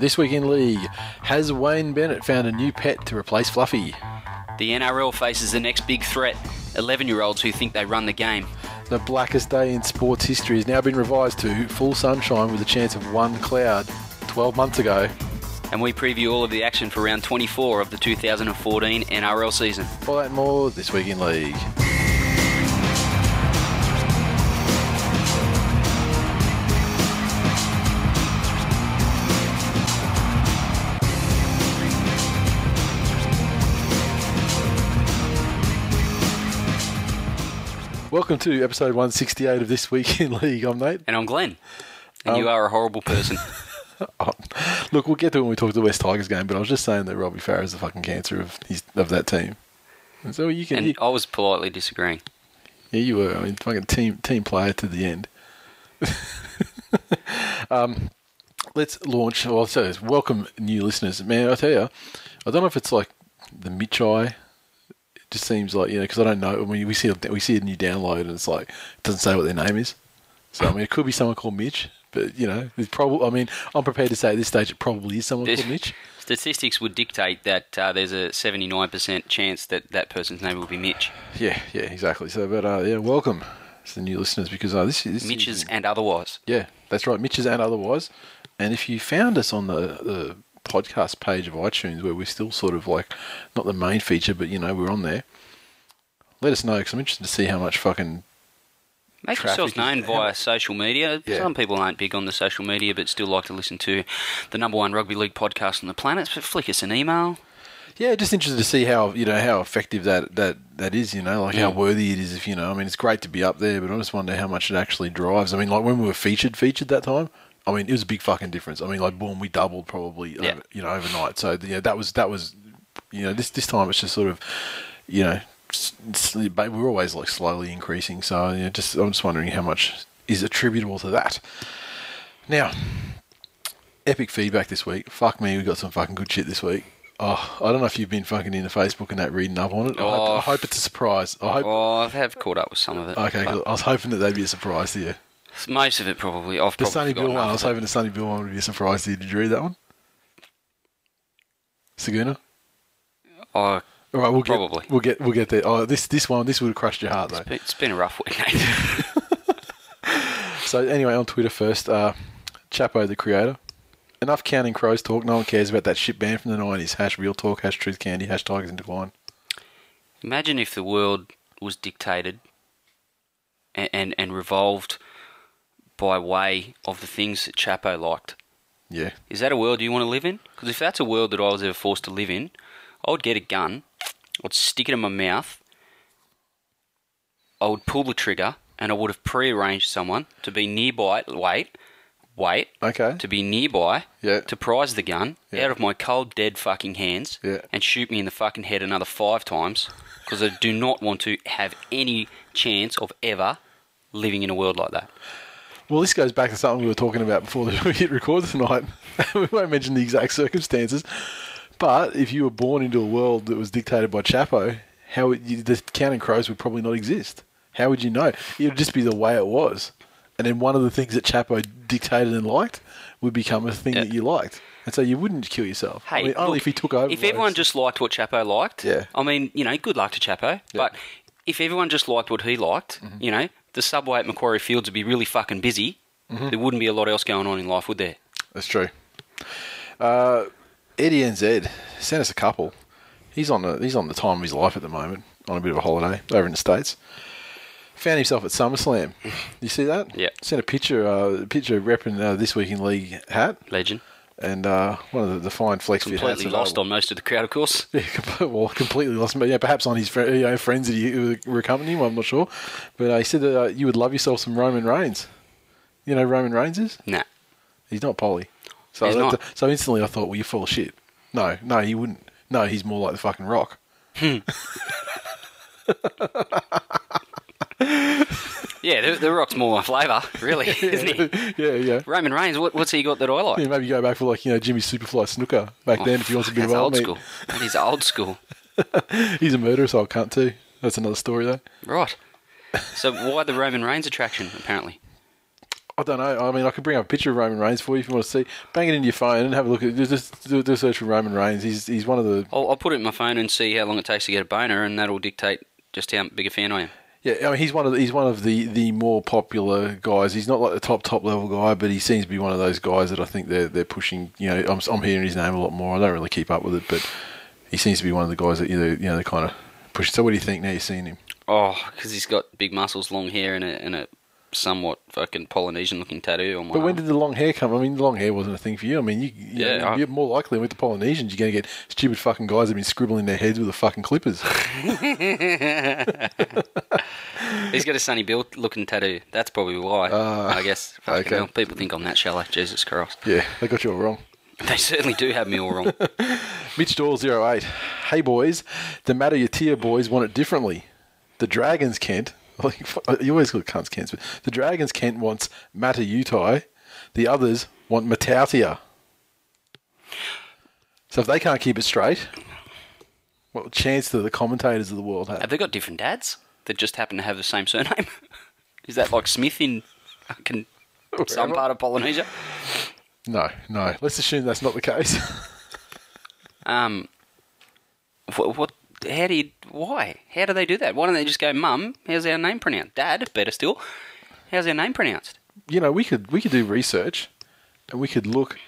This week in league, has Wayne Bennett found a new pet to replace Fluffy? The NRL faces the next big threat 11 year olds who think they run the game. The blackest day in sports history has now been revised to full sunshine with a chance of one cloud 12 months ago. And we preview all of the action for round 24 of the 2014 NRL season. All that and more this week in league. Welcome to episode 168 of This Week in League. I'm Nate. And I'm Glenn. And Um, you are a horrible person. Oh, look, we'll get to it when we talk to the West Tigers game, but I was just saying that Robbie Farah is the fucking cancer of his, of that team. And so you can, and you- I was politely disagreeing. yeah, you were. I mean, fucking team team player to the end. um, let's launch. Well, so it's welcome new listeners, man. I tell you, I don't know if it's like the Mitch eye. It just seems like you know because I don't know. I mean, we see a, we see a new download and it's like it doesn't say what their name is. So I mean, it could be someone called Mitch, but you know, it's probably. I mean, I'm prepared to say at this stage it probably is someone called Mitch. Statistics would dictate that uh, there's a 79% chance that that person's name will be Mitch. Yeah, yeah, exactly. So, but uh, yeah, welcome to the new listeners because uh, this, this Mitch's and otherwise. Yeah, that's right. Mitch's and otherwise. And if you found us on the, the podcast page of iTunes, where we're still sort of like not the main feature, but you know we're on there, let us know because I'm interested to see how much fucking Make yourself known via social media. Yeah. Some people aren't big on the social media but still like to listen to the number one rugby league podcast on the planet. But flick us an email. yeah, just interested to see how you know how effective that that that is. You know, like how Mm. worthy it is. If you know, I mean, it's great to be up there, but I just wonder how much it actually drives. I mean, like when we were featured featured that time. I mean, it was a big fucking difference. I mean, like, boom, we doubled probably, Yeah. over, you know, overnight. So, yeah, that was that was, you know, this this time it's just sort of, you know, s- s- but we're always like slowly increasing. So, you know, just I'm just wondering how much is attributable to that. Now, epic feedback this week. Fuck me, we got some fucking good shit this week. Oh, I don't know if you've been fucking into Facebook and that reading up on it. I, hope, Oh. I hope it's a surprise. I hope. Oh, I have caught up with some of it. Okay, cool. I was hoping that they'd be a surprise to you. Most of it probably. I've The probably Sonny Bill one. I was hoping the Sonny Bill one would be a surprise to you. Did you read that one? Saguna. Oh, All right, we'll get Probably. we'll get we'll get there. Oh, this this one this would have crushed your heart though. it's been a rough week. So anyway, on Twitter first, uh, Chapo the creator. Enough counting crows talk. No one cares about that shit band from the nineties. Hash real talk. Hash truth candy. Hash tigers in decline. Imagine if the world was dictated and, and, and revolved by way of the things that Chapo liked. Yeah, Is that a world you want to live in? Because if that's a world that I was ever forced to live in, I would get a gun, I'd stick it in my mouth, I would pull the trigger, and I would have pre-arranged someone to be nearby. Wait, wait, Okay. to be nearby, Yeah. to prize the gun Yeah. out of my cold, dead fucking hands, Yeah. and shoot me in the fucking head another five times, because I do not want to have any chance of ever living in a world like that. Well, this goes back to something we were talking about before we hit record tonight. we won't mention the exact circumstances, but if you were born into a world that was dictated by Chapo, how would you, the counting crows would probably not exist. How would you know? It would just be the way it was, and then one of the things that Chapo dictated and liked would become a thing Yeah. that you liked, and so you wouldn't kill yourself. Hey, I mean, only look, if he took over. If everyone just liked what Chapo liked, Yeah. I mean, you know, good luck to Chapo. But if everyone just liked what he liked, Mm-hmm. you know, the subway at Macquarie Fields would be really fucking busy. Mm-hmm. There wouldn't be a lot else going on in life, would there? That's true. Uh, Eddie NZ sent us a couple. He's on the he's on the time of his life at the moment, on a bit of a holiday over in the states. Found himself at SummerSlam. You see that? Yeah. Sent a picture, uh, a picture repping uh, this week in league hat Legend. And uh, one of the, fine flex. Completely lost on most of the crowd, of course. Yeah, well, completely lost. But yeah, perhaps on his you know, friends that he, were accompanying him. I'm not sure, but uh, he said that uh, you would love yourself some Roman Reigns. You know, Roman Reigns is. Nah. He's not Polly. So that- not. so instantly I thought, well, you're full of shit. No, no, he wouldn't. No, he's more like the fucking Rock. Yeah, the, the Rock's more my flavour, really, isn't he? yeah, yeah. Roman Reigns, what, what's he got that I like? Yeah, maybe go back for like you know Jimmy Superfly Snuka back oh, then if he wants a Oh, bit of old old meat. school. That is old school. He's a murderer, so I can't too. That's another story though. Right. So why the Roman Reigns attraction, apparently? I don't know. I mean, I could bring up a picture of Roman Reigns for you if you want to see. Bang it into your phone and have a look at. Just, do a search for Roman Reigns. He's he's one of the. I'll, I'll put it in my phone and see how long it takes to get a boner, and that'll dictate just how big a fan I am. Yeah, I mean, he's one of the, he's one of the, the more popular guys. He's not like the top top level guy, but he seems to be one of those guys that I think they're they're pushing. You know, I'm I'm hearing his name a lot more. I don't really keep up with it, but he seems to be one of the guys that you know, you know they kind of push. So, what do you think now you've seen him? Oh, because he's got big muscles, long hair, and a, and a somewhat fucking Polynesian-looking tattoo on my But when arm. did the long hair come? I mean, the long hair wasn't a thing for you. I mean, you, you Yeah, know, I- you're more likely with the Polynesians, you're going to get stupid fucking guys that have been scribbling their heads with the fucking clippers. He's got a Sonny Bill looking tattoo. That's probably why. Ah, I guess. Okay. hell, people think I'm that shallow. Jesus Christ. yeah, they got you all wrong. They certainly do have me all wrong. Mitch Doyle 08. Hey boys, the Matayatia boys want it differently. The Dragons Kent, like you always got cunts Kents, but the Dragons Kent wants Matayutai. The others want Matautia. So if they can't keep it straight, what chance do the commentators of the world have? have they got different dads that just happen to have the same surname? Is that like Smith in some part of Polynesia? No, no. Let's assume that's not the case. Um, what, what? How do you? Why? How do they do that? Why don't they just go, Mum? How's our name pronounced? Dad, better still. How's our name pronounced? you know, we could we could do research, and we could look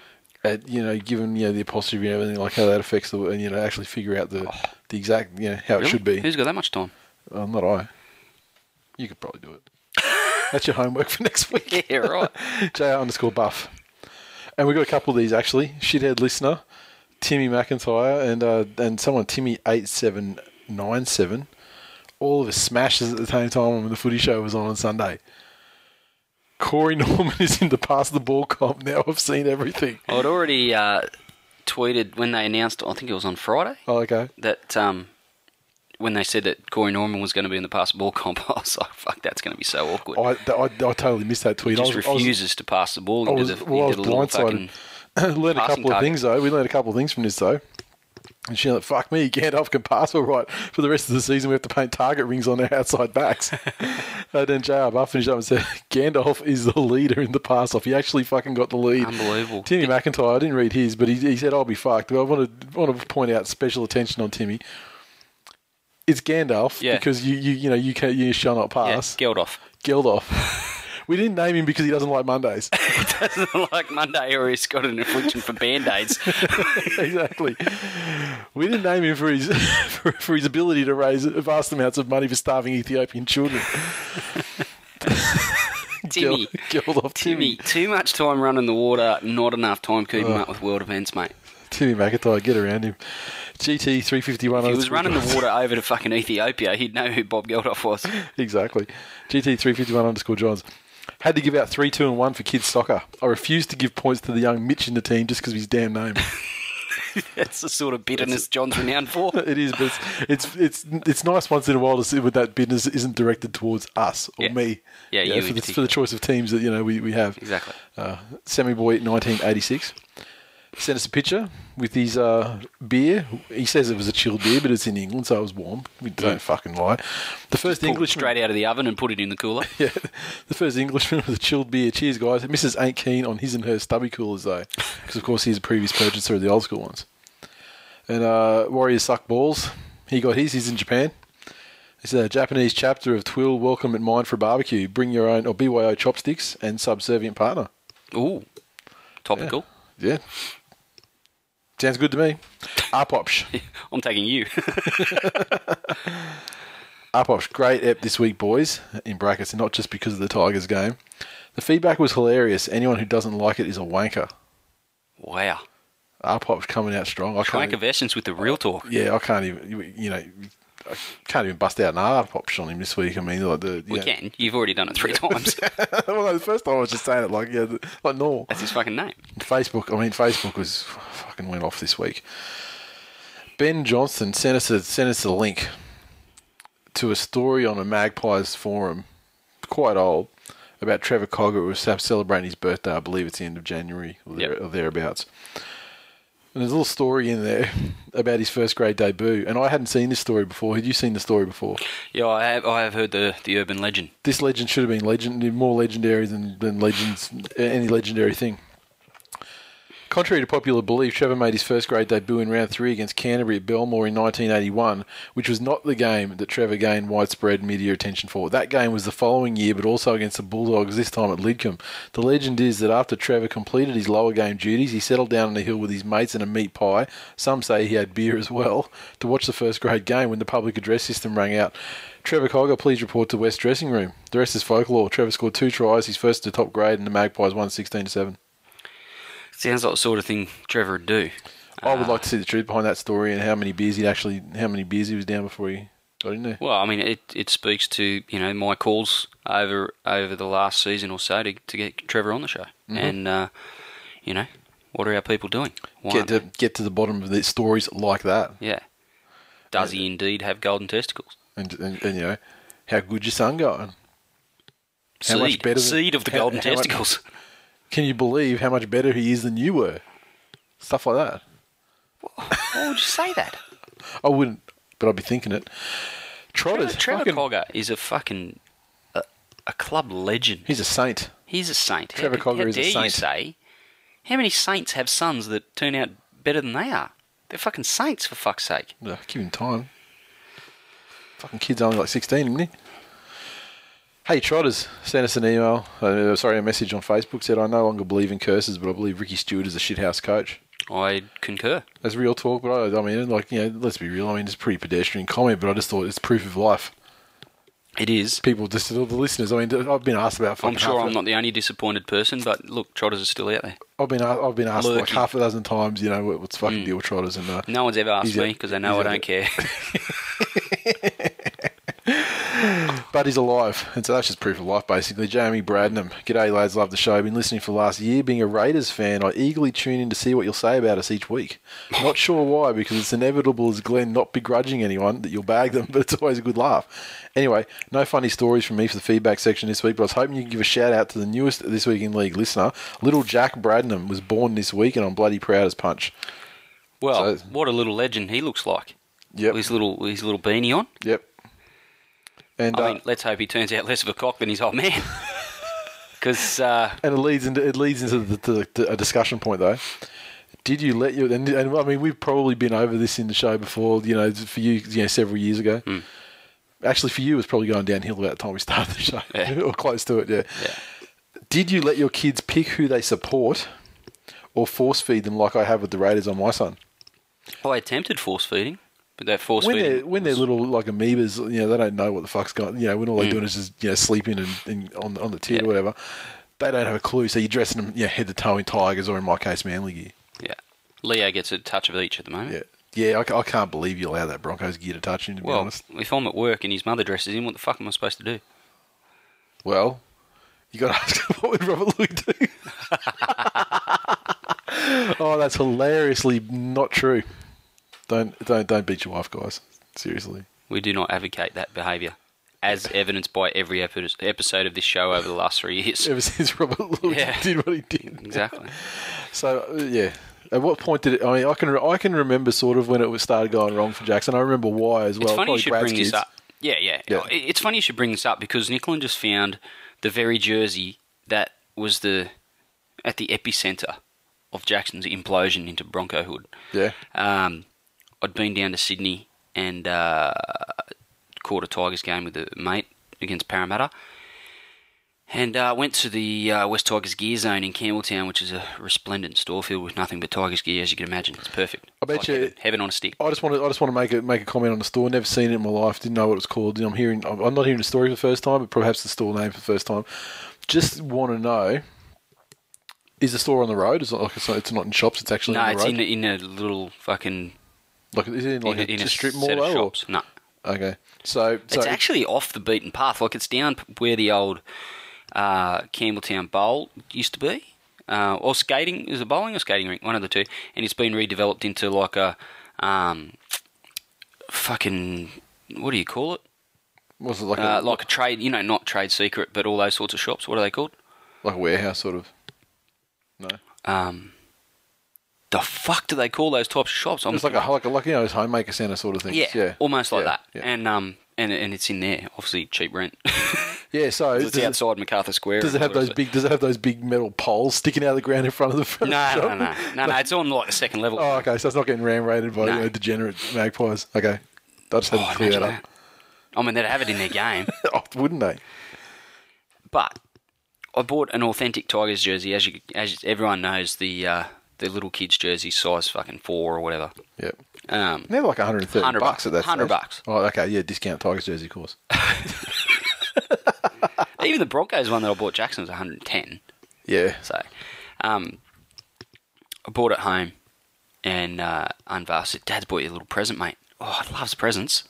at you know, given you know the apostrophe and everything, like how that affects the, and you know, actually figure out the the exact you know how it should be. Who's got that much time? Uh, not I. You could probably do it. That's your homework for next week. Yeah, right. JR underscore buff. And we got a couple of these actually. Shithead listener, Timmy McIntyre, and uh, and someone Timmy eight seven nine seven. All of us smashes at the same time when the footy show was on on Sunday. Corey Norman is in the pass the ball comp now. I've seen everything. I'd already uh, tweeted when they announced. I think it was on Friday Oh, okay. that um, when they said that Corey Norman was going to be in the pass the ball comp, I was like, "Fuck, that's going to be so awkward." I, I, I totally missed that tweet. he I just was- I was- refuses to pass the ball. I was, did a, well, I was blindsided. fucking learned a couple of things though. We learned a couple of things from this though. And she like, fuck me, Gandalf can pass all right. For the rest of the season, we have to paint target rings on our outside backs. and uh, then JR Buff finished up and said, Gandalf is the leader in the pass off. He actually fucking got the lead. Unbelievable. Timmy McIntyre, I didn't read his, but he, he said, I'll be fucked. I want to, want to point out special attention on Timmy. It's Gandalf Yeah. because you, you you know you can you shall not yeah, pass. Geldof. Geldof. we didn't name him because he doesn't like Mondays. He doesn't like Monday or he's got an affliction for band-aids. exactly. We didn't name him for his for, for his ability to raise vast amounts of money for starving Ethiopian children. Timmy. Timmy, Timmy. too much time running the water, not enough time keeping oh. up with world events, mate. Timmy McIntyre, get around him. GT three fifty one. If he was running the water over to fucking Ethiopia, he'd know who Bob Geldof was. exactly. GT three fifty one underscore Johns. Had to give out three, two, and one for kids soccer. I refused to give points to the young Mitch in the team just because of his damn name. That's the sort of bitterness John's renowned for. it is, but it's, it's it's it's nice once in a while to see when that business isn't directed towards us or Yeah. me. Yeah, you for the, for the choice of teams that you know we, we have. Exactly. Uh, Sammy Boy, nineteen eighty six. Sent us a picture with his uh, beer. He says it was a chilled beer, but it's in England, so it was warm. We don't fucking lie. The first Englishman, straight out of the oven and put it in the cooler. yeah, the first Englishman with a chilled beer. Cheers, guys. Mrs. ain't keen on his and her stubby coolers though, because of course he's a previous purchaser of the old school ones. And uh, Warriors suck balls. He got his. He's in Japan. It's a Japanese chapter of Twill. Welcome at mine for a barbecue. Bring your own or BYO chopsticks and subservient partner. Ooh, topical. Yeah. Sounds good to me. Arpopsh. I'm taking you. Arpopsh, great ep this week, boys. In brackets, and not just because of the Tigers game. The feedback was hilarious. Anyone who doesn't like it is a wanker. wow. Arpopsh coming out strong. I can't. Of essence with the real talk. yeah, I can't even. you- know, I can't even bust out an option on him this week. I mean, like the We know- can. You've already done it three times. well, no, the first time I was just saying it like yeah, like normal. That's his fucking name. Facebook. I mean, Facebook was fucking went off this week. Ben Johnson sent us a sent us a link to a story on a Magpies forum, quite old, about Trevor Cogger who was celebrating his birthday. I believe it's the end of January or, there, or thereabouts. And there's a little story in there about his first grade debut, and I hadn't seen this story before. Had you seen the story before? Yeah, I have. I have heard the the urban legend. this legend should have been legend, more legendary than, than legends, any legendary thing. Contrary to popular belief, Trevor made his first grade debut in round three against Canterbury at Belmore in 1981, which was not the game that Trevor gained widespread media attention for. That game was the following year, but also against the Bulldogs, this time at Lidcombe. The legend is that after Trevor completed his lower game duties, he settled down on the hill with his mates and a meat pie. Some say he had beer as well to watch the first grade game when the public address system rang out. Trevor Cogger, please report to West dressing room. The rest is folklore. Trevor scored two tries, his first to top grade, and the Magpies won 16 to 7. Sounds like the sort of thing Trevor would do. I would Ah. like to see the truth behind that story and how many beers he actually, how many beers he was down before he got in there. Well, I mean, it, it speaks to you know my calls over over the last season or so to, to get Trevor on the show, and uh, you know what are our people doing? Why Get to get to the bottom of the stories like that, yeah. Does he indeed have golden testicles? and, and, and you know how good your son going. How seed, much better than- seed of the how- golden how much- testicles. Can you believe how much better he is than you were? Stuff like that. Why would you say that? I wouldn't, but I'd be thinking it. Trotters, Trevor fucking- Cogger is a fucking a, a club legend. he's a saint. He's a saint. Trevor how, Cogger how is a dare you saint. say? How many saints have sons that turn out better than they are? They're fucking saints for fuck's sake. Uh, give him time. Fucking kid's only like 16, isn't he? Hey, Trotters, send us an email, uh, sorry, a message on Facebook said, I no longer believe in curses, but I believe Ricky Stuart is a shithouse coach. I concur. That's real talk, but I, I mean, like, you know, let's be real. I mean, it's a pretty pedestrian comment, but I just thought it's proof of life. It is. People, just the listeners, I mean, I've been asked about I'm sure I'm not the only disappointed person, but look, Trotters are still out there. I've been, I've been asked like half a dozen times, you know, what's the fucking Mm. deal with Trotters, and uh, No one's ever asked me because they know I don't care. But he's alive, and so that's just proof of life, basically. Jamie Bradnam, g'day lads, love the show. Been listening for the last year. Being a Raiders fan, I eagerly tune in to see what you'll say about us each week. Not sure why, because it's inevitable as Glenn not begrudging anyone that you'll bag them, but it's always a good laugh. Anyway, no funny stories from me for the feedback section this week, but I was hoping you could give a shout out to the newest This Week in League listener. Little Jack Bradnam was born this week, and I'm bloody proud as punch. well, So- what a little legend he looks like. Yep, With his little his little beanie on. yep. And I uh, mean, let's hope he turns out less of a cock than his old man. Because uh, And it leads into it leads into the, the, the, a discussion point though. Did you let your and, and I mean we've probably been over this in the show before. You know, for you, you know, several years ago. Hmm. Actually, for you, it was probably going downhill about the time we started the show, Yeah. or close to it. Yeah. yeah. Did you let your kids pick who they support, or force feed them like I have with the Raiders on my son? I attempted force feeding, but that force When feeding they're when they're little like amoebas, you know, they don't know what the fuck's going. You know, when all they're Mm. doing is just you know sleeping and, and on on the tit Yeah. or whatever. They don't have a clue, so you're dressing them, yeah, head to toe in tigers, or in my case, manly gear. yeah, Leo gets a touch of each at the moment. Yeah, yeah. I, I can't believe you allow that Broncos gear to touch him. To be Well, honest, if I'm at work and his mother dresses him, what the fuck am I supposed to do? well, you got to ask him, what would Robert Lui do? oh, that's hilariously not true. Don't don't don't beat your wife, guys. Seriously. We do not advocate that behaviour, as evidenced by every episode of this show over the last three years. Ever since Robert Lui Yeah. did what he did. Exactly. So uh, yeah. At what point did it? I mean, I can I can remember sort of when it was started going wrong for Jackson. I remember why as well. It's funny Probably you should Brad's bring kids. this up. Yeah, yeah, Yeah. It's funny you should bring this up because Nicklin just found the very jersey that was the at the epicenter of Jackson's implosion into Broncohood. Yeah. Um, I'd been down to Sydney and uh, caught a Tigers game with a mate against Parramatta. And uh, went to the uh, West Tigers gear zone in Campbelltown, which is a resplendent store filled with nothing but Tigers gear, as you can imagine. It's perfect. I bet It's you- heaven, heaven on a stick. I just want to. I just want to make a make a comment on the store. Never seen it in my life. Didn't know what it was called. I'm hearing. I'm I'm not hearing the story for the first time, but perhaps the store name for the first time. Just want to know: Is the store on the road? Is it like it's not, it's not in shops? It's actually No, on the it's in in a little fucking like is it in like in, a, a, in a just strip set mall of though? or- shops. No, Okay. So, so It's actually off the beaten path. Like it's down where the old uh, Campbelltown Bowl used to be, uh, or skating. Is it bowling or skating rink? One of the two. And it's been redeveloped into like a um, fucking what do you call it? was it like Uh, a, like a trade, you know, not trade secret, but all those sorts of shops. What are they called? like a warehouse sort of? No. Um, the fuck do they call those types of shops? I'm- It's like a like a like you know, it's homemaker centre sort of thing. yeah, yeah, almost like Yeah, that. Yeah. And um, and and it's in there. Obviously, cheap rent. yeah. So it's does it, outside Macarthur Square. does it have those big? Does it have those big metal poles sticking out of the ground in front of the front of it. of the No, no, no, no, no, no. It's on like the second level. Oh, okay. So it's not getting ram raided by No. you know, degenerate magpies. Okay, I just had Oh, to clear that up. I mean, they'd have it in their game. oh, wouldn't they? But I bought an authentic Tigers jersey. As you, as everyone knows, the uh, the little kids jersey size fucking four or whatever. Yep. Um, They're like 130 100 bucks at that 100 stage. bucks. Oh, okay. Yeah, discount Tigers jersey, of course. even the Broncos one that I bought Jackson was 110. Yeah. So, um, I bought it home, and uh, Unvar said, "Dad's bought you a little present, mate." Oh, loves presents.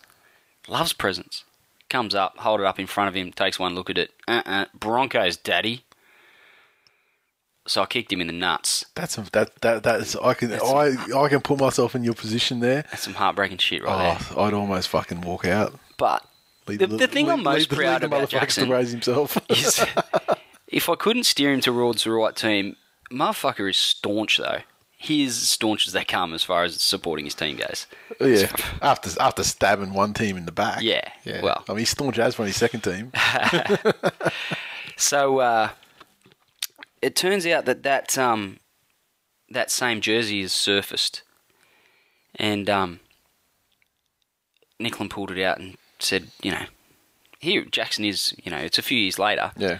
Loves presents. Comes up, hold it up in front of him, takes one look at it. Uh-uh, Broncos, daddy. So I kicked him in the nuts. That's a, that that that's I can I I can put myself in your position there. That's some heartbreaking shit right there. Oh, I'd almost fucking walk out. But Leave the, the thing I'm most leave- proud the about Jackson to raise himself. is if I couldn't steer him towards the right team, motherfucker is staunch though. He is as staunch as they come as far as supporting his team goes. yeah, after after stabbing one team in the back. Yeah, yeah. well. I mean, he's staunch as for his second team. So uh, it turns out that that um, that same jersey is surfaced, and um, Nicklin pulled it out and said, you know, here Jackson is, you know, it's a few years later. Yeah,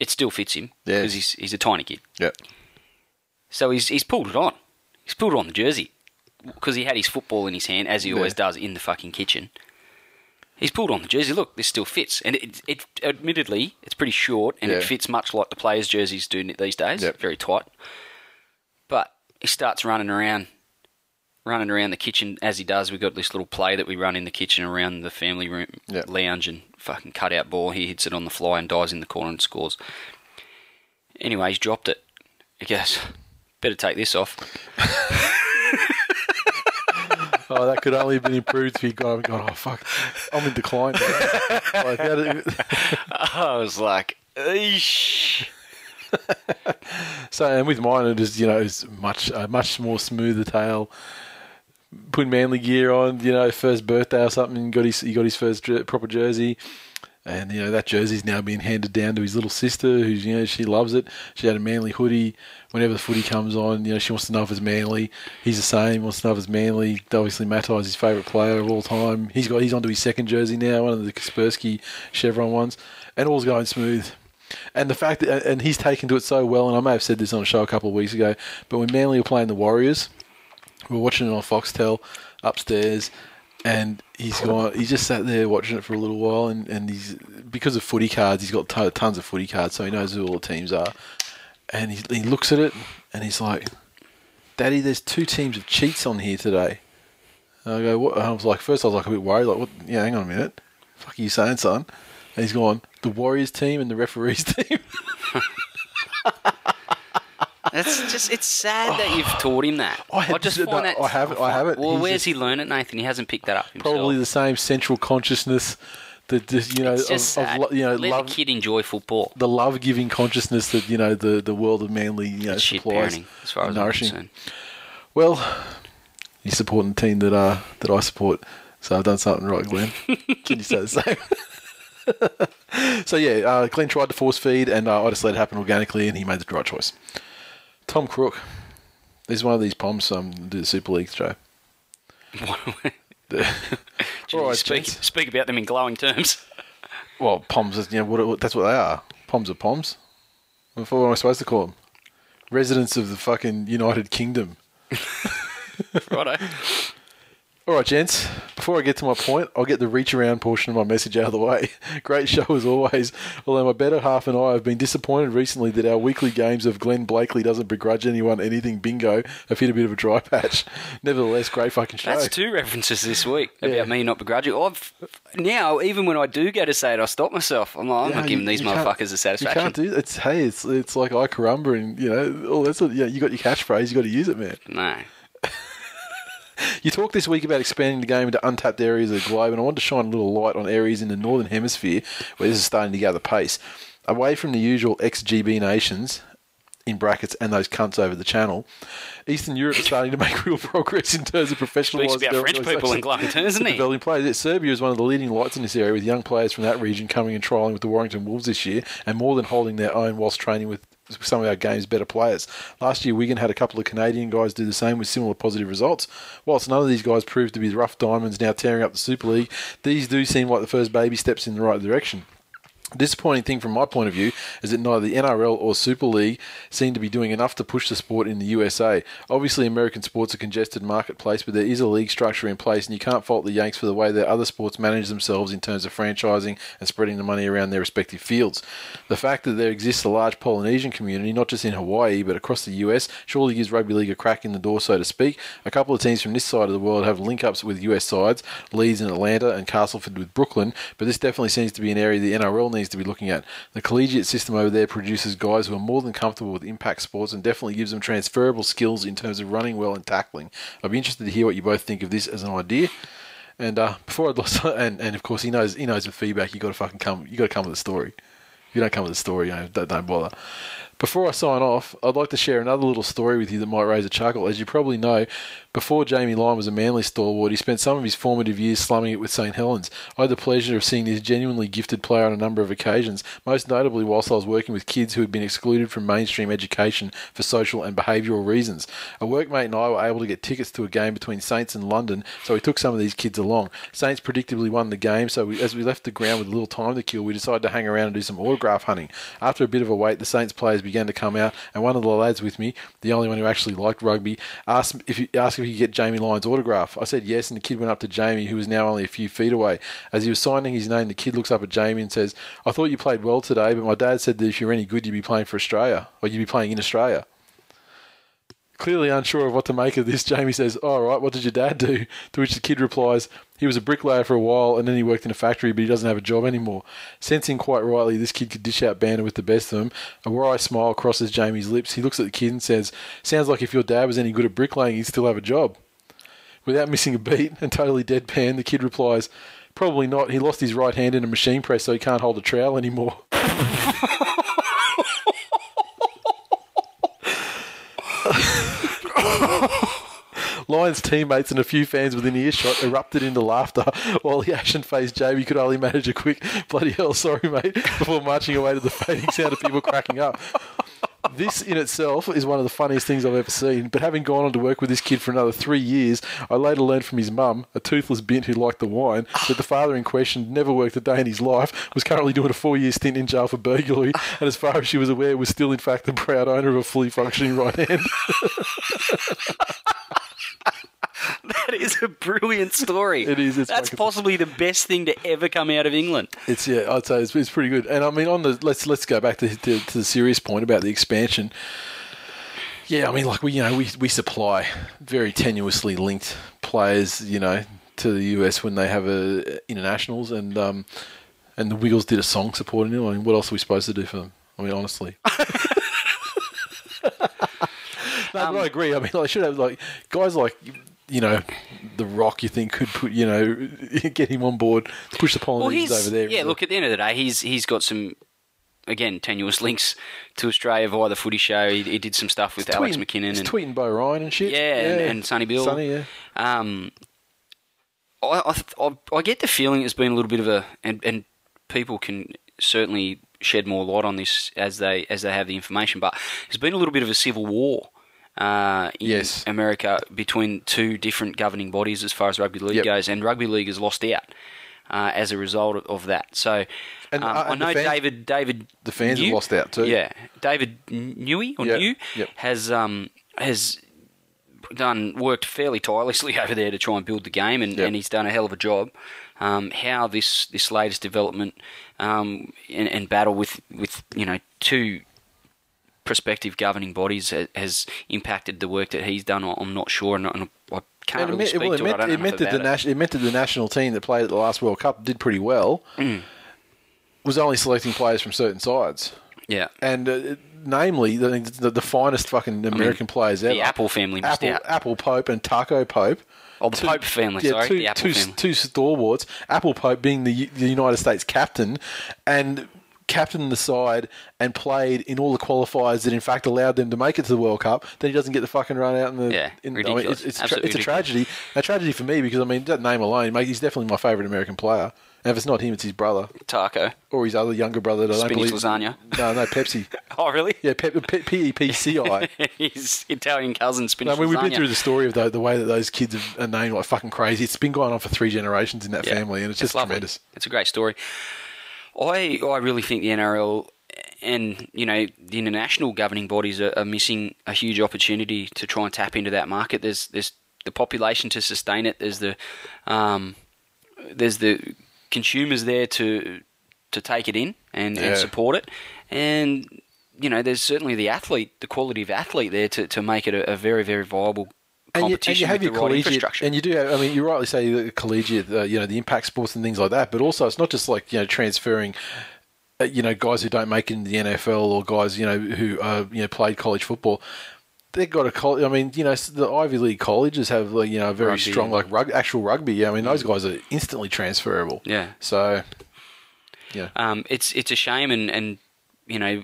It still fits him Yeah. because he's he's a tiny kid. yeah, So he's he's pulled it on. He's pulled it on the jersey because he had his football in his hand, as he always does in the fucking kitchen. He's pulled on the jersey. Look, this still fits, and it, it admittedly it's pretty short, and it fits much like the players' jerseys do these days. Yep. Very tight. But he starts running around, running around the kitchen as he does. We've got this little play that we run in the kitchen around the family room Yep. lounge, and fucking cut out ball. He hits it on the fly and dives in the corner and scores. Anyway, he's dropped it. I guess better take this off. Oh, that could only have been improved if he got, got oh fuck, I'm in decline. like, I was like, Eesh. so, and with mine, it is you know, it's much a much more smoother tail. Putting manly gear on, you know, first birthday or something. Got his he got his first proper jersey, and you know that jersey's now being handed down to his little sister, who's you know she loves it. She had a manly hoodie. Whenever the footy comes on, you know she wants to know if it's manly. He's the same. Wants to know if it's manly. Obviously, Matai's his favourite player of all time. He's got he's onto his second jersey now, one of the Kaspersky Chevron ones, and all's going smooth. And the fact that, and he's taken to it so well, and I may have said this on a show a couple of weeks ago, but when Manly were playing the Warriors, we were watching it on Foxtel upstairs, and he's gone. He just sat there watching it for a little while, and, and he's because of footy cards, he's got t- tons of footy cards, so he knows who all the teams are. And he, he looks at it, and he's like, "Daddy, there's two teams of cheats on here today." And I go, "What?" And I was like, first I was like a bit worried, like, "What? Yeah, hang on a minute, fuck are you saying, son?" And he's gone, "The Warriors team and the referees team." That's just, it's sad that you've taught him that. I had- just no, find that. I haven't- I haven't. Well, He's where's just- he learn it, Nathan? He hasn't picked that up himself. Probably the same central consciousness that that, you know It's of, just of sad. lo- you know Let love, the kid enjoy football. the love giving consciousness that you know the, the world of manly you know It's supplies parenting, as far as I'm nourishing. concerned. Well, you're supporting the team that uh that I support, so I've done something right, Glenn. Can you say the same? so yeah, uh, Glenn tried to force feed, and uh, I just let it happen organically, and he made the right choice. Tom Crook, there's one of these poms um do the Super League show. The- Gee, All right, speak, gents. speak about them in glowing terms. Well, poms, is, you know, what, what, that's what they are. Poms are poms. What am I supposed to call them? Residents of the fucking United Kingdom. Righto. All right, gents. Before I get to my point, I'll get the reach around portion of my message out of the way. Great show as always. Although my better half and I have been disappointed recently that our weekly games of Glenn Blakely doesn't begrudge anyone anything bingo have hit a bit of a dry patch. Nevertheless, great fucking show. That's two references this week Yeah. about me not begrudging. I've, now, even when I do go to say it, I stop myself. I'm like, I'm Yeah, not giving you- these you motherfuckers a satisfaction. You can't do it's hey, it's it's like I carumba and you know all that's yeah, you got your catchphrase, you got to use it, man. No. You talked this week about expanding the game into untapped areas of the globe, and I want to shine a little light on areas in the northern hemisphere where this is starting to gather pace. Away from the usual ex-GB nations, in brackets, and those cunts over the channel, Eastern Europe is starting to make real progress in terms of professionalising. Speaks about French people in glutton terms, doesn't he? Developing players. Serbia is one of the leading lights in this area, with young players from that region coming and trialling with the Warrington Wolves this year, and more than holding their own whilst training with some of our game's better players. Last year, Wigan had a couple of Canadian guys do the same with similar positive results. Whilst none of these guys proved to be rough diamonds now tearing up the Super League, these do seem like the first baby steps in the right direction. Disappointing thing from my point of view is that neither the NRL or Super League seem to be doing enough to push the sport in the USA. Obviously, American sports are congested marketplace, but there is a league structure in place, and you can't fault the Yanks for the way that other sports manage themselves in terms of franchising and spreading the money around their respective fields. The fact that there exists a large Polynesian community, not just in Hawaii but across the US, surely gives rugby league a crack in the door, so to speak. A couple of teams from this side of the world have link ups with US sides, Leeds in Atlanta, and Castleford with Brooklyn, but this definitely seems to be an area the NRL needs to be looking at. The collegiate system over there produces guys who are more than comfortable with impact sports and definitely gives them transferable skills in terms of running well and tackling. I'd be interested to hear what you both think of this as an idea. And uh, before I'd lost, and, and of course he knows he knows with feedback you got to fucking come you got to come with a story. If you don't come with a story, you know, don't, don't bother. Before I sign off, I'd like to share another little story with you that might raise a chuckle. As you probably know, before Jamie Lyon was a Manly stalwart, he spent some of his formative years slumming it with St Helens. I had the pleasure of seeing this genuinely gifted player on a number of occasions, most notably whilst I was working with kids who had been excluded from mainstream education for social and behavioural reasons. A workmate and I were able to get tickets to a game between Saints and London, so we took some of these kids along. Saints predictably won the game, so we, as we left the ground with little time to kill, we decided to hang around and do some autograph hunting. After a bit of a wait, the Saints players began to come out, and one of the lads with me, the only one who actually liked rugby, asked if he, asked if he could get Jamie Lyon's autograph. I said yes, and the kid went up to Jamie, who was now only a few feet away. As he was signing his name, the kid looks up at Jamie and says, "I thought you played well today, but my dad said that if you're any good, you'd be playing for Australia, or you'd be playing in Australia." Clearly unsure of what to make of this, Jamie says, All right, what did your dad do? To which the kid replies, He was a bricklayer for a while and then he worked in a factory, but he doesn't have a job anymore. Sensing quite rightly this kid could dish out banter with the best of them, a wry smile crosses Jamie's lips. He looks at the kid and says, Sounds like if your dad was any good at bricklaying, he'd still have a job. Without missing a beat and totally deadpan, the kid replies, Probably not. He lost his right hand in a machine press, so he can't hold a trowel anymore. Lyon's teammates and a few fans within earshot erupted into laughter while the ashen faced Jamie could only manage a quick bloody hell, sorry mate, before marching away to the fading sound of people cracking up. This in itself is one of the funniest things I've ever seen, but having gone on to work with this kid for another three years, I later learned from his mum, a toothless bint who liked the wine, that the father in question never worked a day in his life, was currently doing a four year stint in jail for burglary, and as far as she was aware, was still in fact the proud owner of a fully functioning right hand. That is a brilliant story. It is, it's That's possibly the best thing to ever come out of England. It's yeah, I'd say it's, it's pretty good. And I mean, on the let's let's go back to, to to the serious point about the expansion. Yeah, I mean, like we you know we we supply very tenuously linked players, you know, to the US when they have a internationals, and um, and the Wiggles did a song supporting them. I mean, what else are we supposed to do for them? I mean, honestly. no, but I agree. I mean, I should have like guys like you know, the Rock. You think could put you know get him on board, push the Well, Polynesians he's over there. yeah. Look, at the end of the day, he's he's got some again tenuous links to Australia via the Footy Show. He, he did some stuff with He's Alex tweeting- McKinnon he's and tweeting Beau Ryan and shit. yeah, and, and Sonny Bill. Sonny, yeah. Um, I, I, I, I get the feeling it's been a little bit of a, and, and people can certainly shed more light on this as they as they have the information. But there's been a little bit of a civil war. Uh, in Yes. America between two different governing bodies as far as rugby league Yep. goes, and rugby league has lost out uh, as a result of, of that. So And, um, uh, I know fans- David David the fans have lost out too. Yeah, David Newey or Yep, Niu yep. has um has done worked fairly tirelessly over there to try and build the game, and, Yep. and he's done a hell of a job. Um, how this this latest development um, and, and battle with with you know two prospective governing bodies ha- has impacted the work that he's done. I- I'm not sure, and I, and I can't it really meant, speak well, it to it. I meant, don't it meant that the it. meant that the national team that played at the last World Cup did pretty well. Mm. Was only selecting players from certain sides, Yeah, and uh, namely the, the the finest fucking American players ever. the Apple family Apple, out. Apple Pope and Taco Pope. Oh, the Pope family, yeah, sorry, two, the Apple two, family. two stalwarts. Apple Pope being the, the United States captain, and captained the side and played in all the qualifiers that in fact allowed them to make it to the World Cup. Then he doesn't get the fucking run out in the. Yeah, in, I mean, ridiculous. it's, it's, a tra- it's a tragedy. A tragedy for me because I mean that name alone, mate, he's definitely my favourite American player. And if it's not him, it's his brother Taco. or his other younger brother. That I don't Spinach believe. lasagna. No, no, Pepsi. Oh, really? Yeah, Pep, P- E P C I. His Italian cousin No, spinach I mean, we've been through the story of the, the way that those kids are named like fucking crazy. It's been going on for three generations in that Yeah, family, and it's, just lovely. tremendous. It's a great story. I I really think the NRL and you know the international governing bodies are, are missing a huge opportunity to try and tap into that market. There's there's the population to sustain it. There's the um, there's the consumers there to to take it in and, Yeah. and support it, and you know there's certainly the athlete, the quality of athlete there to, to make it a, a very very viable And you, and you have your right collegiate, infrastructure. and you do have. I mean, you rightly say the collegiate, uh, you know, the impact sports and things like that. But also, it's not just like you know transferring, uh, you know, guys who don't make it in the NFL or guys you know who uh, you know played college football. They've got a college. I mean, you know, the Ivy League colleges have like you know a very Rugby. strong like rug, actual rugby. I mean, those guys are instantly transferable. Yeah. So, yeah. Um, it's it's a shame, and, and you know,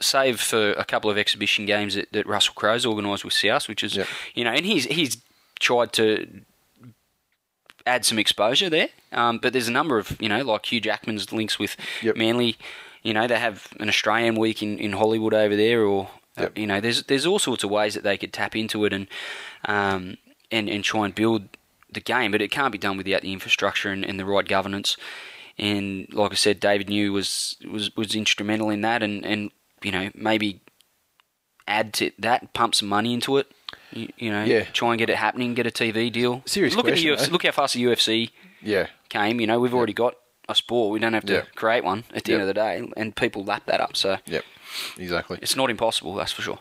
save for a couple of exhibition games that, that Russell Crowe's organised with South, which is Yep. you know, and he's he's tried to add some exposure there. Um, but there's a number of you know, like Hugh Jackman's links with Yep. Manly. You know, they have an Australian week in, in Hollywood over there, or uh, you know, there's there's all sorts of ways that they could tap into it and um, and and try and build the game, but it can't be done without the infrastructure and, and the right governance. And like I said, David Niu was was was instrumental in that, and and you know maybe add to that, pump some money into it. You, you know, Yeah. try and get it happening, get a TV deal. Serious look question, at the UFC, eh? look how fast the UFC Yeah. came. You know, we've already got a sport. We don't have to Yeah. create one at the Yep. end of the day, and people lap that up. So Yep. Exactly. it's not impossible, that's for sure.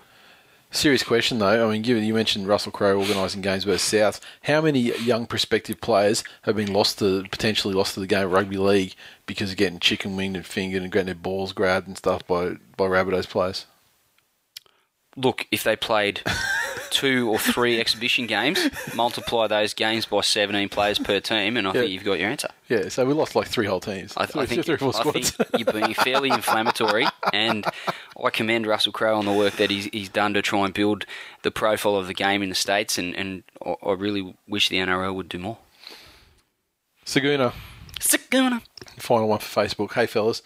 Serious question though. I mean, given you mentioned Russell Crowe organising games versus South, how many young prospective players have been lost to potentially lost to the game of rugby league because of getting chicken winged and fingered and getting their balls grabbed and stuff by by Rabbitohs players? Look, if they played two or three exhibition games, multiply those games by 17 players per team, and I Yeah. think you've got your answer. Yeah, so we lost like three whole teams. I, three, I think, three four I think you're being fairly inflammatory, and I commend Russell Crowe on the work that he's, he's done to try and build the profile of the game in the States, and, and I, I really wish the NRL would do more. Saguna, Saguna. final one for Facebook. Hey fellas.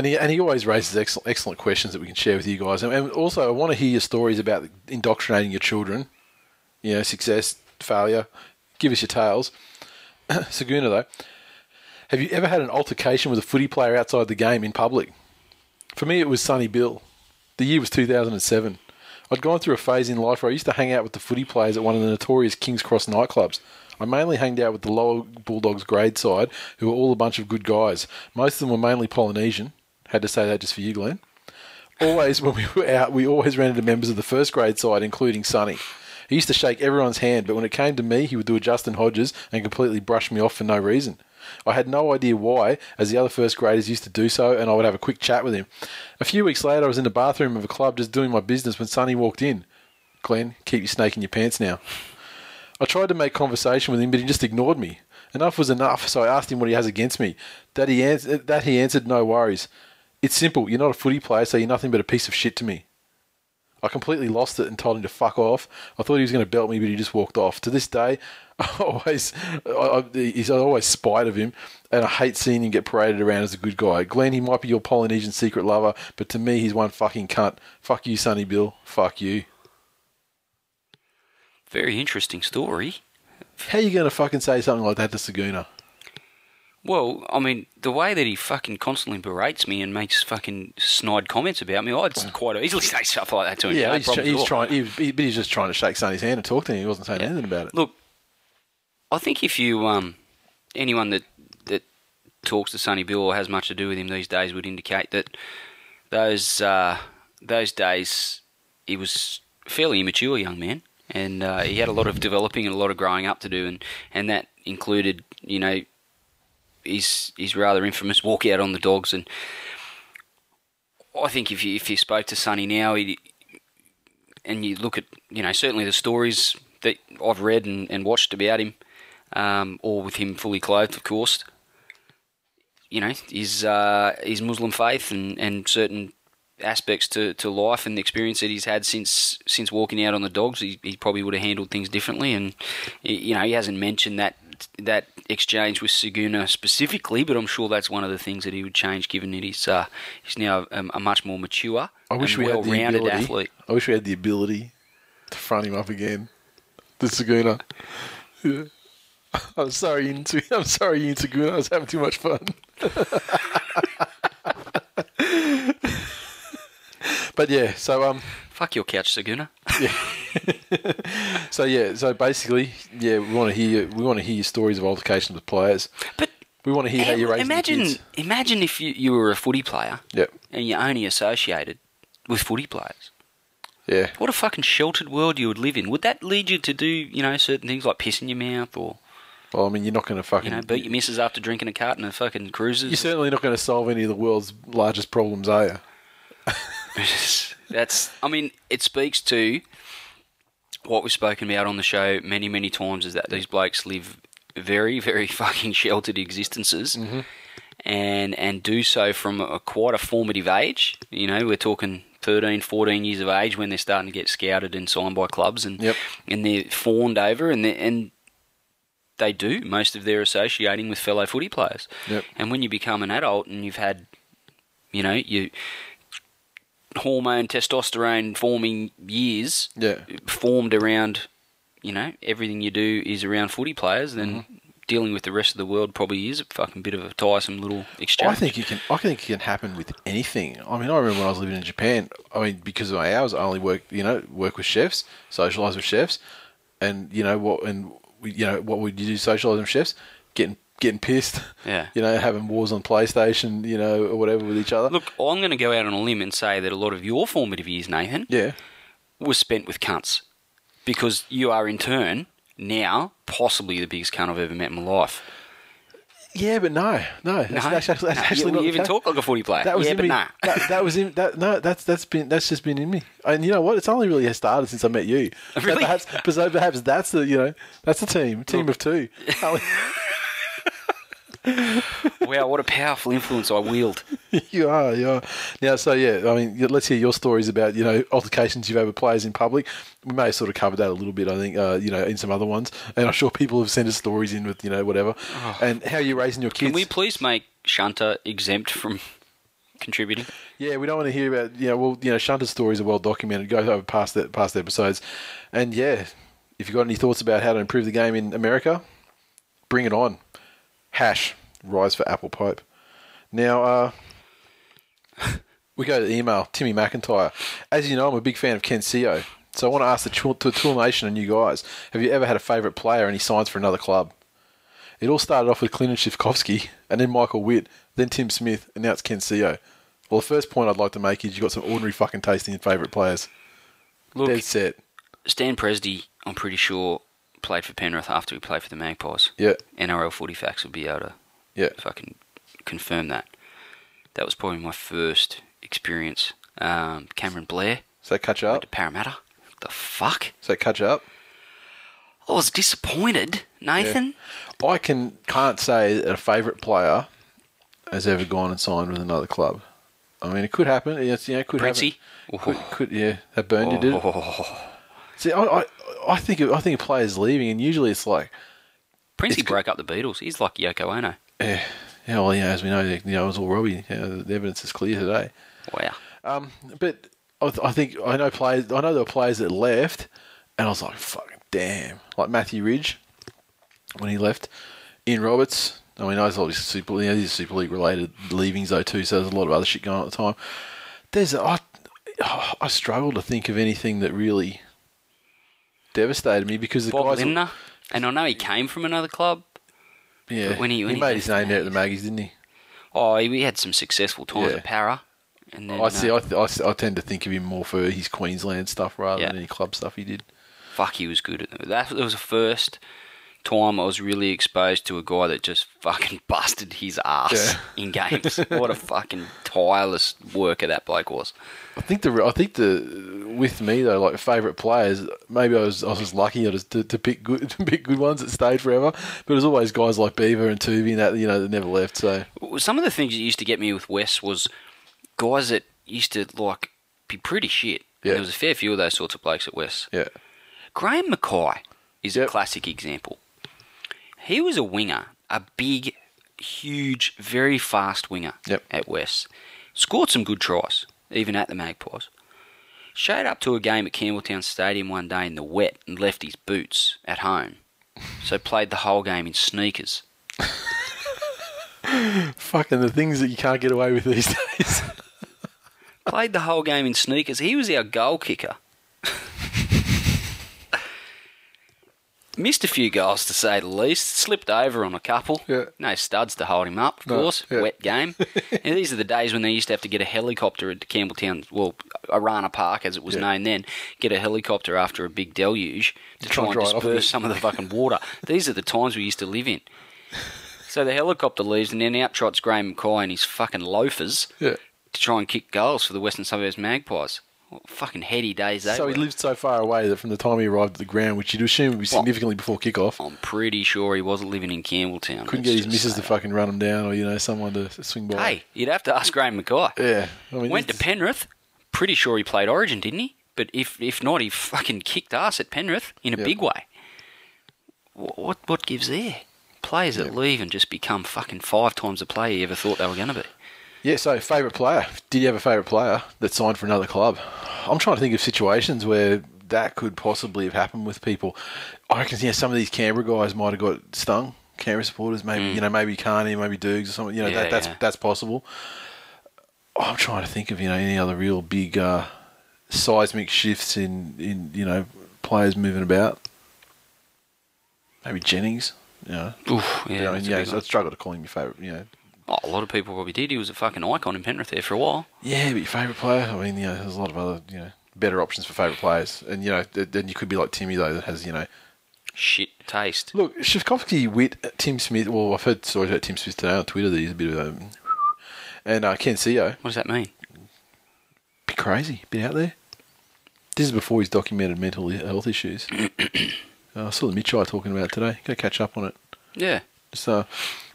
And he, and he always raises excellent, excellent questions that we can share with you guys. And, also, I want to hear your stories about indoctrinating your children. You know, success, failure. Give us your tales. Saguna, though, have you ever had an altercation with a footy player outside the game in public? For me, it was Sonny Bill. The year was 2007. I'd gone through a phase in life where I used to hang out with the footy players at one of the notorious King's Cross nightclubs. I mainly hanged out with the lower Bulldogs grade side, who were all a bunch of good guys. Most of them were mainly Polynesian. Had to say that just for you, Glenn. Always, when we were out, we always ran into members of the first grade side, including Sonny. He used to shake everyone's hand, but when it came to me, he would do a Justin Hodges and completely brush me off for no reason. I had no idea why, as the other first graders used to do so, and I would have a quick chat with him. A few weeks later, I was in the bathroom of a club just doing my business when Sonny walked in. Glenn, keep your snake in your pants now. I tried to make conversation with him, but he just ignored me. Enough was enough, so I asked him what he has against me. That he, ans- that he answered, no worries. It's simple. You're not a footy player, so you're nothing but a piece of shit to me. I completely lost it and told him to fuck off. I thought he was going to belt me, but he just walked off. To this day, I always, I, I, he's always spite of him, and I hate seeing him get paraded around as a good guy. Glenn, he might be your Polynesian secret lover, but to me, he's one fucking cunt. Fuck you, Sonny Bill. Fuck you. Very interesting story. How are you going to fucking say something like that to Saguna? Well, I mean, the way that he fucking constantly berates me and makes fucking snide comments about me, I'd quite easily say stuff like that to him. Yeah, no he's, tr- he's trying. He, he, but he's just trying to shake Sonny's hand and talk to him. He wasn't saying anything about it. Look, I think if you um, anyone that that talks to Sonny Bill or has much to do with him these days would indicate that those uh, those days he was a fairly immature young man, and uh, he had a lot of developing and a lot of growing up to do, and and that included you know his his rather infamous walkout on the dogs, and I think if you if you spoke to Sonny now, he, and you look at you know certainly the stories that I've read and, and watched about him, um, or with him fully clothed, of course. You know his uh, his Muslim faith and, and certain aspects to, to life and the experience that he's had since since walking out on the dogs, he, he probably would have handled things differently. And you know he hasn't mentioned that that exchange with Saguna specifically, but I'm sure that's one of the things that he would change, given that he's uh, he's now a, a much more mature I wish we had the ability. athlete. I wish we had the ability to front him up again. The Saguna. Yeah. I'm sorry. I'm sorry, Saguna. I was having too much fun. but yeah, so um, Fuck your couch, Saguna. so yeah, so basically, yeah, we want to hear we want to hear your stories of altercations with players. But We want to hear how you raise imagine, imagine if you, you were a footy player Yep. and you only associated with footy players. Yeah. What a fucking sheltered world you would live in. Would that lead you to do, you know, certain things like piss in your mouth or, Well, I mean, you're not going to fucking. you know, beat your missus after drinking a carton of fucking cruises? You're certainly not going to solve any of the world's largest problems, are you? That's, I mean, it speaks to what we've spoken about on the show many, many times is that these blokes live very, very fucking sheltered existences mm-hmm. and and do so from a, quite a formative age. You know, we're talking 13, 14 years of age when they're starting to get scouted and signed by clubs and, Yep. and they're fawned over and, they and they do most of their associating with fellow footy players. Yep. And when you become an adult and you've had, you know, you hormone testosterone forming years Yeah. formed around, you know, everything you do is around footy players, then Mm-hmm. dealing with the rest of the world probably is a fucking bit of a tiresome little exchange. I think it can. I think it can happen with anything. I mean, I remember when I was living in Japan. I mean, because of my hours, I only work. You know, work with chefs, socialize with chefs, and you know what? And you know what would you do? Socialize with chefs, getting getting pissed. Yeah. You know, having wars on PlayStation. You know, or whatever with each other. Look, I'm going to go out on a limb and say that a lot of your formative years, Nathan, Yeah. was spent with cunts. Because you are, in turn, now possibly the biggest cunt I've ever met in my life. Yeah, but no, no, that's, No, that's actually, that's no, actually you, even talk like a footy player. That was yeah, in but me. nah. That, that was in that. No, that's that's been that's just been in me. And you know what? It's only really started since I met you. So Really? perhaps, so perhaps that's the you know that's the team team of two. wow, what a powerful influence I wield. you are, you are. Now, so yeah, I mean, let's hear your stories about you know altercations you've had with players in public. We may have sort of covered that a little bit, I think, uh, you know, in some other ones, and I'm sure people have sent us stories in with you know whatever, and how you're raising your kids. Can we please make Shanta exempt from contributing? Yeah, we don't want to hear about you know well you know Shanta's stories are well documented. Go over past that past episodes, and yeah, if you've got any thoughts about how to improve the game in America, bring it on. Hash rise for apple pipe. Now, uh, we go to the email Timmy McIntyre. As you know, I'm a big fan of Ken Sio, so I want to ask the Tool, to Tool Nation and you guys: Have you ever had a favourite player and he signs for another club? It all started off with Clinton Schifcofske, and then Michael Witt, then Tim Smith, and now it's Ken Sio. Well, the first point I'd like to make is you've got some ordinary fucking taste in your favourite players. Look, Dead set. Stan Presdy, I'm pretty sure, played for Penrith after he played for the Magpies. Yeah, NRL Footy Facts would be able to yeah. fucking confirm that. That was probably my first experience. Um, Cameron Blair So catch up. to Parramatta. What the fuck? So catch up. I was disappointed, Nathan. I can can't say that a favourite player has ever gone and signed with another club. I mean, it could happen. It's, you know, it could Princey? happen. Could, could yeah, that burned you, did it? Oh, See, I, I, I think I think a player's leaving, and usually it's like, Princey It's broke up the Beatles. He's like Yoko Ono. yeah, yeah, well, yeah, as we know, you know, it was all Robbie. You know, the evidence is clear today. Wow. Um, but I, th- I think I know players. I know there were players that left, and I was like, "Fucking damn!" Like Matthew Ridge when he left, Ian Roberts. I mean, I was obviously super, you know, these Super League related leavings though too. So there's a lot of other shit going on at the time. There's I, I struggle to think of anything that really devastated me because the Bob guys. Lindner, and I know he came from another club. yeah, when he- when he made his name out at the Maggies, didn't he? Oh, he, he had some successful times Yeah. at Para. And then, I see. uh, I, th- I, I tend to think of him more for his Queensland stuff rather Yeah. than any club stuff he did. fuck, he was good at that. That was the first time I was really exposed to a guy that just fucking busted his ass in games. what a fucking tireless worker that bloke was. I think the I think the with me though, like favourite players, maybe I was I was just lucky I just to, to pick good to pick good ones that stayed forever. But it was always guys like Beaver and Toovey and that you know that never left. So Some of the things that used to get me with Wes was guys that used to like be pretty shit. Yeah. There was a fair few of those sorts of blokes at Wes. yeah, Graham Mackay is Yep. a classic example. He was a winger, a big, huge, very fast winger Yep. at West. Scored some good tries, even at the Magpies. Showed up to a game at Campbelltown Stadium one day in the wet and left his boots at home. So played the whole game in sneakers. fucking the things that you can't get away with these days. Played the whole game in sneakers. He was our goal kicker. Missed a few goals to say the least. Slipped over on a couple. Yeah. No studs to hold him up, of No, course. yeah. Wet game. and these are the days when they used to have to get a helicopter at Campbelltown, well, Orana Park as it was Yeah. known then, get a helicopter after a big deluge to Try try and and dry it off a disperse some of the fucking water. these are the times we used to live in. So the helicopter leaves, and then out trots Graham Mackay and his fucking loafers yeah. to try and kick goals for the Western Suburbs Magpies. Fucking heady days they So he lived so far away that from the time he arrived at the ground, which you'd assume would be significantly before kickoff, I'm pretty sure he wasn't living in Campbelltown. couldn't get his just missus say to fucking run him down, or you know someone to swing by. Hey, you'd have to ask Graham Mackay. Yeah, I mean, Went to this- Penrith. Pretty sure he played Origin, didn't he? But if if not, he fucking kicked ass at Penrith in a big way. What, what what gives there? Players that leave and just become fucking five times the player you ever thought they were going to be. Yeah, so favourite player. Did you have a favourite player that signed for another club? I'm trying to think of situations where that could possibly have happened with people. I reckon yeah, some of these Canberra guys might have got stung. Canberra supporters, maybe you know, maybe Carney, maybe Dukes or something. You know, Mm. Yeah, that, that's yeah. that's possible. I'm trying to think of you know any other real big uh, seismic shifts in in you know players moving about. Maybe Jennings. You know, Oof, yeah, You know, that's a yeah, big so one. I'd struggle to call him your favourite. You know, Oh, a lot of people probably did. He was a fucking icon in Penrith there for a while. Yeah, but your favourite player. I mean, you know, there's a lot of other, you know, better options for favourite players, and you know, then you could be like Timmy though, that has, you know, Shit taste. look, Schifcofske, Witt, Tim Smith. Well, I've heard stories about Tim Smith today on Twitter that he's a bit of a, and uh, Ken Sio, What does that mean? bit crazy, bit out there. This is before he's documented mental health issues. uh, I saw the Mitchell talking about it today. Go catch up on it. Yeah. So,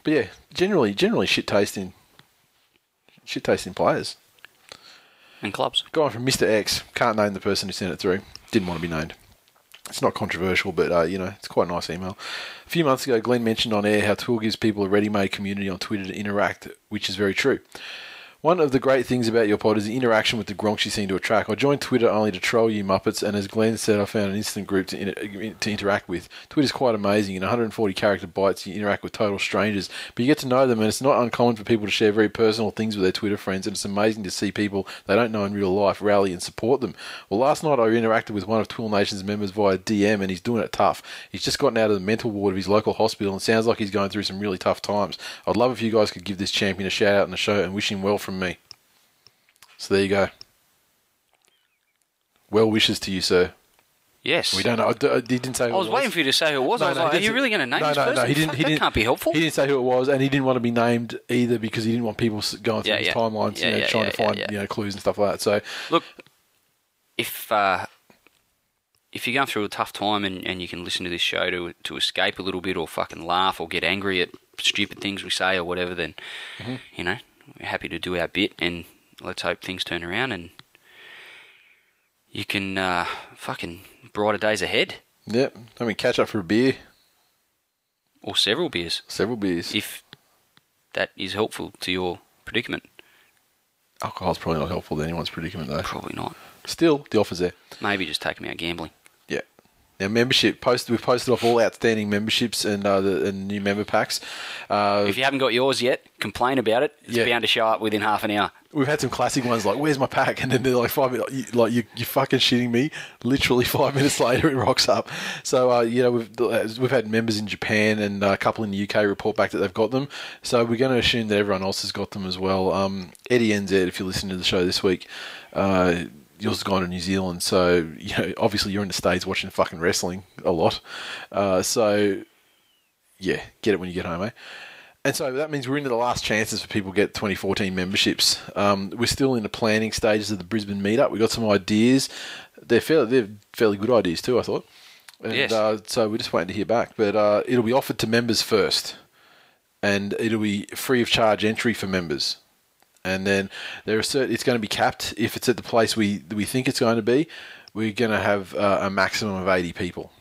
but yeah, generally, generally shit tasting, shit tasting players. And clubs. Going from Mr. X, can't name the person who sent it through. Didn't want to be named. It's not controversial, but uh, you know, it's quite a nice email. A few months ago, Glenn mentioned on air how Tool gives people a ready-made community on Twitter to interact, which is very true. One of the great things about your pod is the interaction with the gronks you seem to attract. I joined Twitter only to troll you Muppets, and as Glenn said, I found an instant group to, to interact with. Twitter's quite amazing. In 140 character bytes, you interact with total strangers, but you get to know them, and it's not uncommon for people to share very personal things with their Twitter friends, and it's amazing to see people they don't know in real life rally and support them. Well, last night I interacted with one of Twill Nation's members via DM, and he's doing it tough. He's just gotten out of the mental ward of his local hospital, and sounds like he's going through some really tough times. I'd love if you guys could give this champion a shout out in the show and wish him well from me. So there you go. Well wishes to you, sir. Yes. We don't know. I I- He didn't say. Who I was it waiting for you to say who it was. I was No, no, like, are you really going to name no, this no, person? No, he didn't. Fuck, he that didn't. can't be helpful. He didn't say who it was, and he didn't want to be named either because he didn't want people going through Yeah, his yeah. timelines, Yeah, you know, trying to find you know clues and stuff like that. So Look, if uh, if you're going through a tough time and, and you can listen to this show to to escape a little bit or fucking laugh or get angry at stupid things we say or whatever, then Mm-hmm. you know we're happy to do our bit and let's hope things turn around and you can uh, fucking brighter days ahead Yep. I mean, catch up for a beer, or several beers several beers. if that is helpful to your predicament. Alcohol's probably not helpful to anyone's predicament though. Probably not. Still, the offer's there. Maybe just take me out gambling. Now, membership post we've posted off all outstanding memberships and uh, the and new member packs. Uh, If you haven't got yours yet, complain about it. It's Yeah. bound to show up within half an hour. we've had some classic ones like "Where's my pack?" and then they're like five minutes, like you you fucking shitting me. Literally five minutes later, it rocks up. So uh, you know we've we've had members in Japan and a couple in the UK report back that they've got them. So we're going to assume that everyone else has got them as well. Um, Eddie NZ, if you're listening to the show this week. Uh, Yours has gone to New Zealand, so you know obviously you're in the states watching fucking wrestling a lot. Uh, so yeah, get it when you get home, eh? And so that means we're into the last chances for people to get 2014 memberships. Um, we're still in the planning stages of the Brisbane meetup. We've got some ideas. They're fairly, they're fairly good ideas too, I thought. And Yes. uh, so we're just waiting to hear back. But uh, it'll be offered to members first. And it'll be free of charge entry for members. And then there are certain, it's going to be capped. If it's at the place we, we think it's going to be, we're going to have uh, a maximum of 80 people.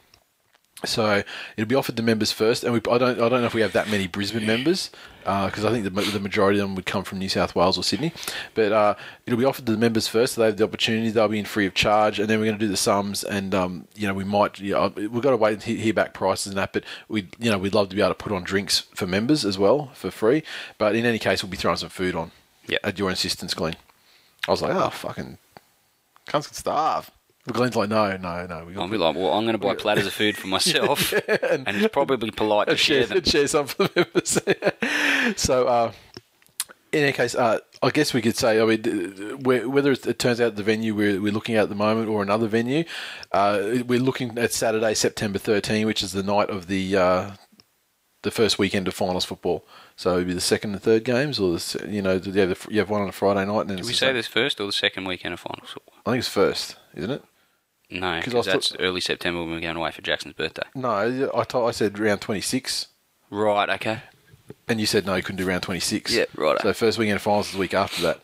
So it'll be offered to members first, and we, I don't I don't know if we have that many Brisbane members because I think the, the majority of them would come from New South Wales or Sydney. But uh, it'll be offered to the members first, so they have the opportunity. They'll be in free of charge, and then we're going to do the sums, and um, you know we might you know, we've got to wait and hear back prices and that. But we you know we'd love to be able to put on drinks for members as well for free. But in any case, we'll be throwing some food on Yep. at your insistence, Glenn. I was like, oh fucking, cunts can starve. But Glenn's like, no, no, no. We I'll be like, well, I'm going to buy platters of food for myself, and it's probably polite to share share, them. share some for the members. so, uh, in any case, uh, I guess we could say, I mean, whether it turns out the venue we're, we're looking at at the moment or another venue, uh, we're looking at Saturday, September 13, which is the night of the uh, the first weekend of finals football. So it'd be the second and third games, or the, you know, you have, the, you have one on a Friday night, and then Did we say this first or the second weekend of finals? I think it's first, isn't it? No, because thought- that's early September when we're going away for Jackson's birthday. No, I said round 26. Right, okay. And you said no, you couldn't do round 26. Yeah, righto. So first weekend of finals is the week after that.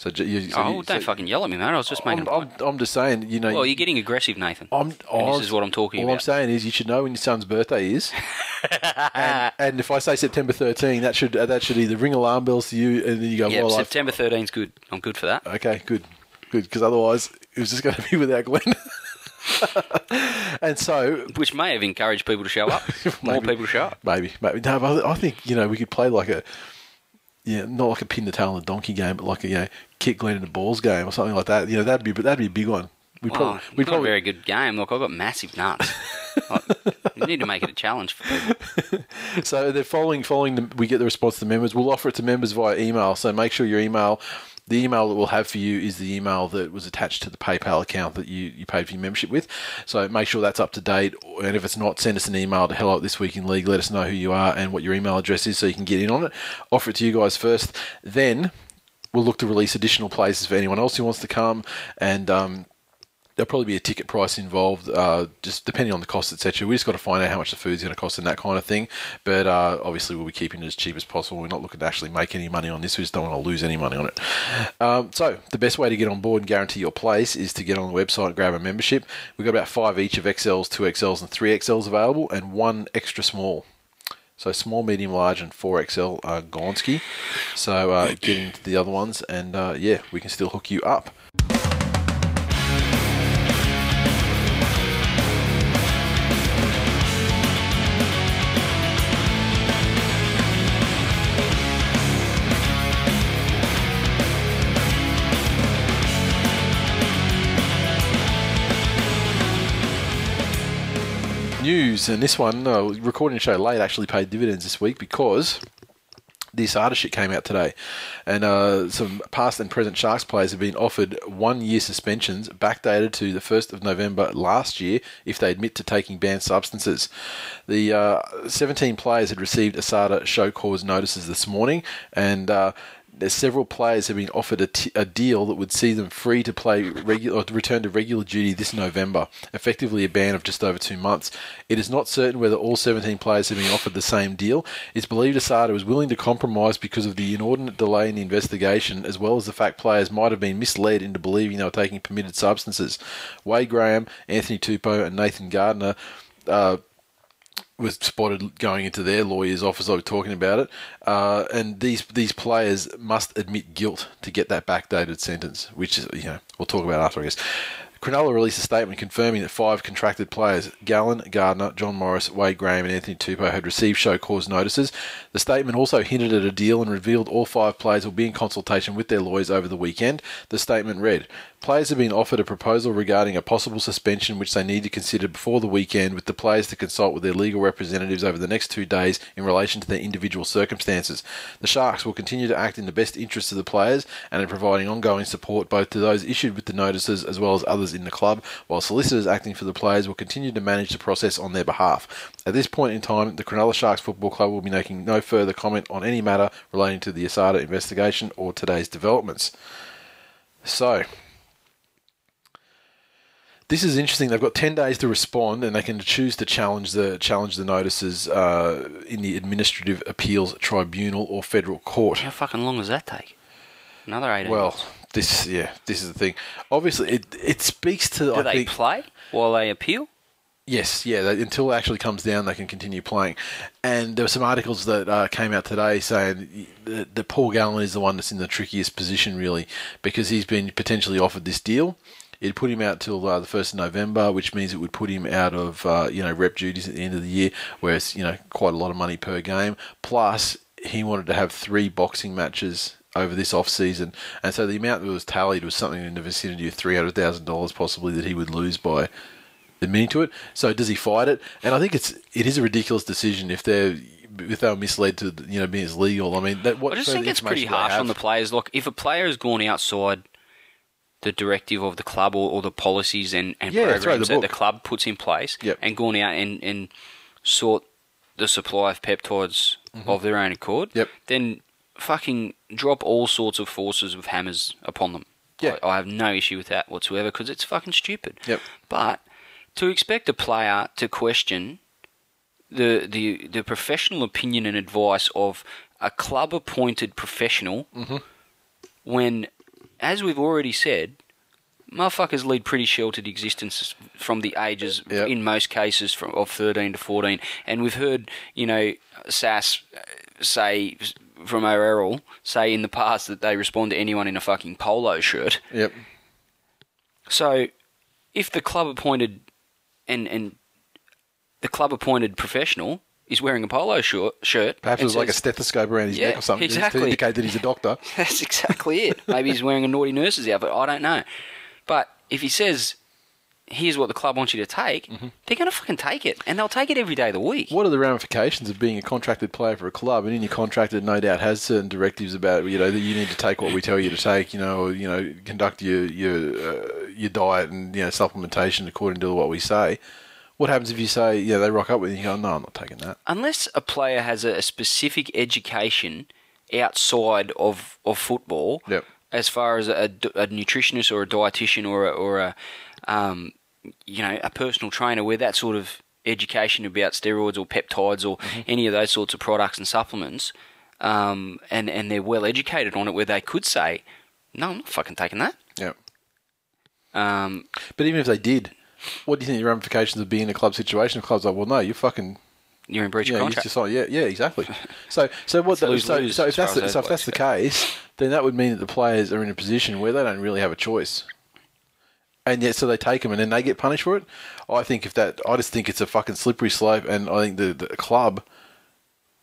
So, j- you, so oh, you- don't so- fucking yell at me, mate. I was just making I'm, a point. I'm, I'm just saying, you know. well, you're getting aggressive, Nathan. I'm, and this is what I'm talking about. all I'm saying is you should know when your son's birthday is. and, and if I say September 13, that should that should either ring alarm bells to you, and then you go, yeah, well, September 13's good. I'm good for that. okay, good, good, because otherwise it was just going to be without Glenn. and so Which may have encouraged people to show up. More people to show up. Maybe, maybe. No, but I think you know we could play like a, yeah, not like a pin the tail on the donkey game, but like a you know kick Glenn in the balls game or something like that. You know that'd be that'd be a big one. We probably we not a very good game. Look, I've got massive nuts. like, you need to make it a challenge for people. so they're following following the, we get the response to members. We'll offer it to members via email. So make sure your email. The email that we'll have for you is the email that was attached to the PayPal account that you, you paid for your membership with. So make sure that's up to date. And if it's not, send us an email to hello at this week in league. Let us know who you are and what your email address is so you can get in on it. Offer it to you guys first. Then we'll look to release additional places for anyone else who wants to come. And um, there'll probably be a ticket price involved, uh, just depending on the cost, etc. We just got to find out how much the food's going to cost and that kind of thing. But uh, obviously, we'll be keeping it as cheap as possible. We're not looking to actually make any money on this. We just don't want to lose any money on it. Um, so the best way to get on board and guarantee your place is to get on the website and grab a membership. We've got about five each of XLs, two XLs, and three XLs available, and one extra small. So small, medium, large, and 4XL are Gonski. So uh, get into the other ones, and uh, yeah, we can still hook you up. News, and this one, uh, recording show late, actually paid dividends this week because this shit came out today, and uh, some past and present Sharks players have been offered one-year suspensions, backdated to the first of November last year, if they admit to taking banned substances. The uh, 17 players had received Asada show cause notices this morning, and. Uh, there's several players have been offered a, t- a deal that would see them free to play regular or return to regular duty this November, effectively a ban of just over two months. It is not certain whether all 17 players have been offered the same deal. It's believed Asada was willing to compromise because of the inordinate delay in the investigation, as well as the fact players might have been misled into believing they were taking permitted substances. Wade Graham, Anthony Tupou, and Nathan Gardner. Uh, was spotted going into their lawyer's office. I was talking about it, uh, and these these players must admit guilt to get that backdated sentence, which is you know we'll talk about after I guess. Cronulla released a statement confirming that five contracted players, Gallen, Gardner, John Morris, Wade Graham, and Anthony Tupou, had received show cause notices. The statement also hinted at a deal and revealed all five players will be in consultation with their lawyers over the weekend. The statement read Players have been offered a proposal regarding a possible suspension which they need to consider before the weekend, with the players to consult with their legal representatives over the next two days in relation to their individual circumstances. The Sharks will continue to act in the best interests of the players and in providing ongoing support both to those issued with the notices as well as others in the club, while solicitors acting for the players will continue to manage the process on their behalf. At this point in time, the Cronulla Sharks Football Club will be making no further comment on any matter relating to the Asada investigation or today's developments. So, this is interesting. They've got ten days to respond, and they can choose to challenge the challenge the notices uh, in the Administrative Appeals Tribunal or federal court. How fucking long does that take? Another eight. Well, this yeah, this is the thing. Obviously, it it speaks to do I they think play while they appeal? Yes, yeah. They, until it actually comes down, they can continue playing. And there were some articles that uh, came out today saying that, that Paul Gallen is the one that's in the trickiest position, really, because he's been potentially offered this deal. It'd put him out till uh, the first of November, which means it would put him out of uh, you know rep duties at the end of the year, where it's you know quite a lot of money per game. Plus, he wanted to have three boxing matches over this off season, and so the amount that was tallied was something in the vicinity of three hundred thousand dollars, possibly that he would lose by admitting to it. So does he fight it? And I think it's it is a ridiculous decision if they're if they were misled to you know being as legal. I mean, that, what I just think it's pretty information do they harsh on the players. Look, if a player has gone outside the directive of the club or, or the policies and, and Yeah, programs the that the club puts in place Yep. and gone out and, and sought the supply of peptides of their own accord, Mm-hmm. Yep. then fucking drop all sorts of forces with hammers upon them. Yeah. I, I have no issue with that whatsoever because it's fucking stupid. Yep. But to expect a player to question the the the professional opinion and advice of a club appointed professional Mm-hmm. when as we've already said motherfuckers lead pretty sheltered existences from the ages Yep. in most cases from of 13 to 14 and we've heard you know Sass uh, say from O'Errol say in the past that they respond to anyone in a fucking polo shirt Yep. so, if the club appointed and and the club appointed professional is wearing a polo shirt, shirt Perhaps it and was like a stethoscope around his Yeah, neck or something exactly. to indicate that he's a doctor. That's exactly it. Maybe he's wearing a naughty nurse's outfit. I don't know. But if he says, "Here's what the club wants you to take," they're going to fucking take it, and they'll take it every day of the week. Mm-hmm. What are the ramifications of being a contracted player for a club? And in your contract, it no doubt has certain directives about you know that you need to take what we tell you to take. You know, or, you know, conduct your your uh, your diet and you know supplementation according to what we say. What happens if you say, yeah, they rock up with you and you go, no, I'm not taking that. unless a player has a, a specific education outside of, of football, Yep. as far as a, a nutritionist or a dietitian or a, or a um, you know a personal trainer, where that sort of education about steroids or peptides or any of those sorts of products and supplements, um, and and they're well educated on it, where they could say, no, I'm not fucking taking that. Yeah. Um, But even if they did, what do you think the ramifications of being in a club situation? The club's like, well, no, you're fucking you're in breach yeah, of contract. like, yeah, yeah, exactly. So, so what? So, so if that's the, so if that's the case, then that would mean that the players are in a position where they don't really have a choice, and yet so they take them and then they get punished for it. I think if that, I just think it's a fucking slippery slope, and I think the the club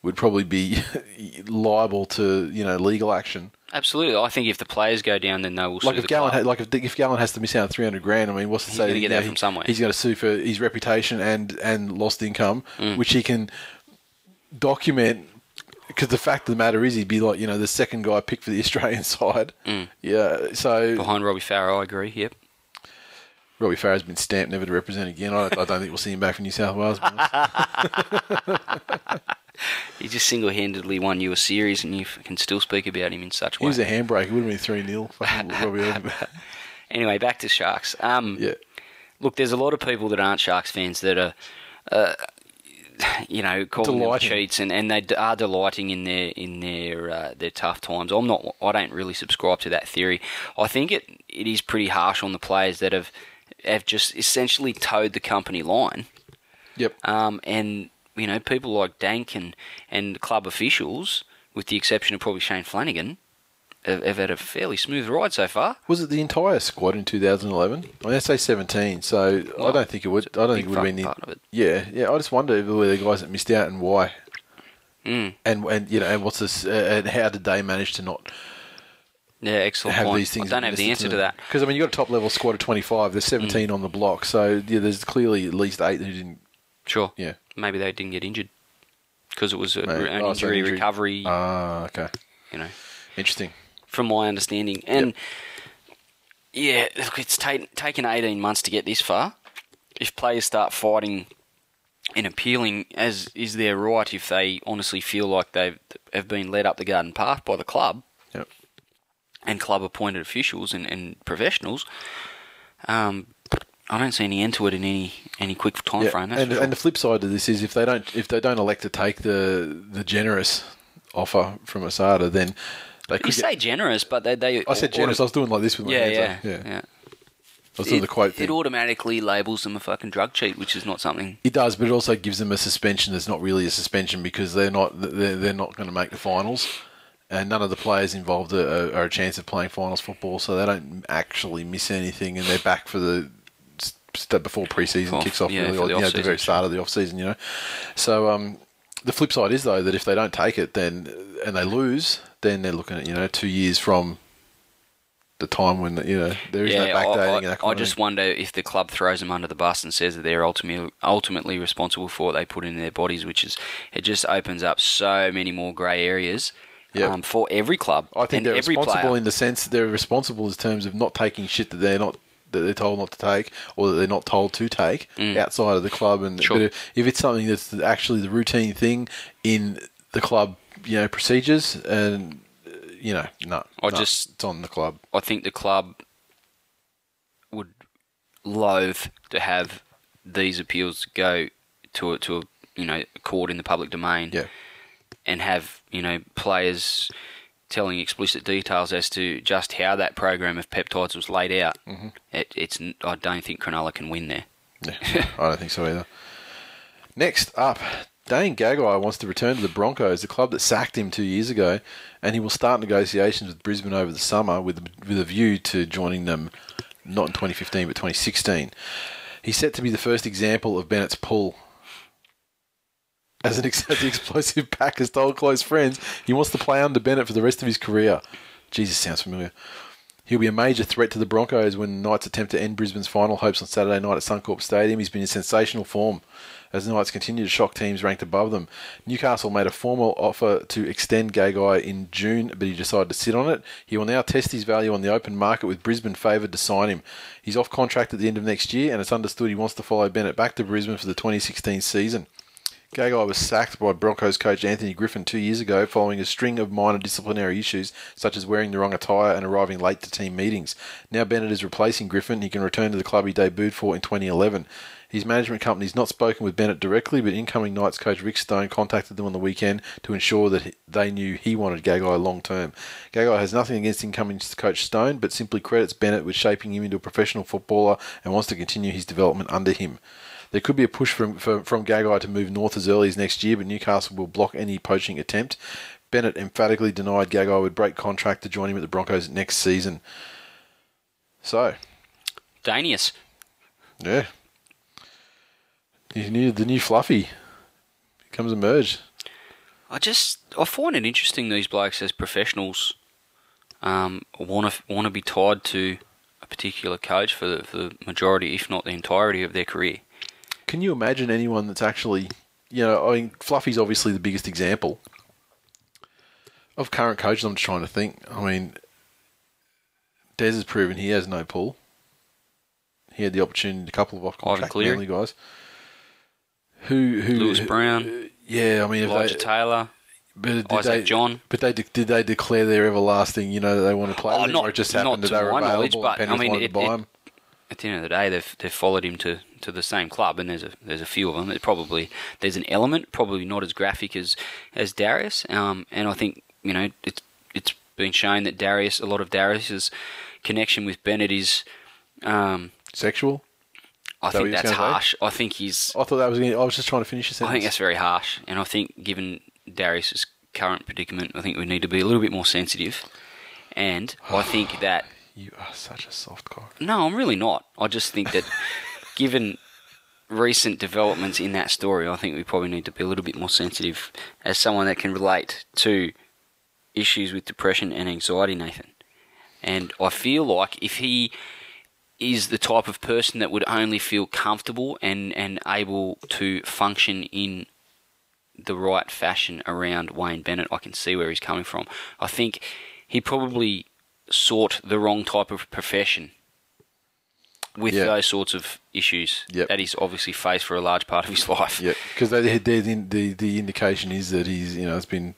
would probably be liable to you know legal action. Absolutely, I think if the players go down, then they will sue Like if club. had, like if if Gallen has to miss out on three hundred grand, I mean, what's to He's say? gonna get you know, that he- from somewhere. He's going to sue for his reputation and and lost income, Mm. which he can document. Because the fact of the matter is, he'd be like you know the second guy picked for the Australian side. Mm. Yeah, so behind Robbie Farah. I agree. Yep. Robbie Farah's been stamped never to represent again. I, I don't think we'll see him back for New South Wales. to be honest. He just single-handedly won you a series, and you can still speak about him in such he way. was a handbrake. It would have been three 0 Anyway, back to Sharks. Um, yeah, Look, there's a lot of people that aren't Sharks fans that are, uh, you know, calling Delighting. them cheats, and, and they d- are delighting in their in their uh, their tough times. I'm not. I don't really subscribe to that theory. I think it it is pretty harsh on the players that have have just essentially towed the company line. yep. Um, and you know, people like Dank and, and club officials, with the exception of probably Shane Flanagan, have, have had a fairly smooth ride so far. Was it the entire squad in 2011? I mean, I say 17, so I don't think it would. I don't think it would have been the. part of it. Yeah, yeah. I just wonder if there were the guys that missed out and why, Mm. and and you know, and what's this, uh, and how did they manage to not Yeah, excellent have point. these things? I don't have the answer to that. because I mean, you've got a top level squad of 25. There's 17 on the block, so yeah, there's clearly at least eight who didn't. Sure. Yeah. Maybe they didn't get injured because it was a, Maybe. an Oh, injury injury- recovery. Ah, okay, you know, interesting. from my understanding, and yeah, look, it's ta- taken eighteen months to get this far. If players start fighting and appealing, as is their right, if they honestly feel like they have been led up the garden path by the club Yep. And club appointed officials and, and professionals, um, I don't see any end to it in any any quick time Yeah, frame. And, sure. and the flip side to this is if they don't if they don't elect to take the the generous offer from Asada, then they you say Get, generous, but they they I said generous. I was doing like this with my Yeah, hands. yeah, yeah, yeah. I was doing It, the quote it automatically labels them a fucking drug cheat, which is not something. It does, but it also gives them a suspension that's not really a suspension because they're not they're, they're not going to make the finals, and none of the players involved are, are a chance of playing finals football, so they don't actually miss anything, and they're back for the before preseason kicks off, yeah, really, or, the you know, at the very start of the off season, you know. So um, the flip side is though that if they don't take it, then and they lose, then they're looking at you know two years from the time when you know there is yeah, no backdating I, and that I, I just wonder if the club throws them under the bus and says that they're ultimately ultimately responsible for what they put in their bodies, which is it just opens up so many more grey areas Yeah. um, for every club. I think and they're responsible player. in the sense that they're responsible in terms of not taking shit that they're not that they're told not to take or that they're not told to take outside of the club. And Mm. Sure. if, if it's something that's actually the routine thing in the club, you know, procedures and you know, no, I no, just- it's on the club. I think the club would loathe to have these appeals go to a, to a you know a court in the public domain. Yeah, and have you know players telling explicit details as to just how that program of peptides was laid out. Mm-hmm. It, it's I don't think Cronulla can win there. yeah, I don't think so either. Next up, Dane Gagai wants to return to the Broncos, the club that sacked him two years ago, and he will start negotiations with Brisbane over the summer with with a view to joining them not in 2015 but 2016. He's set to be the first example of Bennett's pull. As an as the explosive pack has told close friends, he wants to play under Bennett for the rest of his career. Jesus, sounds familiar. He'll be a major threat to the Broncos when Knights attempt to end Brisbane's final hopes on Saturday night at Suncorp Stadium. He's been in sensational form as the Knights continue to shock teams ranked above them. Newcastle made a formal offer to extend Gagai in June, but he decided to sit on it. He will now test his value on the open market with Brisbane favoured to sign him. He's off contract at the end of next year, and it's understood he wants to follow Bennett back to Brisbane for the 2016 season. Gagai was sacked by Broncos coach Anthony Griffin two years ago following a string of minor disciplinary issues, such as wearing the wrong attire and arriving late to team meetings. Now Bennett is replacing Griffin. He can return to the club he debuted for in 2011. His management company has not spoken with Bennett directly, but incoming Knights coach Rick Stone contacted them on the weekend to ensure that they knew he wanted Gagai long term. Gagai has nothing against incoming coach Stone, but simply credits Bennett with shaping him into a professional footballer and wants to continue his development under him. There could be a push from, from, from Gagai to move north as early as next year, but Newcastle will block any poaching attempt. Bennett emphatically denied Gagai would break contract to join him at the Broncos next season. So, Darius. yeah. You knew the new Fluffy It becomes emerged. I just I find it interesting these blokes as professionals um, want to want to be tied to a particular coach for the, for the majority, if not the entirety, of their career. Can you imagine anyone that's actually, you know, I mean, Fluffy's obviously the biggest example of current coaches. I'm just trying to think. I mean, Des has proven he has no pull. He had the opportunity, a couple of off contract Cleary. Guys. Who, who, Lewis who- Brown, yeah, I mean, if Elijah they, Taylor. but did Isaac they, John. But they did they declare their everlasting, you know, that they want to play Oh, him, not- or it just not happened that to they were my knowledge, but, and I mean, wanted it- to buy it- him? At the end of the day, they've they've followed him to, to the same club, and there's a there's a few of them. There's probably there's an element, probably not as graphic as as Darius, um, and I think you know it's it's been shown that Darius, a lot of Darius's connection with Bennett is, um, Sexual? I that think that's gonna say? harsh. I think he's I thought that was. Gonna, I was just trying to finish the sentence. I think that's very harsh, and I think given Darius's current predicament, I think we need to be a little bit more sensitive And I think that You are such a soft cock. no, I'm really not. I just think that given recent developments in that story, I think we probably need to be a little bit more sensitive as someone that can relate to issues with depression and anxiety, Nathan. And I feel like if he is the type of person that would only feel comfortable and, and able to function in the right fashion around Wayne Bennett, I can see where he's coming from. I think he probably sought the wrong type of profession with Yeah. those sorts of issues Yep. that he's obviously faced for a large part of his life. Yeah, because the, the the indication is that he's you know it's been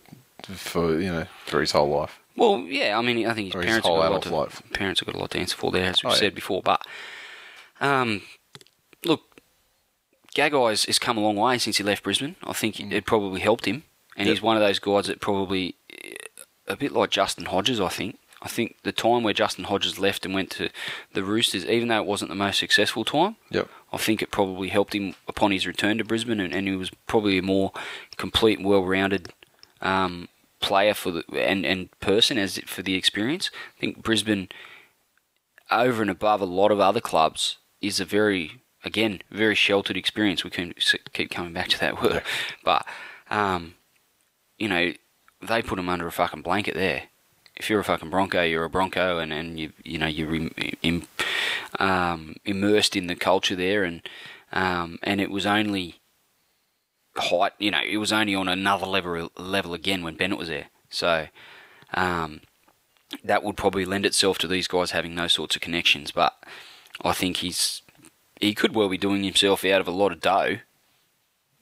for you know for his whole life. Well, yeah, I mean, I think his Or his parents have whole got a lot adult to, parents have got a lot to answer for there, as we've Oh, yeah. said before. But um, look, Gagai has, has come a long way since he left Brisbane. I think Mm. it probably helped him, and Yep. he's one of those guys that probably a bit like Justin Hodges. I think. I think the time where Justin Hodges left and went to the Roosters, even though it wasn't the most successful time, Yep. I think it probably helped him upon his return to Brisbane, and, and he was probably a more complete, and well-rounded um, player for the and, and person as it, for the experience. I think Brisbane, over and above a lot of other clubs, is a very again very sheltered experience. We can keep coming back to that word, but um, you know they put him under a fucking blanket there. If you're a fucking Bronco, you're a Bronco, and, and you you know you're im, um, immersed in the culture there, and um, and it was only height. You know, it was only on another level level again when Bennett was there. So um, that would probably lend itself to these guys having those sorts of connections. But I think he's he could well be doing himself out of a lot of dough.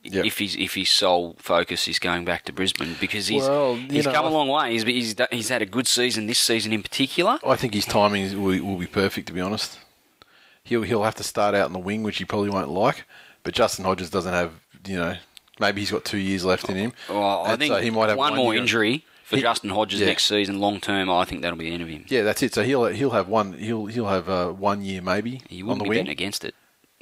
Yep. If he's if his sole focus is going back to Brisbane because he's Well, he's know, come a long way. He's, he's he's had a good season this season in particular. I think his timing is, will, will be perfect. To be honest, he'll he'll have to start out in the wing, which he probably won't like. But Justin Hodges doesn't have you know maybe he's got two years left in him. Well, I And think so he might have one, more year- injury for He- Justin Hodges yeah. next season, long term. I think that'll be the end of him. Yeah, that's it. So he'll he'll have one he'll he'll have uh, one year maybe He wouldn't the be wing. against it.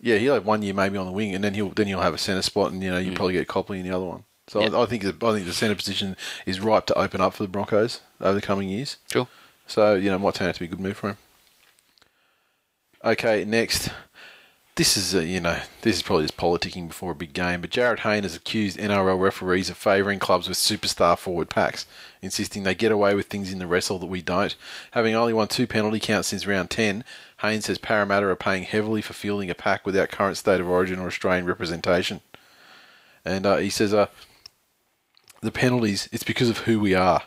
Yeah, he'll have one year maybe on the wing, and then he'll then he'll have a centre spot, and you know you will probably get Copley in the other one. So Mm. Yep. I, I think the, I think the centre position is ripe to open up for the Broncos over the coming years. Sure. So you know, it might turn out to be a good move for him. Okay, next. This is, uh, you know, this is probably just politicking before a big game, but Jarryd Hayne has accused NRL referees of favouring clubs with superstar forward packs, insisting they get away with things in the wrestle that we don't. Having only won two penalty counts since round 10, Hayne says Parramatta are paying heavily for fielding a pack without current state of origin or Australian representation. And uh, he says, uh, the penalties, it's because of who we are.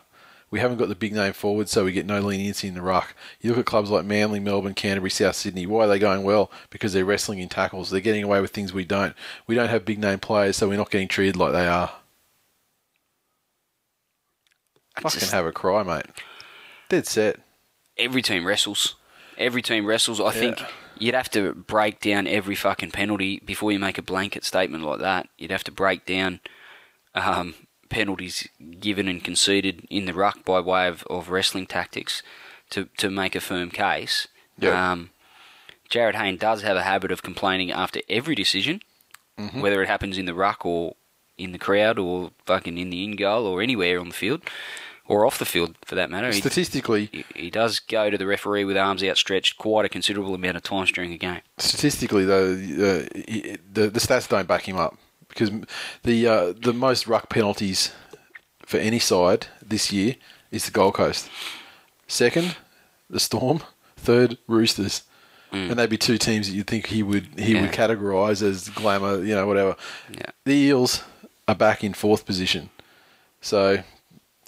We haven't got the big name forward, so we get no leniency in the ruck. You look at clubs like Manly, Melbourne, Canterbury, South Sydney. Why are they going well? Because they're wrestling in tackles. They're getting away with things we don't. We don't have big name players, so we're not getting treated like they are. Fucking Just- have a cry, mate. Dead set. every team wrestles. Every team wrestles. I think you'd have to break down every fucking penalty before you make a blanket statement like that. You'd have to break down um, penalties given and conceded in the ruck by way of, of wrestling tactics to, to make a firm case. Yeah. Um, Jarryd Hayne does have a habit of complaining after every decision, Mm-hmm. whether it happens in the ruck or in the crowd or fucking in the in goal or anywhere on the field or off the field for that matter. Statistically, he, he does go to the referee with arms outstretched quite a considerable amount of times during a game. statistically though, uh, he- the the stats don't back him up because the uh, the most ruck penalties for any side this year is the Gold Coast. Second, the Storm. Third, Roosters. And they'd be two teams that you'd think he would he would Mm. Categorise as glamour, you know, whatever. Yeah. The Eels are back in fourth position, so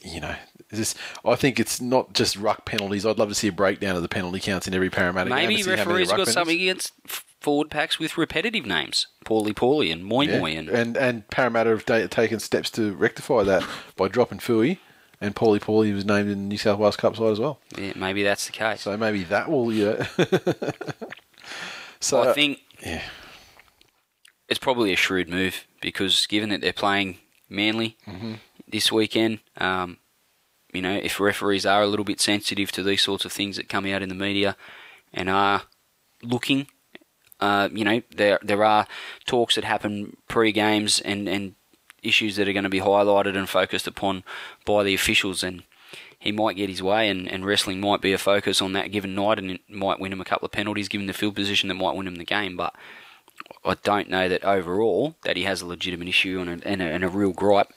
you know. This, I think it's not just ruck penalties. I'd love to see a breakdown of the penalty counts in every Parramatta game. Maybe how many referees got penalties. something against forward packs with repetitive names, Pauli Pauli and Moimoi, and, and and Parramatta have ta- taken steps to rectify that by dropping Fui, and Pauli Pauli was named in the New South Wales Cup side as well. yeah, maybe that's the case. So maybe that will yeah. so I think yeah, it's probably a shrewd move because given that they're playing Manly Mm-hmm. this weekend, um, you know, if referees are a little bit sensitive to these sorts of things that come out in the media and are looking, uh, you know, there there are talks that happen pre-games and, and issues that are going to be highlighted and focused upon by the officials and he might get his way, and, and wrestling might be a focus on that given night, and it might win him a couple of penalties, given the field position that might win him the game. But I don't know that overall that he has a legitimate issue and a, and a, and a real gripe,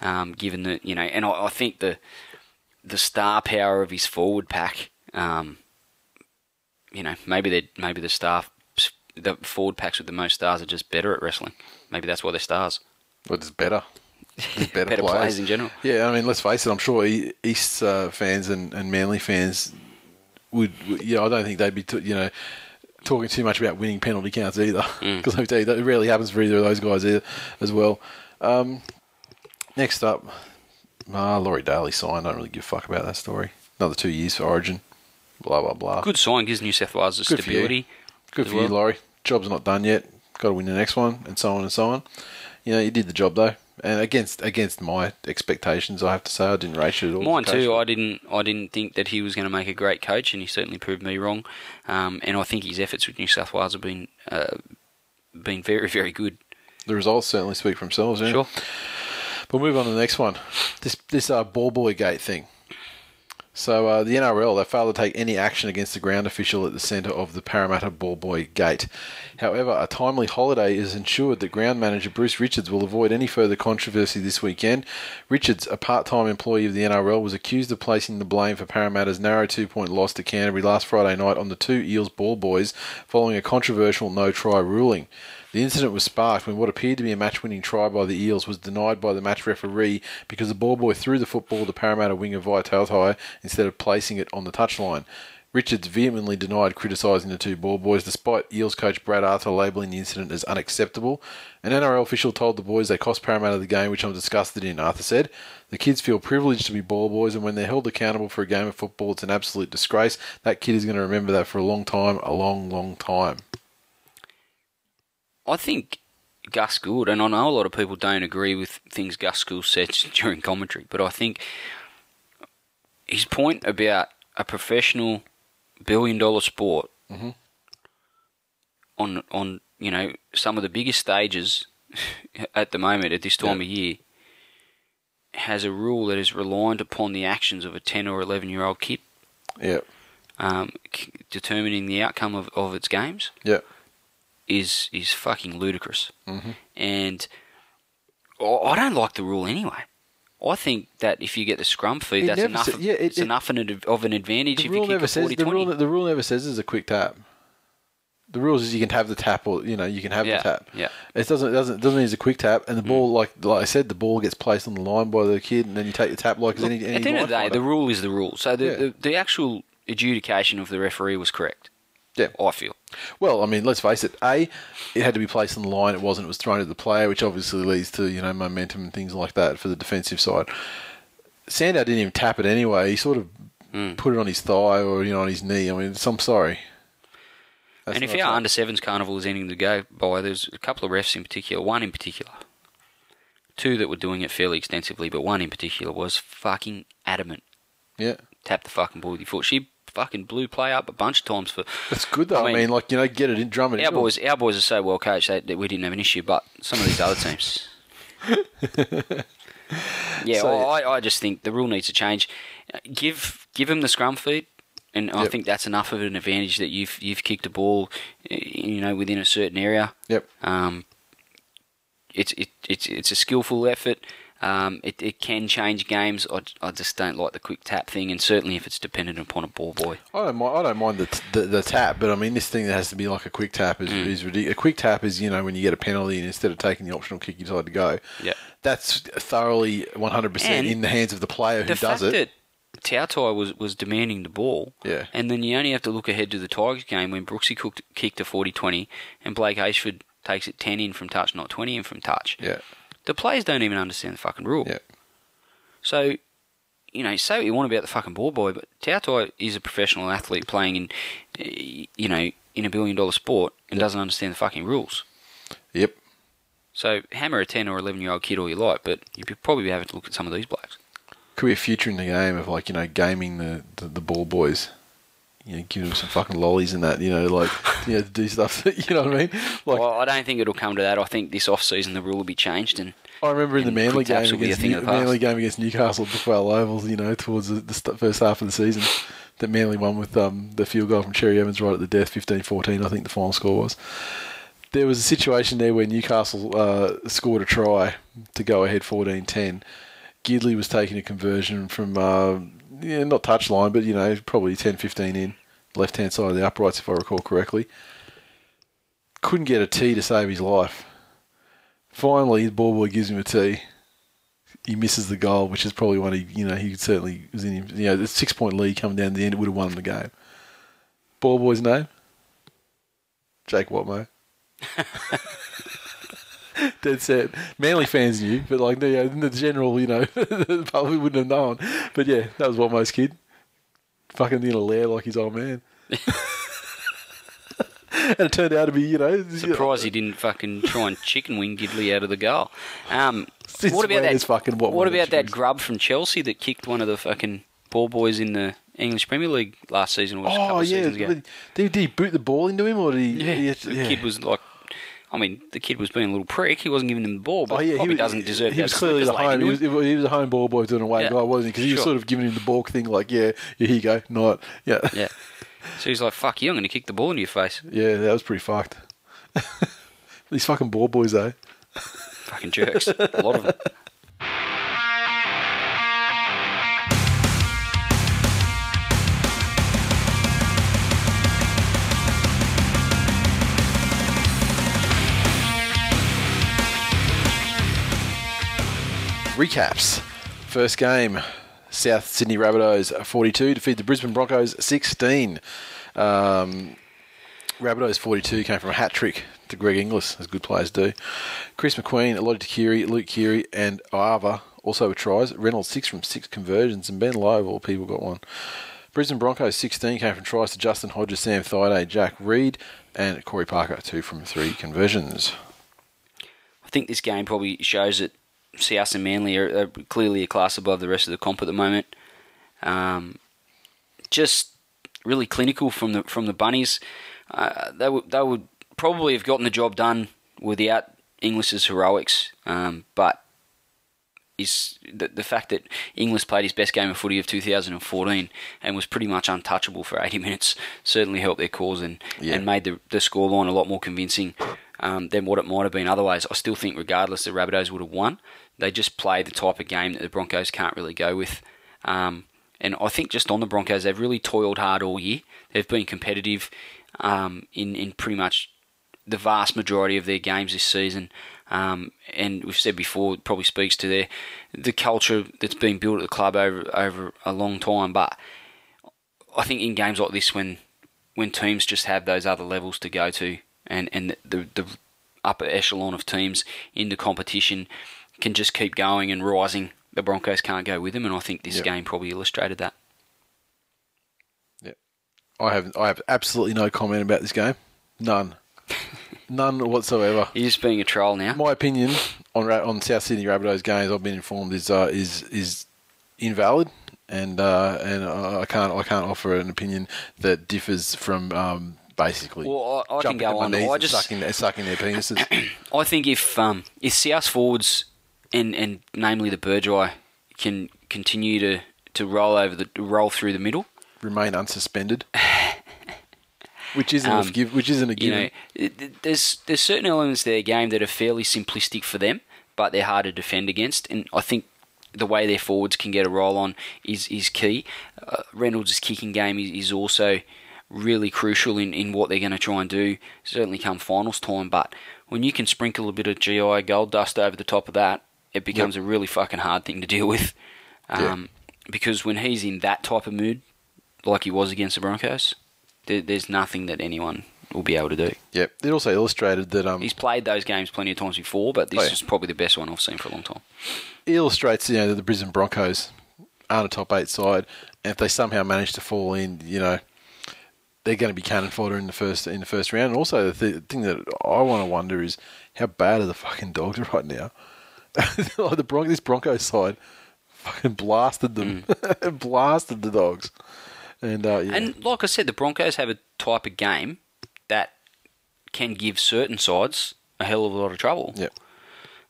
um, given that you know, and I, I think the the star power of his forward pack. Um, you know, maybe they maybe the staff, the forward packs with the most stars are just better at wrestling. Maybe that's why they're stars. Well, just better. Just better, Better players. players in general. Yeah, I mean, let's face it. I'm sure East uh, fans and, and Manly fans would, would, you know, I don't think they'd be, t- you know, talking too much about winning penalty counts either. Mm. Because I tell you, that rarely happens for either of those guys either, as well. Um, next up, ah, Laurie Daley signed. I don't really give a fuck about that story. Another two years for Origin. Blah blah blah. Good sign gives New South Wales the Good for stability. Good as for you. Laurie. Job's not done yet. Got to win the next one, and so on and so on. You know, you did the job though, and against against my expectations, I have to say, I didn't rate you at all. Mine coach. too. I didn't. I didn't think that he was going to make a great coach, and he certainly proved me wrong. Um, and I think his efforts with New South Wales have been uh, been very, very good. The results certainly speak for themselves. Yeah. Sure. We'll move on to the next one. This this uh, ball boy gate thing. So uh, the NRL they failed to take any action against the ground official at the centre of the Parramatta ball boy gate. However, a timely holiday is ensured that ground manager Bruce Richards will avoid any further controversy this weekend. Richards, a part-time employee of the NRL, was accused of placing the blame for Parramatta's narrow two-point loss to Canterbury last Friday night on the two Eels ball boys following a controversial no-try ruling. The incident was sparked when what appeared to be a match winning try by the Eels was denied by the match referee because the ball boy threw the football to Parramatta winger Vaitai instead of placing it on the touchline. Richards vehemently denied criticising the two ball boys, despite Eels coach Brad Arthur labelling the incident as unacceptable. An NRL official told the boys they cost Parramatta the game, which I'm disgusted in, Arthur said. The kids feel privileged to be ball boys, and when they're held accountable for a game of football, it's an absolute disgrace. That kid is going to remember that for a long time, a long, long time. I think Gus Gould, and I know a lot of people don't agree with things Gus Gould said during commentary, but I think his point about a professional billion dollar sport on on you know some of the biggest stages at the moment at this time Yeah. of year has a rule that is reliant upon the actions of a 10 or 11 year old kid Yeah, um, c- determining the outcome of, of its games yeah. Is is fucking ludicrous. Mhm. And I don't like the rule anyway. I think that if you get the scrum feed, It that's enough. sa- yeah, it- it's it- enough of an advantage The if rule you kick never a says 40 the 20. rule. The rule never says there's a quick tap. The rules is you can have the tap, or you know you can have Yeah, the tap. yeah. It doesn't it doesn't it doesn't mean it's a quick tap, and the ball like like I said, the ball gets placed on the line by the kid, and then you take the tap like any any At the end of the day, line the rule is the rule. So the, Yeah. the, the actual adjudication of the referee was correct. Yeah. I feel. Well, I mean, let's face it. A, it had to be placed on the line. It wasn't. It was thrown at the player, which obviously leads to you know momentum and things like that for the defensive side. Sandow didn't even tap it anyway. He sort of Hmm. put it on his thigh or you know on his knee. I mean, so I'm sorry. That's and if our under sevens carnival is anything to go by, there's a couple of refs in particular, one in particular, two that were doing it fairly extensively, but one in particular was fucking adamant. yeah, Tap the fucking ball with your foot. She fucking blew play up a bunch of times for. that's good though. I I mean, mean, like you know, get it in, drum it. Our boys, our boys are so well coached that, that we didn't have an issue, but some of these other teams. yeah, So- I, I just think the rule needs to change. Give give them the scrum feed, and I think that's enough of an advantage that you've you've kicked a ball, you know, within a certain area. Yep. Um, it's it, it's it's a skillful effort. Um, it, it can change games. I, I just don't like the quick tap thing, and certainly if it's dependent upon a ball boy. I don't mind. I don't mind the, the the tap, but I mean, this thing that has to be like a quick tap is, Mm. is ridiculous. A quick tap is you know when you get a penalty and instead of taking the optional kick, you decide to go. Yeah. That's thoroughly 100 percent in the hands of the player who the does fact it. that Toutai was, was demanding the ball, Yeah. and then you only have to look ahead to the Tigers game when Brooksy cooked, kicked a 40-20 and Blake Austin takes it 10 in from touch, not 20 in from touch. yeah, The players don't even understand the fucking rule. yeah, So, you know, say what you want about the fucking ball boy, but Toutai is a professional athlete playing in, eh, you know, in a billion dollar sport and doesn't understand the fucking rules. yep. So hammer a 10 or 11 year old kid all you like, but you'd probably be having to look at some of these blokes. Could be a future in the game of like you know gaming the the, the ball boys. You know, giving him some fucking lollies and that, you know, like, you know, to do stuff. you know what I mean? Like, well, I don't think it'll come to that. I think this off season the rule will be changed, and I remember in the Manly game taps will be a against New, of the past. Manly game against Newcastle at Brookvale Oval, you know, towards the, the st- first half of the season, that Manly won with um, the field goal from Cherry Evans right at the death, 15-14, I think the final score was. There was a situation there where Newcastle uh, scored a try to go ahead 14-10. Gidley was taking a conversion from, uh, yeah, not touchline, but, you know, probably 10-15 in, left-hand side of the uprights, if I recall correctly. Couldn't get a tee to save his life. Finally, the ball boy gives him a tee. He misses the goal, which is probably one he, you know, he certainly was in. You know, the six point lead coming down the end, it would have won the game. Ball boy's name? Jake Watmough. Dead set. Manly fans knew, but like the, the general, you know, the public wouldn't have known. But yeah, that was Watmough's kid. Fucking in a lair like his old man. and it turned out to be, you know, surprised he didn't fucking try and chicken wing Gidley out of the goal. Um, what about that? fucking what what about that grub from Chelsea that kicked one of the fucking ball boys in the English Premier League last season? Or a couple Oh of yeah, seasons ago? did, did he boot the ball into him or did he? Yeah, he- the yeah. kid was like. I mean, the kid was being a little prick. He wasn't giving him the ball, but Oh yeah, he doesn't deserve. He was clearly the home. He was, he was a home ball boy doing away Yeah. guy, wasn't he? Because he was sort of giving him the ball thing, like, yeah, yeah, here you go, not, yeah, yeah. So he's like, "Fuck you! I'm going to kick the ball into your face." Yeah, that was pretty fucked. These fucking ball boys, eh? Fucking jerks. a lot of them. Recaps. First game, South Sydney Rabbitohs 42 defeat the Brisbane Broncos 16. Um, Rabbitohs 42 came from a hat trick to Greg Inglis, as good players do. Chris McQueen, Lote Tuqiri, Luke Keary, and Auva'a also with tries. Reynolds six from six conversions, and Ben Lowe, all people, got one. Brisbane Broncos 16 came from tries to Justin Hodges, Sam Thaiday, Jack Reed, and Corey Parker, two from three conversions. I think this game probably shows that South and Manly are, are clearly a class above the rest of the comp at the moment. Um, just really clinical from the from the bunnies. Uh, they would they would probably have gotten the job done without Inglis's heroics, um, but is the, the fact that Inglis played his best game of footy of 2014 and was pretty much untouchable for 80 minutes certainly helped their cause and, Yeah. and made the, the scoreline a lot more convincing um, than what it might have been otherwise. I still think, regardless, the Rabbitohs would have won. They just play the type of game that the Broncos can't really go with. Um, and I think just on the Broncos, they've really toiled hard all year. They've been competitive um, in, in pretty much the vast majority of their games this season. Um, and we've said before, it probably speaks to their the culture that's been built at the club over over a long time. But I think in games like this, when when teams just have those other levels to go to, and and the the upper echelon of teams in the competition can just keep going and rising, the Broncos can't go with them. And I think this Yep. game probably illustrated that. Yeah, I have I have absolutely no comment about this game. None. None whatsoever. You're just being a troll now. My opinion on on South Sydney Rabbitohs games, I've been informed is uh, is is invalid, and uh, and I can't I can't offer an opinion that differs from um, basically. Well, I, I can go on. I just sucking, sucking their penises. I think if um, if South forwards and and namely the Burgeye can continue to, to roll over the roll through the middle, remain unsuspended, which isn't a Um, give, which isn't a you given. know, it- it- there's there's certain elements of their game that are fairly simplistic for them, but they're hard to defend against. And I think the way their forwards can get a roll on is is key. Uh, Reynolds' kicking game is, is also really crucial in, in what they're going to try and do. Certainly come finals time, but when you can sprinkle a bit of GI gold dust over the top of that, it becomes a really fucking hard thing to deal with. Yeah. Um, Because when he's in that type of mood, like he was against the Broncos, there, there's nothing that anyone will be able to do. Yep. It also illustrated that um, He's played those games plenty of times before, but this Oh, yeah. is probably the best one I've seen for a long time. it illustrates you know that the Brisbane Broncos aren't a top eight side, and if they somehow manage to fall in, you know, they're going to be cannon fodder in the first in the first round. And also, the th- thing that I want to wonder is how bad are the fucking dogs right now? Like the Bron- this Broncos side fucking blasted them, blasted the dogs. And uh, yeah, And like I said, the Broncos have a type of game that can give certain sides a hell of a lot of trouble. yeah,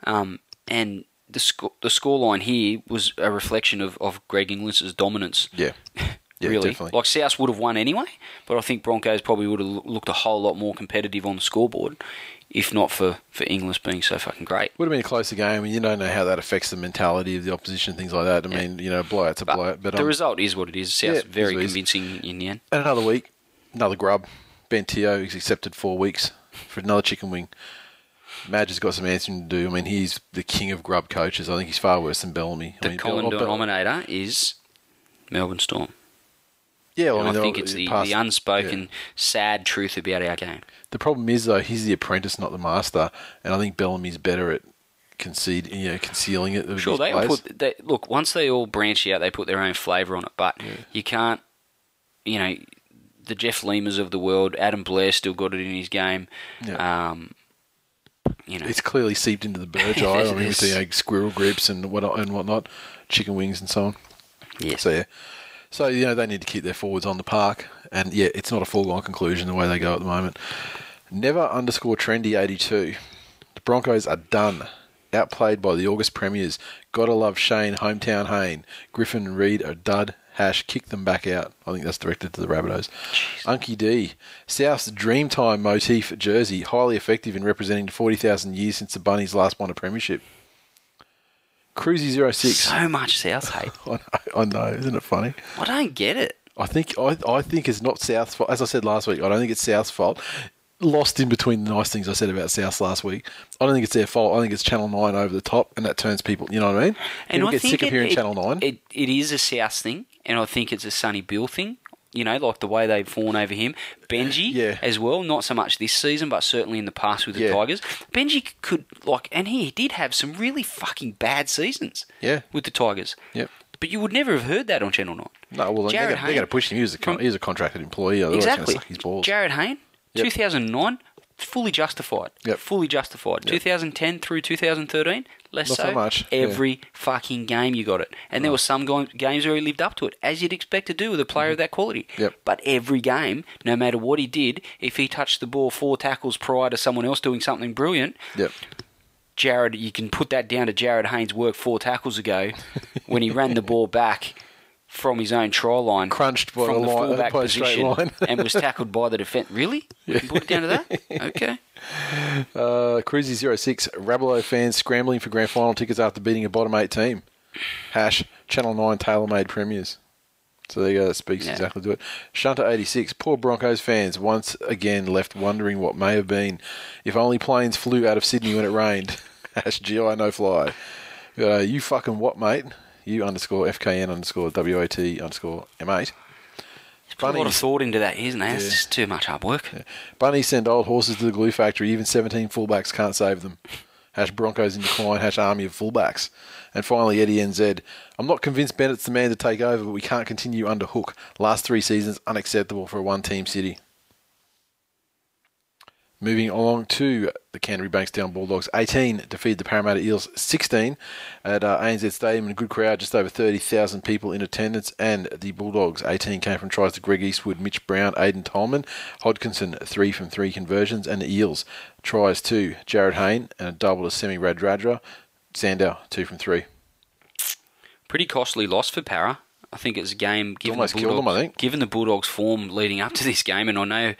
Um, and the sco- the scoreline here was a reflection of, of Greg Inglis's dominance. yeah, yeah, really, definitely. like South would have won anyway, but I think Broncos probably would have looked a whole lot more competitive on the scoreboard, if not for for Inglis being so fucking great. Would have been a closer game, and you don't know how that affects the mentality of the opposition, things like that. I mean, you know, blowout's a But, blowout. But the um, result is what it is. yeah, South's it is very convincing in the end. And another week, another grub. Ben Te'o is accepted four weeks for another chicken wing. Madge has got some answering to do. I mean, he's the king of grub coaches. I think he's far worse than Bellamy. I The mean, common Bell- Bell- denominator is Melbourne Storm. Yeah, well, And I, I, think it's the, the unspoken, yeah. sad truth about our game. The problem is though, he's the apprentice, not the master, and I think Bellamy's better at concede, you know, concealing it. Sure, they put they, look once they all branch out, they put their own flavour on it. But you can't, you know, the Jeff Limas of the world, Adam Blair still got it in his game. Yeah. Um, you know, it's clearly seeped into the bird's eye. I mean, with the know, squirrel grips and what and whatnot, chicken wings and so on. yes. So yeah, so you know they need to keep their forwards on the park, and yeah, it's not a foregone conclusion the way they go at the moment. Never underscore trendy eighty two. The Broncos are done. Outplayed by the August premiers. Gotta love Shane, hometown Hayne. Griffin and Reed are dud. Hash, kick them back out. I think that's directed to the Rabbitohs. Unky D. South's Dreamtime motif jersey. Highly effective in representing the 40,000 years since the Bunnies last won a premiership. Cruisy 06. So much South hate. I know, I know, isn't it funny? I don't get it. I think I, I think it's not South's fault. As I said last week, I don't think it's South's fault. Lost in between the nice things I said about South last week. I don't think it's their fault. I think it's Channel Nine over the top, and that turns people. You know what I mean? people get sick of hearing it, Channel Nine. It, it is a South thing, and I think it's a Sonny Bill thing. You know, like the way they've fawned over him. Benji Yeah. as well, not so much this season, but certainly in the past with the Yeah. Tigers. Benji could, like, and he did have some really fucking bad seasons Yeah. with the Tigers. Yep. But you would never have heard that on Channel 9. No, well, they're Jared they're going to push him. He's a, con- from- a contracted employee. Otherwise, Exactly. going to suck his balls. Jarryd Hayne, Yep. 2009, fully justified. Yep. Fully justified. 2010 through 2013, less Not so much, yeah. Every fucking game you got it. And there were some go- games where he lived up to it, as you'd expect to do with a player of that quality. Mm-hmm. Yep. But every game, no matter what he did, if he touched the ball four tackles prior to someone else doing something brilliant, Yep. Jarryd, you can put that down to Jarryd Hayne's work four tackles ago when he ran the ball back from his own try line, Crunched by from the line- fullback position, line. and was tackled by the defence. Really? You can put it down to that? Okay. Uh, Cruisy 06. Rabbitoh fans scrambling for grand final tickets after beating a bottom eight team. Hash Channel 9 tailor made premiers. So there you go. That speaks Yeah. exactly to it. Shunter 86. Poor Broncos fans once again left wondering what may have been. If only planes flew out of Sydney when it rained. Hash GI no fly. Uh, you fucking what, mate? You underscore FKN underscore WAT underscore M8. Put a lot of thought into that, isn't there? It's just too much hard work. Bunnies send old horses to the glue factory. Even 17 fullbacks can't save them. Hash Broncos in decline. Hash army of fullbacks. And finally, Eddie NZ. I'm not convinced Bennett's the man to take over, but we can't continue under Hook. Last three seasons, unacceptable for a one team city. Moving along to the Canterbury Bankstown Bulldogs. 18 defeated the Parramatta Eels 16 at uh, ANZ Stadium. A good crowd, just over 30,000 people in attendance. And the Bulldogs 18 came from tries to Greg Eastwood, Mitch Brown, Aiden Tolman, Hodkinson, three from three conversions. And the Eels tries to Jarryd Hayne and a double to Semi Radradra. Sandow, two from three. Pretty costly loss for Para. I think it's a game given the Bulldogs, them, I think. given the Bulldogs' form leading up to this game, and I know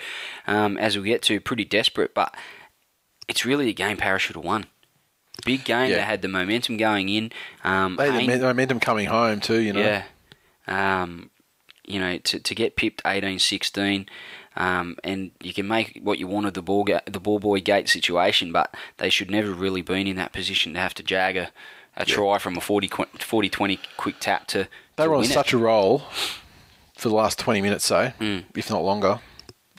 um, as we get to, pretty desperate, but it's really a game Para should have won. Big game. Yeah. They had the momentum going in. Um, They had the momentum coming home, too, you know. Yeah. Um, you know, to, to get pipped 18-16, um, and you can make what you want of the ball ga- the ball boy gate situation, but they should never really been in that position to have to jag a, a try from a 40-20 quick tap to, They to were on win it. such a roll for the last 20 minutes, so, Mm. if not longer.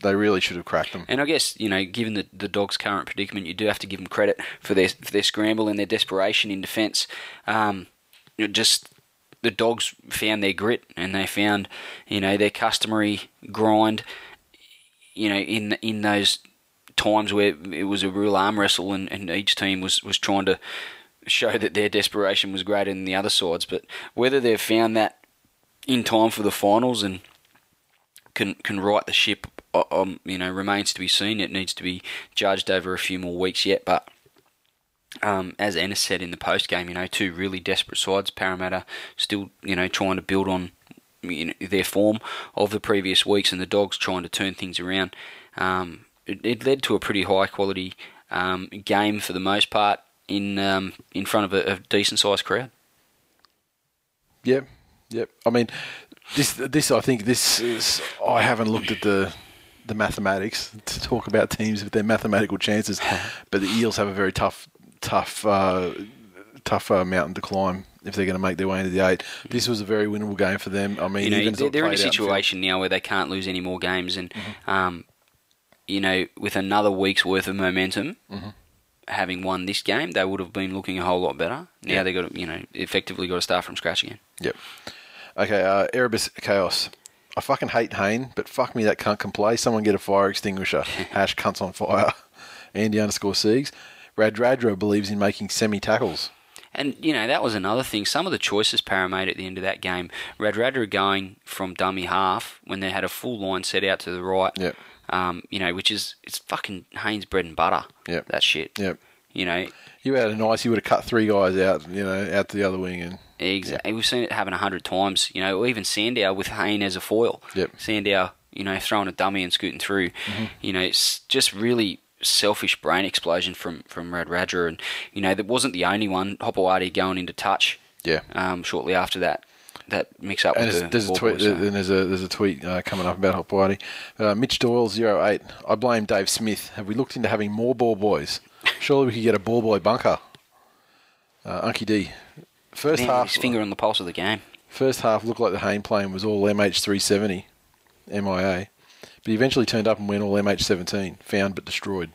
They really should have cracked them. And I guess you know, given the the dogs' current predicament, you do have to give them credit for their for their scramble and their desperation in defence. Um, you know, just the dogs found their grit and they found you know their customary grind. You know, in in those times where it was a real arm wrestle and, and each team was was trying to show that their desperation was greater than the other sides. But whether they've found that in time for the finals and can can right the ship, um, you know, remains to be seen. It needs to be judged over a few more weeks yet. But um, as Ennis said in the post game, you know, two really desperate sides. Parramatta still, you know, trying to build on you know, their form of the previous weeks, and the Dogs trying to turn things around. Um, it, it, led to a pretty high quality um, game for the most part in um, in front of a, a decent sized crowd. Yep, yep. I mean, this this I think this is. I haven't looked at the the mathematics to talk about teams with their mathematical chances, but the Eels have a very tough tough uh, tough uh, mountain to climb if they're going to make their way into the eight. This was a very winnable game for them. I mean, You know, even they're, they're in a played out field- situation now where they can't lose any more games, and um, you know, with another week's worth of momentum, having won this game, they would have been looking a whole lot better. Now Yeah. they got to, you know, effectively got to start from scratch again. Yep. Okay, uh, Erebus Chaos. I fucking hate Hayne, but fuck me, that cunt can play. Someone get a fire extinguisher. Hash cunts on fire. Andy underscore Siegs. Radradra believes in making semi tackles. And you know that was another thing. Some of the choices Para made at the end of that game, Radradra going from dummy half when they had a full line set out to the right. Yep. Um, you know, which is it's fucking Haynes bread and butter. Yep. That shit. Yep. You know, You had a nice, you would have cut three guys out, you know, out to the other wing. and exactly. We've seen it happen a hundred times. You know, or even Sandow with Hayne as a foil. Yep. Sandow, you know, throwing a dummy and scooting through. Mm-hmm. You know, it's just really selfish brain explosion from from Radradra, and you know that wasn't the only one. Hopoate going into touch. Yeah. Um, shortly after that, that mix up And with there's, the there's a tweet. boys, so- Then there's a there's a tweet uh, coming up about Hot Whitey. Uh, Mitch Doyle 08. I blame Dave Smith. Have we looked into having more ball boys? Surely we could get a ball boy bunker. Uh, Unky D. First Man, half. his finger on the pulse of the game. First half looked like the Hayne plane was all MH370, MIA, but he eventually turned up and went all MH17, found but destroyed.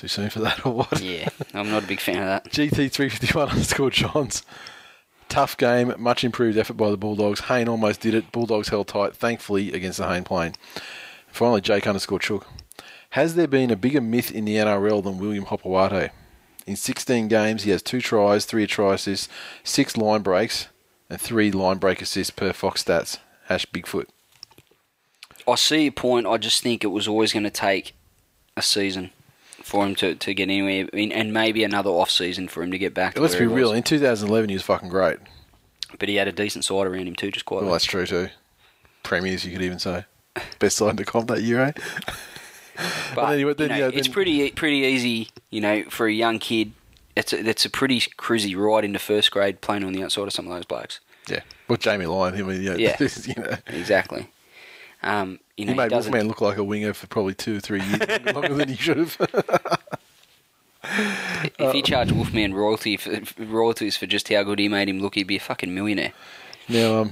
Too soon for that or what? Yeah, I'm not a big fan of that. GT351 underscore Johns. Tough game, much improved effort by the Bulldogs. Hayne almost did it. Bulldogs held tight, thankfully, against the Hayne plane. Finally, Jake underscore Chook. Has there been a bigger myth in the NRL than William Hopoate? In 16 games, he has two tries, three try assists, six line breaks, and three line break assists per Fox stats. Hash Bigfoot. I see your point. I just think it was always going to take a season for him to, to get anywhere, I mean, and maybe another off season for him to get back. To Let's be real. In 2011, he was fucking great. But he had a decent side around him too, just quite. Well, that's true too. Premiers, you could even say. Best side in the comp that year, eh? But you then, know, yeah, it's pretty pretty easy, you know, for a young kid. It's a, it's a pretty cruisy ride into first grade playing on the outside of some of those blokes. Yeah. Well, Jamie Lyon, I mean, yeah, Yeah. you know, Exactly. Um, you know, he made Wolfman look like a winger for probably two or three years longer than he should have. If he charged Wolfman royalty for, royalties for just how good he made him look, he'd be a fucking millionaire. now, um,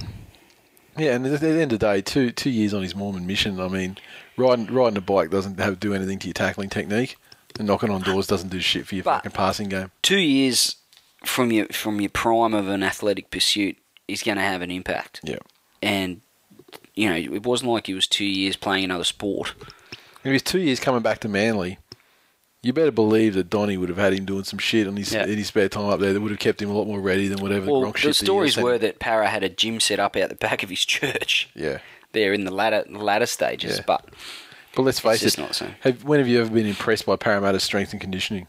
yeah, and at the end of the day, two two years on his Mormon mission. I mean, riding riding a bike doesn't have do anything to your tackling technique, and knocking on doors doesn't do shit for your But- fucking passing game. Two years from your from your prime of an athletic pursuit is going to have an impact. Yeah. And you know, it wasn't like he was two years playing another sport. If he's two years coming back to Manly, you better believe that Donny would have had him doing some shit on his Yeah. in his spare time up there. That would have kept him a lot more ready than whatever Well, Gronk the shit. stories that he were that Para had a gym set up out the back of his church. yeah. There in the latter the latter stages, Yeah. but But let's face it. not the. Have, when have you ever been impressed by Parramatta's strength and conditioning?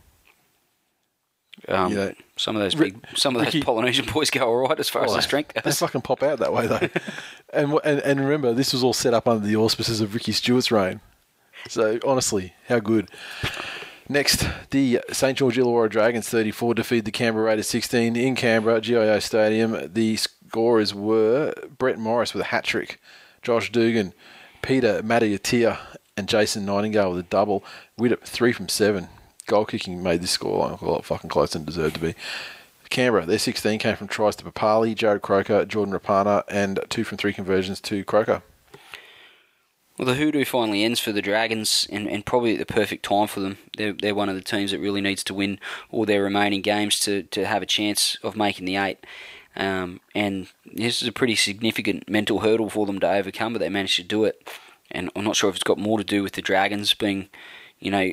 Um, know, some of those big, some of those Ricky- Polynesian boys go all right as far as Oh, the strength They fucking pop out that way though. and, and and remember, this was all set up under the auspices of Ricky Stuart's reign. So honestly, how good. Next, the St George Illawarra Dragons 34 defeat the Canberra Raiders 16 in Canberra GIO Stadium. The scorers were Brett Morris with a hat trick, Josh Dugan, Peter Mata'utia, and Jason Nightingale with a double. Widdop three from seven. Goal kicking made this score a lot fucking closer than deserved to be. Canberra, their 16 came from tries to Papalii, Jarrod Croker, Jordan Rapana, and two from three conversions to Croker. Well, the hoodoo finally ends for the Dragons, and, and probably at the perfect time for them. They're, they're one of the teams that really needs to win all their remaining games to, to have a chance of making the eight. Um, and this is a pretty significant mental hurdle for them to overcome, but they managed to do it. And I'm not sure if it's got more to do with the Dragons being, you know,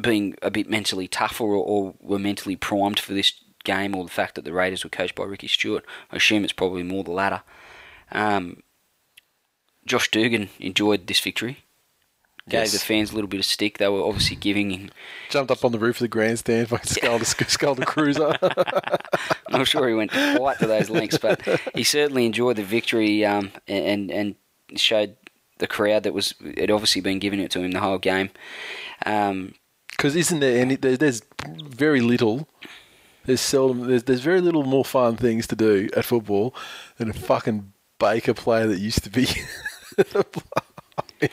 being a bit mentally tougher or, or were mentally primed for this game, or the fact that the Raiders were coached by Ricky Stuart. I assume it's probably more the latter. Um, Josh Dugan enjoyed this victory. Gave Yes. the fans a little bit of stick. They were obviously giving him. Jumped up on the roof of the grandstand, fucking sculled, a, sculled a cruiser. I'm not sure he went quite to those lengths, but he certainly enjoyed the victory um, and and showed the crowd that was had obviously been giving it to him the whole game. Um, Because isn't there any? There, there's very little. There's seldom. There's, there's very little more fun things to do at football than a fucking Baker player that used to be.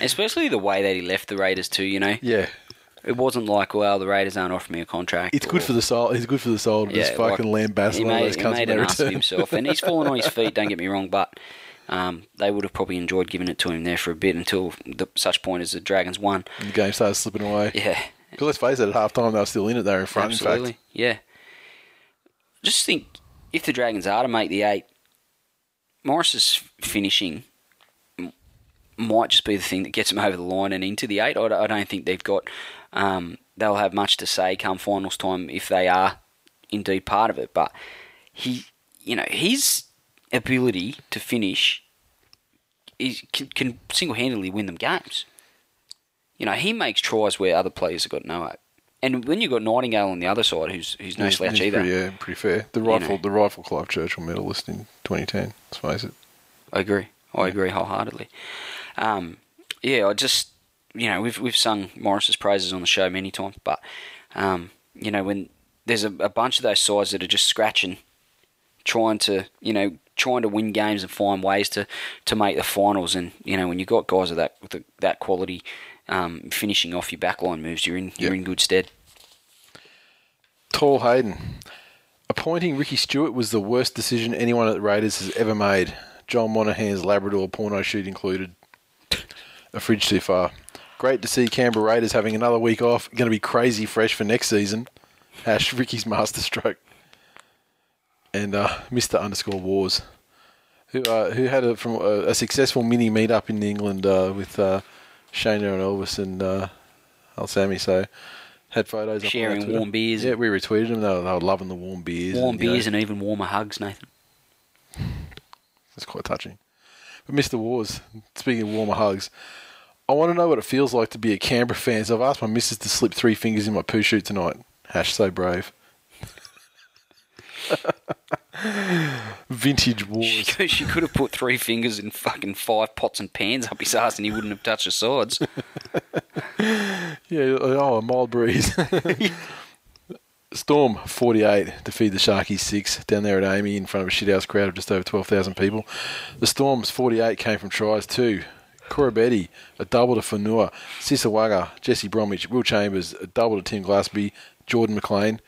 especially the way that he left the Raiders too. You know, yeah, it wasn't like, well, the Raiders aren't offering me a contract. it's good for the soul. It's good for the soul. Yeah, fucking like, lambast he one of made, those he made an ass of himself, and he's fallen on his feet. Don't get me wrong, but um, they would have probably enjoyed giving it to him there for a bit until the, such point as the Dragons won. And the game started slipping away. Yeah, Because let's face it, at half time they were still in it. They were in front. absolutely. In fact, Yeah. Just think, if the Dragons are to make the eight, Morris's finishing might just be the thing that gets them over the line and into the eight. I don't, I don't think they've got. Um, they'll have much to say come finals time if they are indeed part of it. But he, you know, his ability to finish is, can, can single-handedly win them games. You know, he makes tries where other players have got no hope. And when you've got Nightingale on the other side, who's who's no He's- slouch he's either, Pretty, yeah, pretty fair. The You rifle, know. the rifle Clive Churchill medalist in 2010. Let's face it. I agree. I agree wholeheartedly. Um, yeah, I just you know we've we've sung Morris's praises on the show many times, but um, you know when there's a, a bunch of those sides that are just scratching, trying to you know trying to win games and find ways to, to make the finals, and you know when you've got guys of that with that quality um, finishing off your backline moves, you're in you're Yep. in good stead. Tall Hayden. Appointing Ricky Stuart was the worst decision anyone at the Raiders has ever made. John Monahan's Labrador porno shoot included. A fridge too far. Great to see Canberra Raiders having another week off. Going to be crazy fresh for next season. Hash Ricky's masterstroke. And uh, Mr. Underscore Wars, who uh, who had a, from a, a successful mini meetup in England uh, with uh, Shana and Elvis and uh, Al Sammy. So had photos Sharing warm beers. Yeah, we retweeted them. They were, they were loving the warm beers. Warm and, you know, beers and even warmer hugs, Nathan. it's quite touching. But Mr. Wars, speaking of warmer hugs, I want to know what it feels like to be a Canberra fan. So I've asked my missus to slip three fingers in my poo shoot tonight. Hash so brave. Vintage Wars. She could, she could have put three fingers in fucking five pots and pans up his ass and he wouldn't have touched the sides. Yeah, oh, a mild breeze. Storm 48 defeat the Sharkies 6 down there at AAMI in front of a shithouse crowd of just over 12,000 people. The Storm's 48 came from tries too. Corabetti, a double to Fonua, Sisawagga, Jesse Bromwich, Will Chambers, a double to Tim Glassby, Jordan McLean,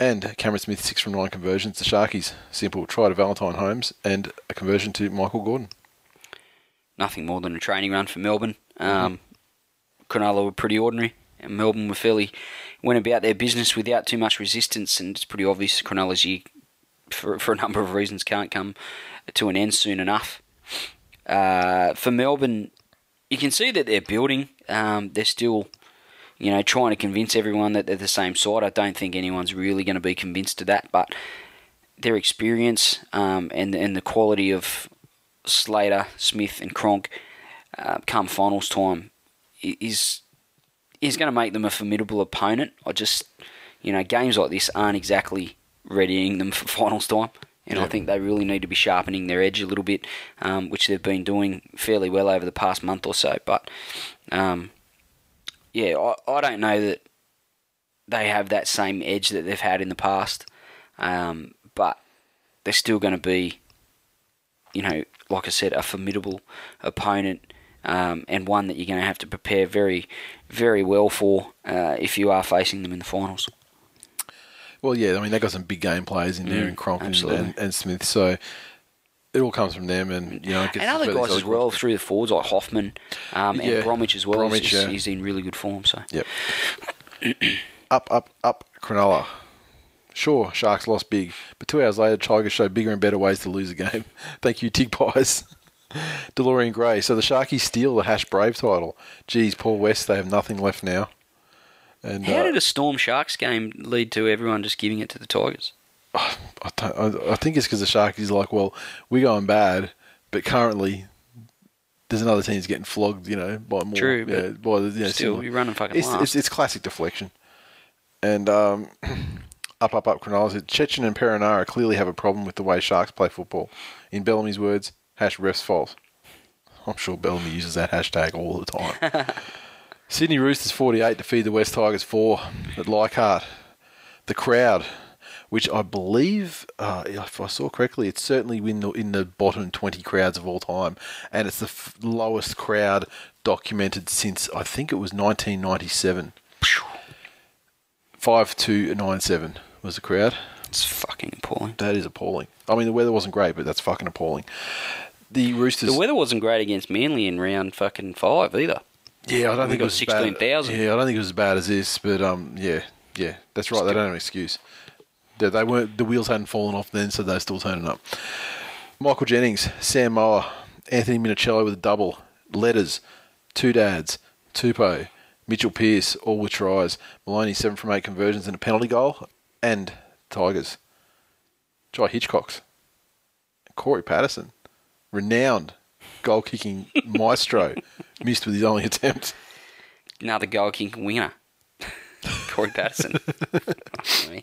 and Cameron Smith, 6 from 9 conversions. The Sharkies, simple, try to Valentine Holmes, and a conversion to Michael Gordon. Nothing more than a training run for Melbourne. Um, Cronulla were pretty ordinary, and Melbourne were fairly went about their business without too much resistance. And it's pretty obvious Cronulla's year, for for a number of reasons, can't come to an end soon enough. Uh, for Melbourne, you can see that they're building. Um, they're still, you know, trying to convince everyone that they're the same side. I don't think anyone's really going to be convinced of that, but their experience um, and and the quality of Slater, Smith, and Cronk uh, come finals time is is going to make them a formidable opponent. I just, you know, games like this aren't exactly readying them for finals time. And I think they really need to be sharpening their edge a little bit, um, which they've been doing fairly well over the past month or so. But, um, yeah, I, I don't know that they have that same edge that they've had in the past. Um, but they're still going to be, you know, like I said, a formidable opponent um, and one that you're going to have to prepare very, very well for uh, if you are facing them in the finals. Well, yeah, I mean they've got some big game players in there Mm, in Cronk and, absolutely. and, and Smith, so it all comes from them, and you know, And other guys as well through the forwards like Hoffman um, Yeah, and Bromwich as well. Bromwich, he's, yeah. he's in really good form. So Yep. up, up, up, Cronulla. Sure, Sharks lost big, but two hours later, Tigers showed bigger and better ways to lose a game. Thank you, Tig Pies. DeLorean Gray. So the Sharkies steal the Hash Brave title. Geez, Paul West, they have nothing left now. And how uh, did a Storm Sharks game lead to everyone just giving it to the Tigers? I, I, I think it's because the Sharkies are like, well, we're going bad, but currently there's another team that's getting flogged, you know, by more. True, yeah, but by the, you know, still, you're running fucking it's, it's, it's classic deflection. And um, up, up, up, Cronulla Chechen and Perinara clearly have a problem with the way Sharks play football. In Bellamy's words, hash refs false. I'm sure Bellamy uses that hashtag all the time. Sydney Roosters 48 to feed the West Tigers 4 at Leichhardt. The crowd, which I believe, uh, if I saw correctly, it's certainly in the, in the bottom 20 crowds of all time. And it's the f- lowest crowd documented since, I think it was 1997. 5297 was the crowd. It's fucking appalling. That is appalling. I mean, the weather wasn't great, but that's fucking appalling. The Roosters. The weather wasn't great against Manly in round fucking five either. Yeah, I don't We think it was 16,000. Yeah, I don't think it was as bad as this, but um, yeah, yeah, that's right. They don't have an excuse. They, they weren't. The wheels hadn't fallen off then, so they're still turning up. Michael Jennings, Sam Moa, Anthony Minichiello with a double, letters, two dads, Tupou, Mitchell Pearce, all with tries. Maloney seven from eight conversions and a penalty goal, and Tigers. Jai Hitchcocks, Cory Paterson, renowned goal kicking maestro, missed with his only attempt. Another goal kicking winner, Cory Paterson.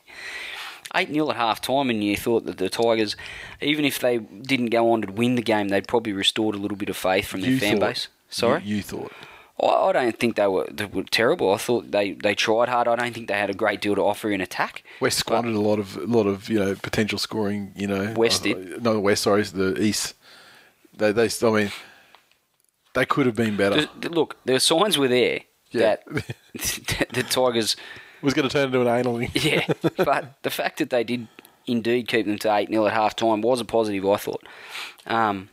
Eight 0 at half time, and you thought that the Tigers, even if they didn't go on to win the game, they'd probably restored a little bit of faith from their You fan thought- base. Sorry, You, you thought. I, I don't think they were, they were terrible. I thought they, they tried hard. I don't think they had a great deal to offer in attack. West squandered a lot of a lot of you know potential scoring. You know, West uh, did. No, the West. Sorry, the East. They they. I mean, they could have been better. Look, the signs were there Yeah. that the Tigers was going to turn into an anal. Yeah, but the fact that they did indeed keep them to 8 0 at half time was a positive, I thought. Um,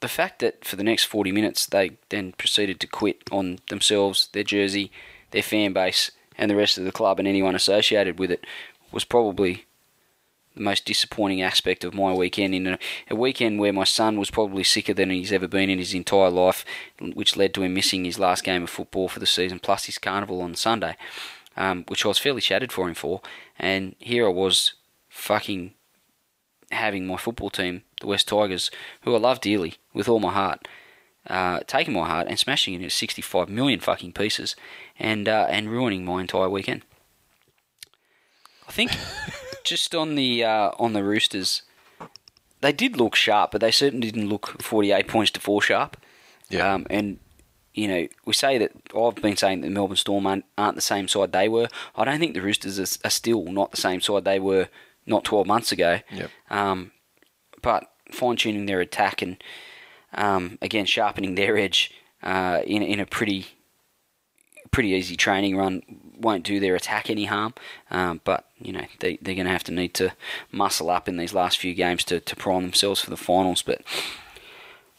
the fact that for the next 40 minutes they then proceeded to quit on themselves, their jersey, their fan base, and the rest of the club and anyone associated with it was probably the most disappointing aspect of my weekend. In a, a weekend where my son was probably sicker than he's ever been in his entire life, which led to him missing his last game of football for the season, plus his carnival on Sunday um, which I was fairly shattered for him for. And here I was, fucking having my football team, the West Tigers, who I love dearly with all my heart, uh, taking my heart and smashing it into 65 million fucking pieces, and uh, and ruining my entire weekend. I think just on the uh, on the Roosters, they did look sharp, but they certainly didn't look 48 points to four sharp. Yeah. Um, and you know, we say that I've been saying that the Melbourne Storm aren't, aren't the same side they were. I don't think the Roosters are, are still not the same side they were not 12 months ago. Yep. Um, but fine tuning their attack and um, again sharpening their edge uh, in in a pretty pretty easy training run won't do their attack any harm. Um, but you know they they're going to have to need to muscle up in these last few games to to prime themselves for the finals. But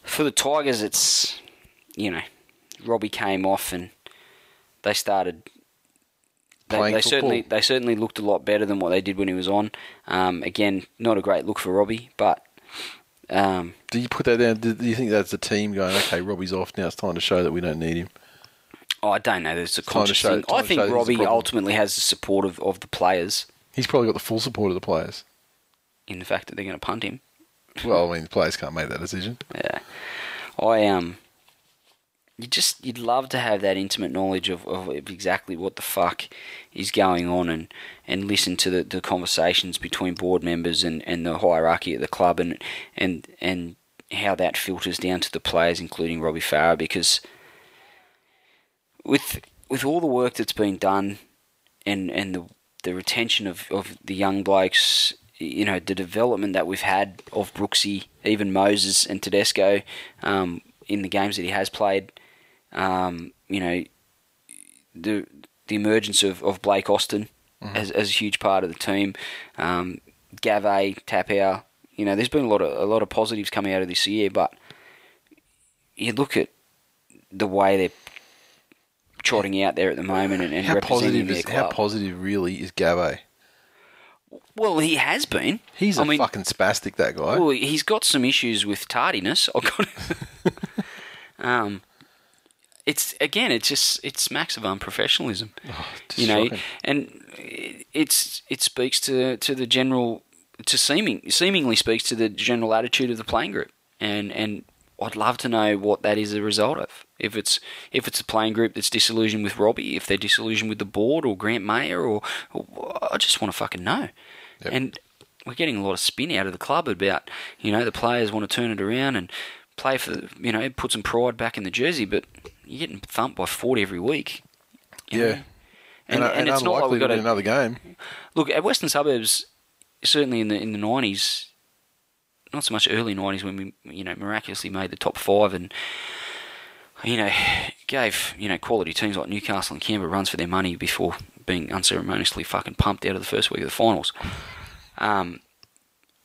for the Tigers, it's you know Robbie came off and they started. They, they certainly they certainly looked a lot better than what they did when he was on. Um, again, not a great look for Robbie, but um, Do you put that down? Do do you think that's the team going? Okay, Robbie's off now. It's time to show that we don't need him. oh, I don't know. There's a conscious show- thing. I think show there's a Robbie ultimately has the support of, of the players He's probably got the full support of the players. in the fact that they're going to punt him. Well, I mean, the players can't make that decision. Yeah, I um, you just you'd love to have that intimate knowledge of, of exactly what the fuck is going on and, and listen to the, the conversations between board members and, and the hierarchy at the club and and and how that filters down to the players, including Robbie Farah, because with with all the work that's been done and and the the retention of, of the young blokes, you know, the development that we've had of Brooksy, even Moses and Tedesco um, in the games that he has played, um, you know, the the emergence of, of Blake Austin as, as a huge part of the team, um, Gave, Taupau, you know, there's been a lot of a lot of positives coming out of this year, but you look at the way they're trotting out there at the moment and, and How representing positive their is club. how positive really is Gave? Well, he has been. He's a I mean, fucking spastic. That guy. Well, he's got some issues with tardiness. I've got. um, it's again, it's just it smacks of unprofessionalism. Oh, just you know, shocking. and it's it speaks to to the general to seeming seemingly speaks to the general attitude of the playing group, and and I'd love to know what that is a result of. If it's if it's a playing group that's disillusioned with Robbie, if they're disillusioned with the board or Grant Mayer, or, or I just want to fucking know. Yep. And we're getting a lot of spin out of the club about you know the players want to turn it around and play for you know put some pride back in the jersey, but you're getting thumped by forty every week. Yeah. know? and, uh, and, it's not like we've got to to another game. look at Western Suburbs. Certainly in the in the nineties, not so much early nineties when we you know miraculously made the top five and you know gave you know quality teams like Newcastle and Canberra runs for their money before being unceremoniously fucking pumped out of the first week of the finals. Um,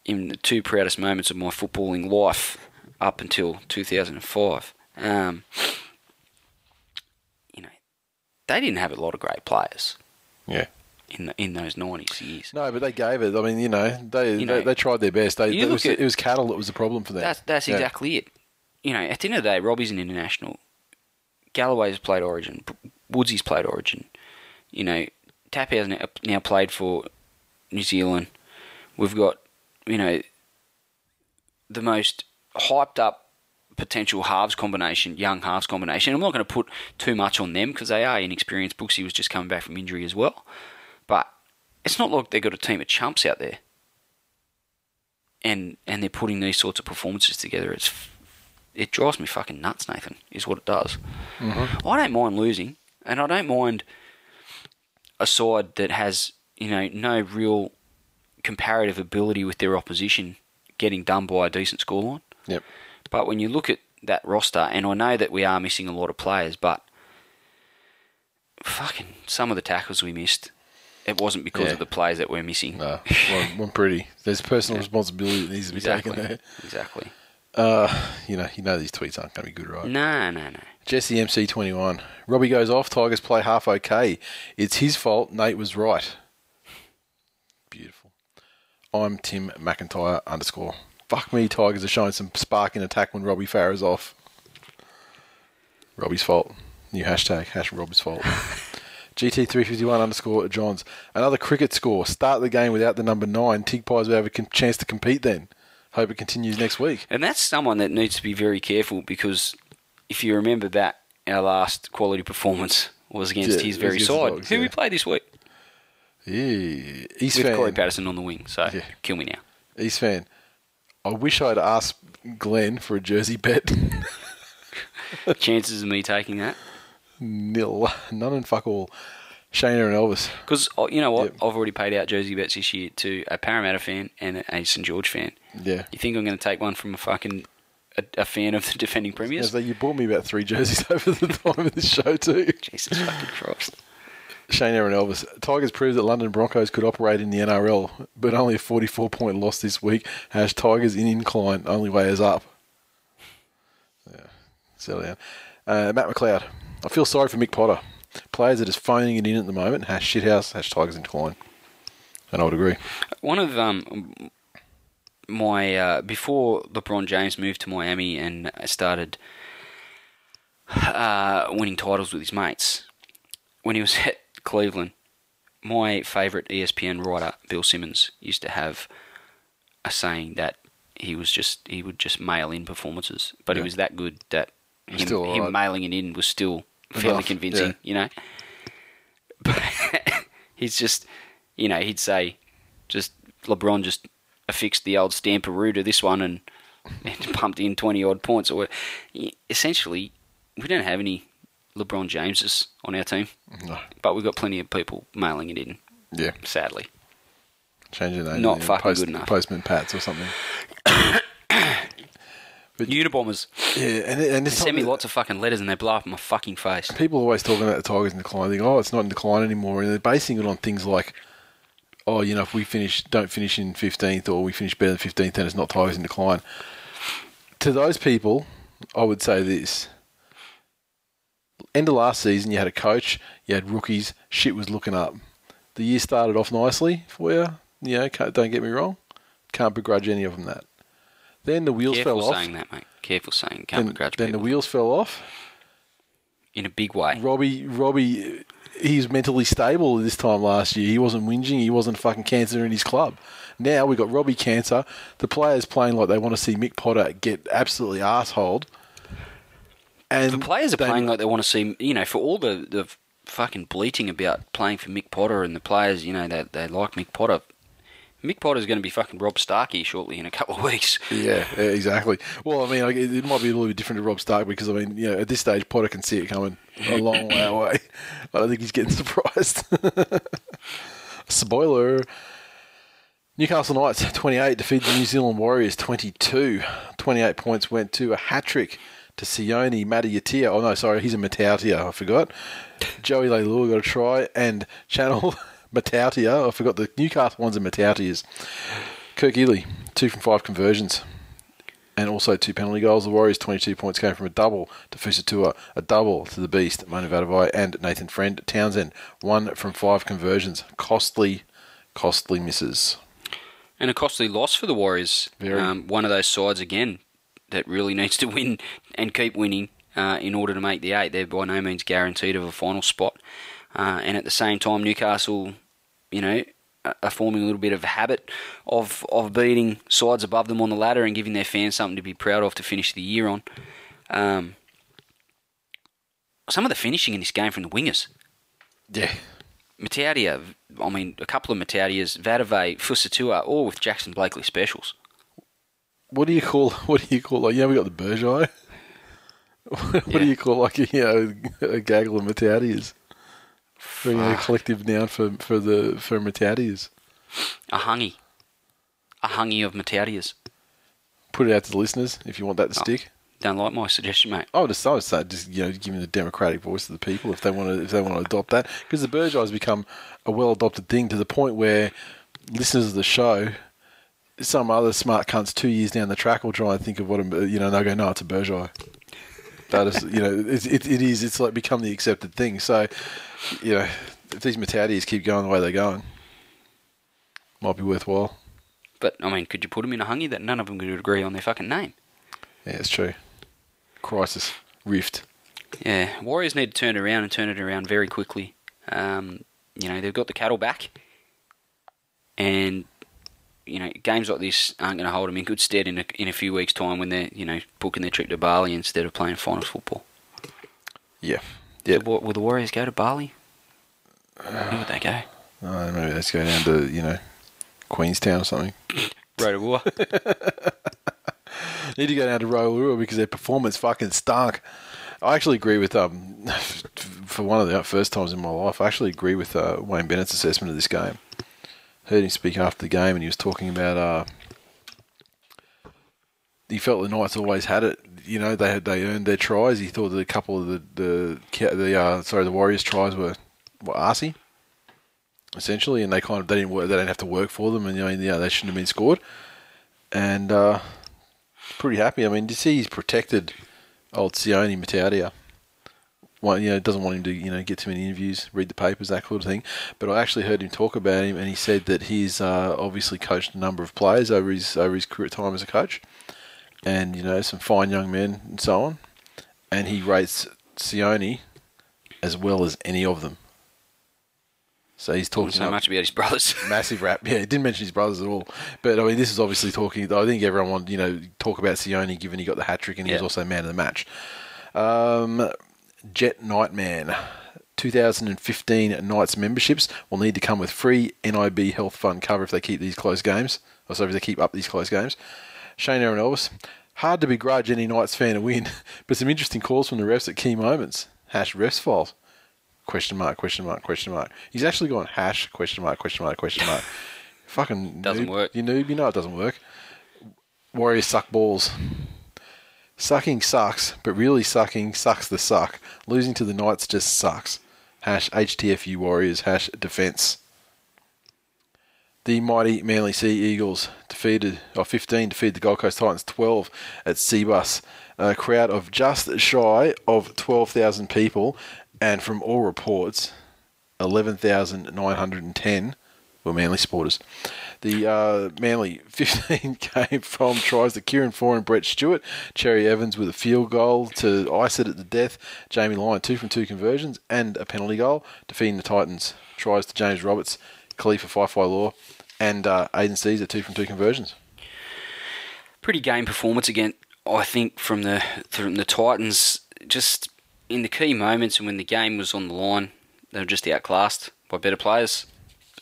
in the two proudest moments of my footballing life up until 2005. Um, they didn't have a lot of great players Yeah. in the, in those 90s years. No, but they gave it. I mean, you know, they You they, know, they tried their best. They, it, was, at- it was cattle that was the problem for them. That's that's Yeah. exactly it. You know, at the end of the day, Robbie's an international. Galloway's played Origin. Woodsy's played Origin. You know, Taupau's now, now played for New Zealand. We've got, you know, the most hyped up potential halves combination, young halves combination. I'm not going to put too much on them because they are inexperienced. Brooksy was just coming back from injury as well. But it's not like they've got a team of chumps out there. And and they're putting these sorts of performances together. It's it drives me fucking nuts, Nathan. Is what it does. Mm-hmm. I don't mind losing, and I don't mind a side that has you know no real comparative ability with their opposition getting done by a decent scoreline. Yep. But when you look at that roster, and I know that we are missing a lot of players, but fucking some of the tackles we missed, it wasn't because Yeah. of the players that we're missing. No, well, one pretty. There's personal responsibility that needs to be exactly. taken there. Exactly. Uh, you know, you know these tweets aren't going to be good, right? No, no, no. Jesse MC21. Robbie goes off. Tigers play half okay. It's his fault. Nate was right. Beautiful. I'm Tim McIntyre underscore. Fuck me, Tigers are showing some spark in attack when Robbie Farah's off. Robbie's fault. New hashtag, hash Robbie's fault. GT351 underscore Johns. Another cricket score. Start the game without the number nine. Tig Pies will have a con- chance to compete then. Hope it continues next week. And that's someone that needs to be very careful because if you remember back, our last quality performance was against Yeah, his very side. Dogs, Who yeah. we played this week? Yeah. East With fan. Cory Paterson on the wing. So Yeah. kill me now. East fan. I wish I'd asked Glenn for a jersey bet. Chances of me taking that? Nil. None and fuck all. Shayna and Elvis. Because oh, you know what, Yep. I've already paid out jersey bets this year to a Parramatta fan and a St George fan. Yeah. You think I'm going to take one from a fucking a, a fan of the defending premiers? Yeah, so you bought me about three jerseys over the time of the show too. Jesus fucking Christ! Shane Aaron Elvis. Tigers proved that London Broncos could operate in the NRL, but only a 44 point loss this week. Has Tigers in incline, only way is up. Yeah, settle down. Uh, Matt McLeod. I feel sorry for Mick Potter. Players are just phoning it in at the moment. Hash shithouse, hash Tigers in decline. And I would agree. One of um my uh, before LeBron James moved to Miami and started uh, winning titles with his mates. When he was at Cleveland, my favourite ESPN writer Bill Simmons used to have a saying that he was just he would just mail in performances, but he Yeah. was that good that him, Still him alright. mailing it in was still fairly Enough, convincing, yeah. you know. But he's just, you know, he'd say, just LeBron just affixed the old stamperoo to this one and, and pumped in twenty odd points. Or essentially, we don't have any LeBron Jameses on our team, No. but we've got plenty of people mailing it in. Yeah. Sadly, Change your name. Not fucking Post- good enough. Postman Pats or something. Unabombers Yeah, and, and they send me lots of fucking letters and they blow up in my fucking face. people always talking about the Tigers in decline. They oh, it's not in decline anymore, and they're basing it on things like, oh, you know, if we finish, don't finish in fifteenth, or we finish better than fifteenth, then it's not Tigers in decline. To those people, I would say this: end of last season, you had a coach, you had rookies, shit was looking up. The year started off nicely for you. You know, can't, don't get me wrong, can't begrudge any of them that. Then the wheels Careful fell off. saying that, mate. Careful saying. Can't Then, begrudge then the wheels fell off. in a big way. Robbie, Robbie, he's mentally stable this time last year. He wasn't whinging. He wasn't fucking cancer in his club. Now we got Robbie Cancer. The players playing like they want to see Mick Potter get absolutely assholed. And The players are they- playing like they want to see, you know, for all the, the fucking bleating about playing for Mick Potter and the players, you know, they, they like Mick Potter. Mick Potter's going to be fucking Rob Starkey shortly in a couple of weeks. Yeah, exactly. Well, I mean, it, it might be a little bit different to Robb Stark because I mean, you know, at this stage, Potter can see it coming a long way away. I don't think he's getting surprised. Spoiler. Newcastle Knights 28 defeat the New Zealand Warriors 22. 28 points went to a hat trick to Sione Matayatia. Oh no, sorry, he's a Mata'utia. I forgot. Joey Leilua got a try and Channel Matautia. I forgot the Newcastle ones are Mata'utias. Kurt Gidley, two from five conversions and also two penalty goals. The Warriors' 22 points came from a double to Fusitu'a, a double to the Beast, Manu Vatuvei, and Nathan Friend. Townsend, one from five conversions. Costly, costly misses. And a costly loss for the Warriors. Um, one of those sides, again, that really needs to win and keep winning uh, in order to make the eight. They're by no means guaranteed of a final spot. Uh, and at the same time, Newcastle, you know, are- forming a little bit of a habit of, of beating sides above them on the ladder and giving their fans something to be proud of to finish the year on. Um, some of the finishing in this game from the wingers. Yeah. Mata'utia, I mean, a couple of Mata'utias, Vatuvei, Fusitu'a, all with Jackson Blakely specials. What do you call? What do you call? Like, know, we got the Burgeye. what Yeah. do you call like you know a gaggle of you know, Fuck. collective noun for for the for Mata'utias. A hungy. A hungy of Mata'utias. Put it out to the listeners if you want that to Oh. stick. Don't like my suggestion, mate. I would just, I would say, just you know, giving the democratic voice to the people if they want to, if they want to adopt that, because the Burgeye has become a well adopted thing to the point where listeners of the show, some other smart cunts two years down the track will try and think of what a, you know, and they'll go, no, it's a Burgeye. That is, you know, it, it, it is. It's like become the accepted thing. So, you know, if these Mata'utias keep going the way they're going, might be worthwhile. But, I mean, could you put them in a hungy that none of them could agree on their fucking name? Yeah, it's true. Crisis, rift. Yeah, Warriors need to turn it around and turn it around very quickly. Um, you know, they've got the cattle back. And, you know, games like this aren't going to hold them in good stead in a, in a few weeks' time when they're, you know, booking their trip to Bali instead of playing finals football. Yeah, yeah. Will, will the Warriors go to Bali? Where would they go? Uh, maybe let's go down to you know Queenstown or something. Rotorua. Need to go down to Rotorua because their performance fucking stunk. I actually agree with um for one of the first times in my life. I actually agree with uh, Wayne Bennett's assessment of this game. Heard him speak after the game, and he was talking about uh, he felt the Knights always had it. You know, they had they earned their tries. He thought that a couple of the the the uh, sorry the Warriors tries were were arsey essentially, and they kind of they didn't work, they didn't have to work for them, and you know, yeah, they shouldn't have been scored. And uh, pretty happy. I mean, to see he's protected old Sione Mata'utia. Well, you know, doesn't want him to, you know, get too many interviews, read the papers, that sort of thing. But I actually heard him talk about him, and he said that he's uh, obviously coached a number of players over his over his career time as a coach, and you know, some fine young men and so on. And he rates Sione as well as any of them. So he's talking so much about his brothers. massive rap. Yeah, he didn't mention his brothers at all. But I mean, this is obviously talking. I think everyone wanted, you know, talk about Sione given he got the hat trick and he was also man of the match. Um, Jet Nightman. 2015 Knights memberships will need to come with free NIB Health Fund cover if they keep these close games. Or sorry, if they keep up these close games. Shane Aaron Elvis. Hard to begrudge any Knights fan a win, but some interesting calls from the refs at key moments. Hash refs fault. Question mark, question mark, question mark. He's actually gone hash, question mark, question mark, question mark. Fucking Doesn't noob. work. You noob, you know it doesn't work. Warriors suck balls. Sucking sucks, but really sucking sucks the suck. Losing to the Knights just sucks. Hash HTFU Warriors, hash defense. The mighty Manly Sea Eagles defeated, or 15 defeated the Gold Coast Titans 12 at Cbus. A crowd of just shy of 12,000 people, and from all reports, 11,910 Well, Manly supporters. The uh, Manly 15 came from tries to Kieran Foran and Brett Stewart. Cherry Evans with a field goal to ice it at the death. Jamie Lyon, two from two conversions and a penalty goal. Defeating the Titans. Tries to James Roberts, Kalifa Faifai Loa, and uh, Aidan Sezer, two from two conversions. Pretty game performance again, I think, from the from the Titans. Just in the key moments and when the game was on the line, they were just outclassed by better players.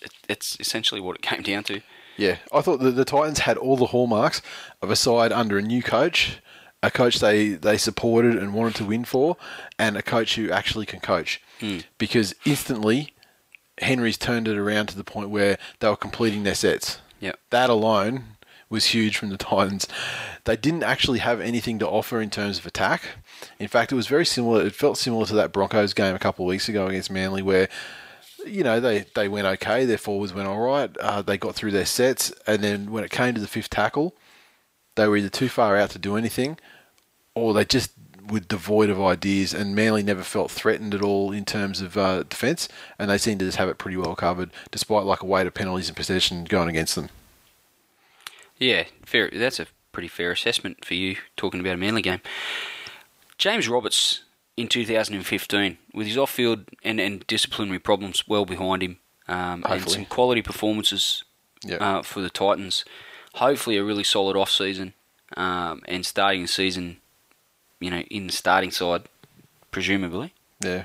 It, it's essentially what it came down to. Yeah, I thought the, the Titans had all the hallmarks of a side under a new coach, a coach they, they supported and wanted to win for, and a coach who actually can coach. Hmm. Because instantly, Henry's turned it around to the point where they were completing their sets. Yep. That alone was huge from the Titans. They didn't actually have anything to offer in terms of attack. In fact, it was very similar. It felt similar to that Broncos game a couple of weeks ago against Manly, where you know they, they went okay. Their forwards went all right. Uh, they got through their sets, and then when it came to the fifth tackle, they were either too far out to do anything, or they just were devoid of ideas. And Manly never felt threatened at all in terms of uh, defence, and they seemed to just have it pretty well covered, despite like a weight of penalties and possession going against them. Yeah, fair. That's a pretty fair assessment for you talking about a Manly game. James Roberts in 2015, with his off-field and, and disciplinary problems well behind him, um, and some quality performances Yep. uh, for the Titans. Hopefully, a really solid off-season um, and starting the season, you know, in the starting side, presumably. Yeah,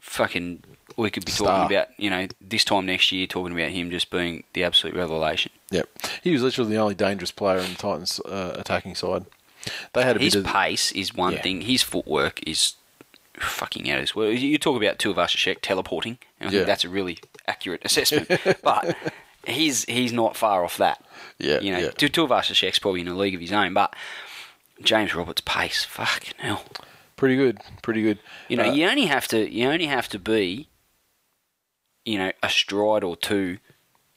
Fucking, we could be Star. talking about, you know, this time next year, talking about him just being the absolute revelation. yep. He was literally the only dangerous player in the Titans' uh, attacking side. They had a His bit of pace is one Yeah. thing. His footwork is fucking out of this world. You talk about Tuivasa-Sheck teleporting, and I Yeah. think that's a really accurate assessment. but he's he's not far off that. Yeah, you know, yeah. Tu- probably in a league of his own, but James Roberts' pace, fucking hell. pretty good, pretty good. You know, Uh, you only have to you only have to be, you know, a stride or two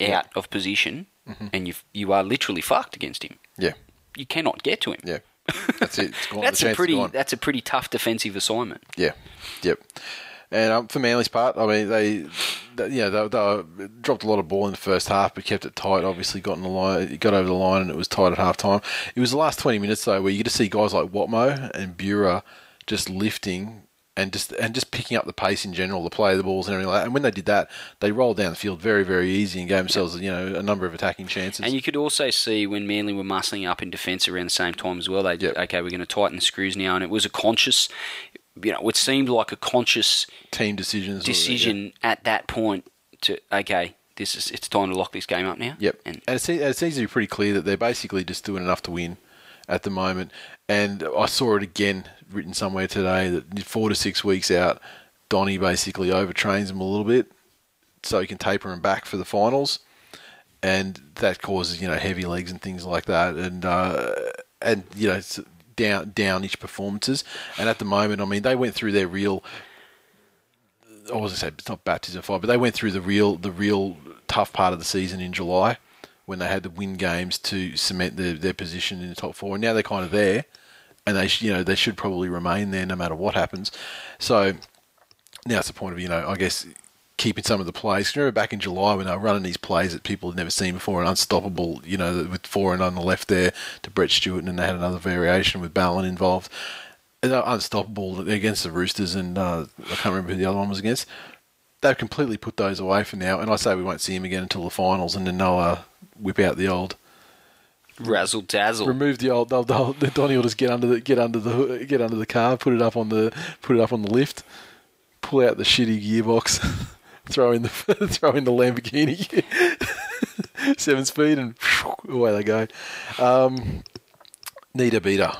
out of position, Mm-hmm. and you you are literally fucked against him. yeah, You cannot get to him. yeah. That's it. It's gone. That's a pretty that's a pretty tough defensive assignment. Yeah, yep. And um, for Manly's part, I mean, they, they you know, they, they dropped a lot of ball in the first half, but kept it tight. Obviously, got in the line, got over the line, and it was tight at half time. It was the last twenty minutes though, where you get to see guys like Watmough and Buhrer just lifting and just and just picking up the pace in general, the play of the balls and everything like that. And when they did that, they rolled down the field very, very easy and gave themselves, you know, a number of attacking chances. And you could also see when Manly were muscling up in defence around the same time as well. They Yep. okay, we're going to tighten the screws now, and it was a conscious, you know, it seemed like a conscious Team decisions. or- decision at that point to okay, this is it's time to lock this game up now. Yep. And And it seems, it seems to be pretty clear that they're basically just doing enough to win at the moment. And I saw it again written somewhere today that four to six weeks out, Donny basically overtrains them a little bit so he can taper them back for the finals. And that causes, you know, heavy legs and things like that. And, uh, and you know, down, downish performances. And at the moment, I mean, they went through their real I was to say it's not baptism fire, but they went through the real the real tough part of the season in July when they had to win games to cement their, their position in the top four. And now they're kind of there, and they you know they should probably remain there no matter what happens. So now it's the point of you know I guess keeping some of the plays. Remember back in July when they were running these plays that people had never seen before, and unstoppable, you know, with four and on the left there to Brett Stewart, and then they had another variation with Ballon involved. Unstoppable against the Roosters, and uh, I can't remember who the other one was against. They've completely put those away for now, and I say we won't see him again until the finals, and then they'll uh, whip out the old razzle dazzle. remove the old. They'll, they'll, the Donny will just get under the get under the get under the car, put it up on the put it up on the lift, pull out the shitty gearbox, throw in the throw in the Lamborghini, seven speed, and away they go. Um, need a beater.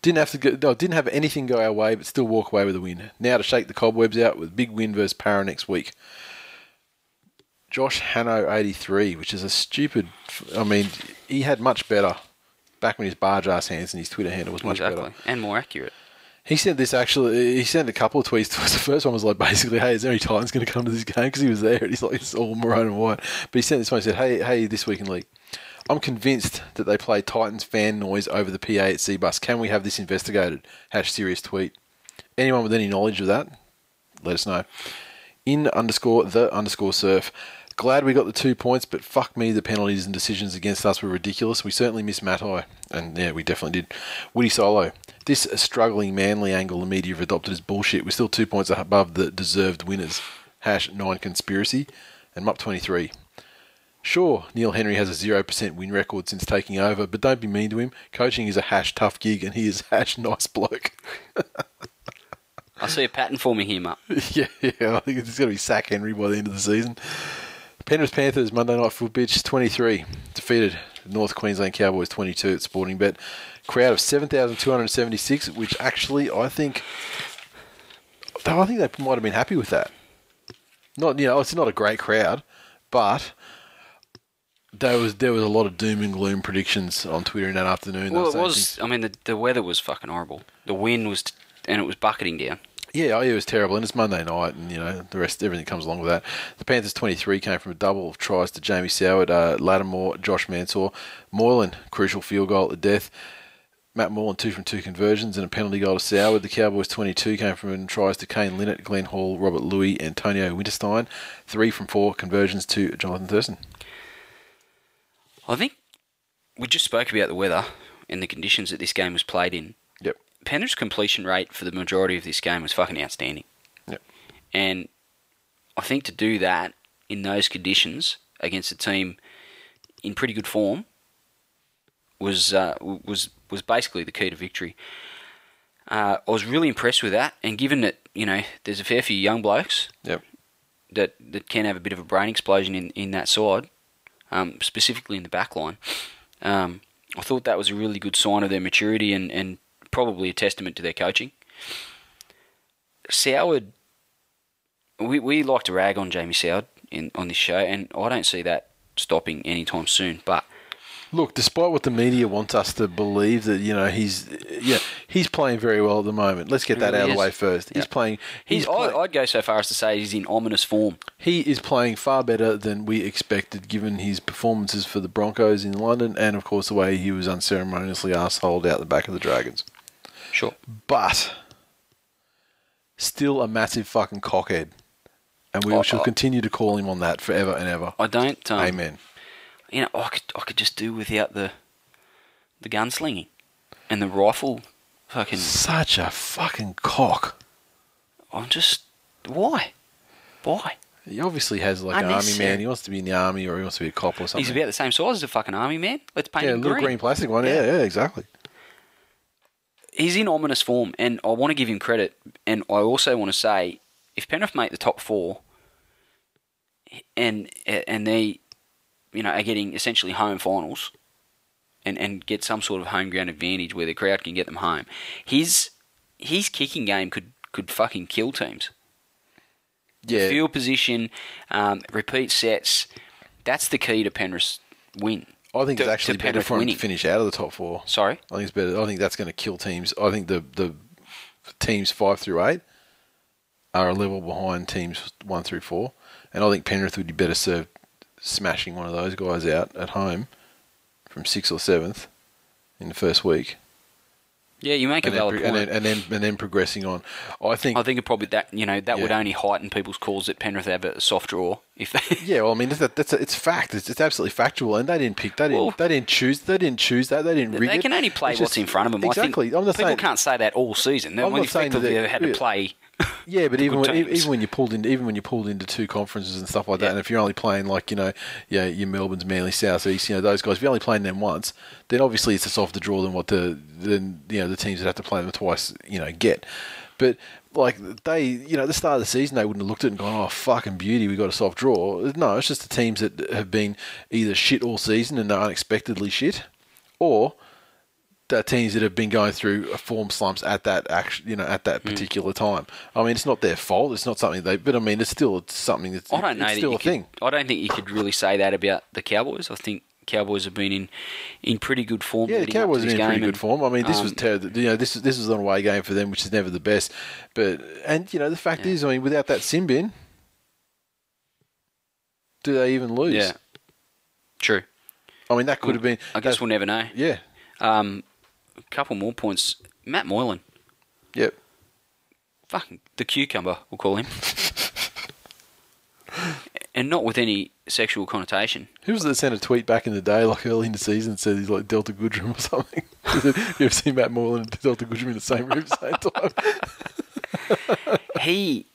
Didn't have to go, no, didn't have anything go our way, but still walk away with a win. Now to shake the cobwebs out with big win versus Parra next week. Josh Hanno eighty three, which is a stupid. I mean, he had much better back when his barge ass hands and his Twitter handle was much exactly, better. and more accurate. He sent this actually. He sent a couple of tweets to us. The first one was like basically, "Hey, is there any Titans going to come to this game?" Because he was there. And he's like, "It's all maroon and white." But he sent this one. He said, "Hey, hey, this week in league, I'm convinced that they play Titans fan noise over the PA at Cbus. Can we have this investigated?" Hash serious tweet. Anyone with any knowledge of that, let us know. In underscore the underscore surf. Glad we got the two points, but fuck me, the penalties and decisions against us were ridiculous. We certainly missed Matai, and yeah, we definitely did. Woody Solo. This struggling manly angle the media have adopted is bullshit. We're still two points above the deserved winners. Hash 9 conspiracy. And Mup 23. Sure, Neil Henry has a 0% win record since taking over, but don't be mean to him. Coaching is a hash tough gig, and he is hash nice bloke. I see a pattern forming here, Mark. yeah, yeah, I think it's going to be sack Henry by the end of the season. Penrith Panthers Monday Night Football Bitch 23 defeated North Queensland Cowboys 22 at Sporting Bet. Crowd of 7,276, which actually I think I think they might have been happy with that. Not you know it's not a great crowd, but there was there was a lot of doom and gloom predictions on Twitter in that afternoon. Well, it was. things- I mean, the, the weather was fucking horrible. The wind was, and it was bucketing down. Yeah, it was terrible, and it's Monday night, and you know the rest, everything comes along with that. The Panthers twenty three came from a double of tries to Jamie Soward, uh, Lattimore, Josh Mansour, Moylan crucial field goal at the death. Matt Moylan two from two conversions and a penalty goal to Soward. The Cowboys twenty two came from tries to Kane Linnett, Glenn Hall, Robert Lui, Antonio Winterstein. Three from four conversions to Johnathan Thurston. I think we just spoke about the weather and the conditions that this game was played in. Penrith's completion rate for the majority of this game was fucking outstanding. Yep. And I think to do that in those conditions against a team in pretty good form was uh, was was basically the key to victory. Uh, I was really impressed with that, and given that you know there's a fair few young blokes Yep. that that can have a bit of a brain explosion in, in that side, um, specifically in the back line. Um, I thought that was a really good sign of their maturity and, and probably a testament to their coaching. Soward, we, we like to rag on Jamie Soward in, on this show, and I don't see that stopping anytime soon. But Look, despite what the media wants us to believe that you know he's yeah he's playing very well at the moment. Let's get that Really out of the way first. He's Yeah. playing. he's, play- I, I'd go so far as to say he's in ominous form. he is playing far better than we expected, given his performances for the Broncos in London, and of course the way he was unceremoniously assholed out the back of the Dragons. Sure. But still a massive fucking cockhead, and we Oh, shall oh. continue to call him on that forever and ever. I don't. Um, Amen. You know, I could, I could just do without the the gunslinging and the rifle. Fucking. Such a fucking cock. I'm just. Why? Why? He obviously has like an army man. He wants to be in the army, or he wants to be a cop or something. He's about the same size as a fucking army man. Let's paint yeah, a little green. green. plastic one. Yeah, Yeah. yeah, exactly. He's in ominous form, and I want to give him credit. And I also want to say, if Penrith make the top four, and and they, you know, are getting essentially home finals, and and get some sort of home ground advantage where the crowd can get them home, his his kicking game could could fucking kill teams. Yeah, Field position, um, repeat sets. That's the key to Penrith's win. I think to- it's actually better for him to finish out of the top four. Sorry. I think it's better. I think that's going to kill teams. I think the the teams five through eight are a level behind teams one through four, and I think Penrith would be better served smashing one of those guys out at home from sixth or seventh in the first week, Yeah, you make a and then, valid pro- and then and then and then progressing on. I think. I think it probably that you know that would only heighten people's calls that Penrith have a soft draw if they. yeah, well, I mean that's, that's it's fact. It's, it's absolutely factual, and they didn't pick. They didn't. Well- they didn't choose. They didn't choose that. They didn't rig they it. can only play It's what's just- in front of them. Exactly. I not people saying. can't say that all season. They I'm not saying that they- had to yeah. play. Yeah, but even when, teams. even when you pulled in, even when you pulled into two conferences and stuff like that, Yeah. and if you're only playing like you know, yeah, your Melbourne's, Manly, South East, you know, those guys, if you're only playing them once, then obviously it's a softer draw than what the than you know the teams that have to play them twice, you know, get. But like they, you know, at the start of the season, they wouldn't have looked at it and gone, "Oh, fucking beauty, we got a soft draw." No, it's just the teams that have been either shit all season and are unexpectedly shit, or the teams that have been going through form slumps at that action, you know, at Hmm. that particular time. I mean, it's not their fault. It's not something they, but I mean, it's still it's something that's I don't know. still a thing. I don't think you could really say that about the Cowboys. I think Cowboys have been in in pretty good form. Yeah, the leading up to Cowboys are this in pretty game good form. I mean, this was um, ter- you know this is this was an away game for them, which is never the best. But and you know the fact Yeah. is, I mean, without that sin bin, do they even lose? Yeah, true. I mean, that could have been. I guess we'll never know. Yeah. Um, a couple more points. Matt Moylan, Yep. fucking the cucumber, we'll call him. and not with any sexual connotation. Who was it that sent a tweet back in the day, like early in the season, said he's like Delta Goodrem or something? you ever seen Matt Moylan and Delta Goodrem in the same room at the same time? He,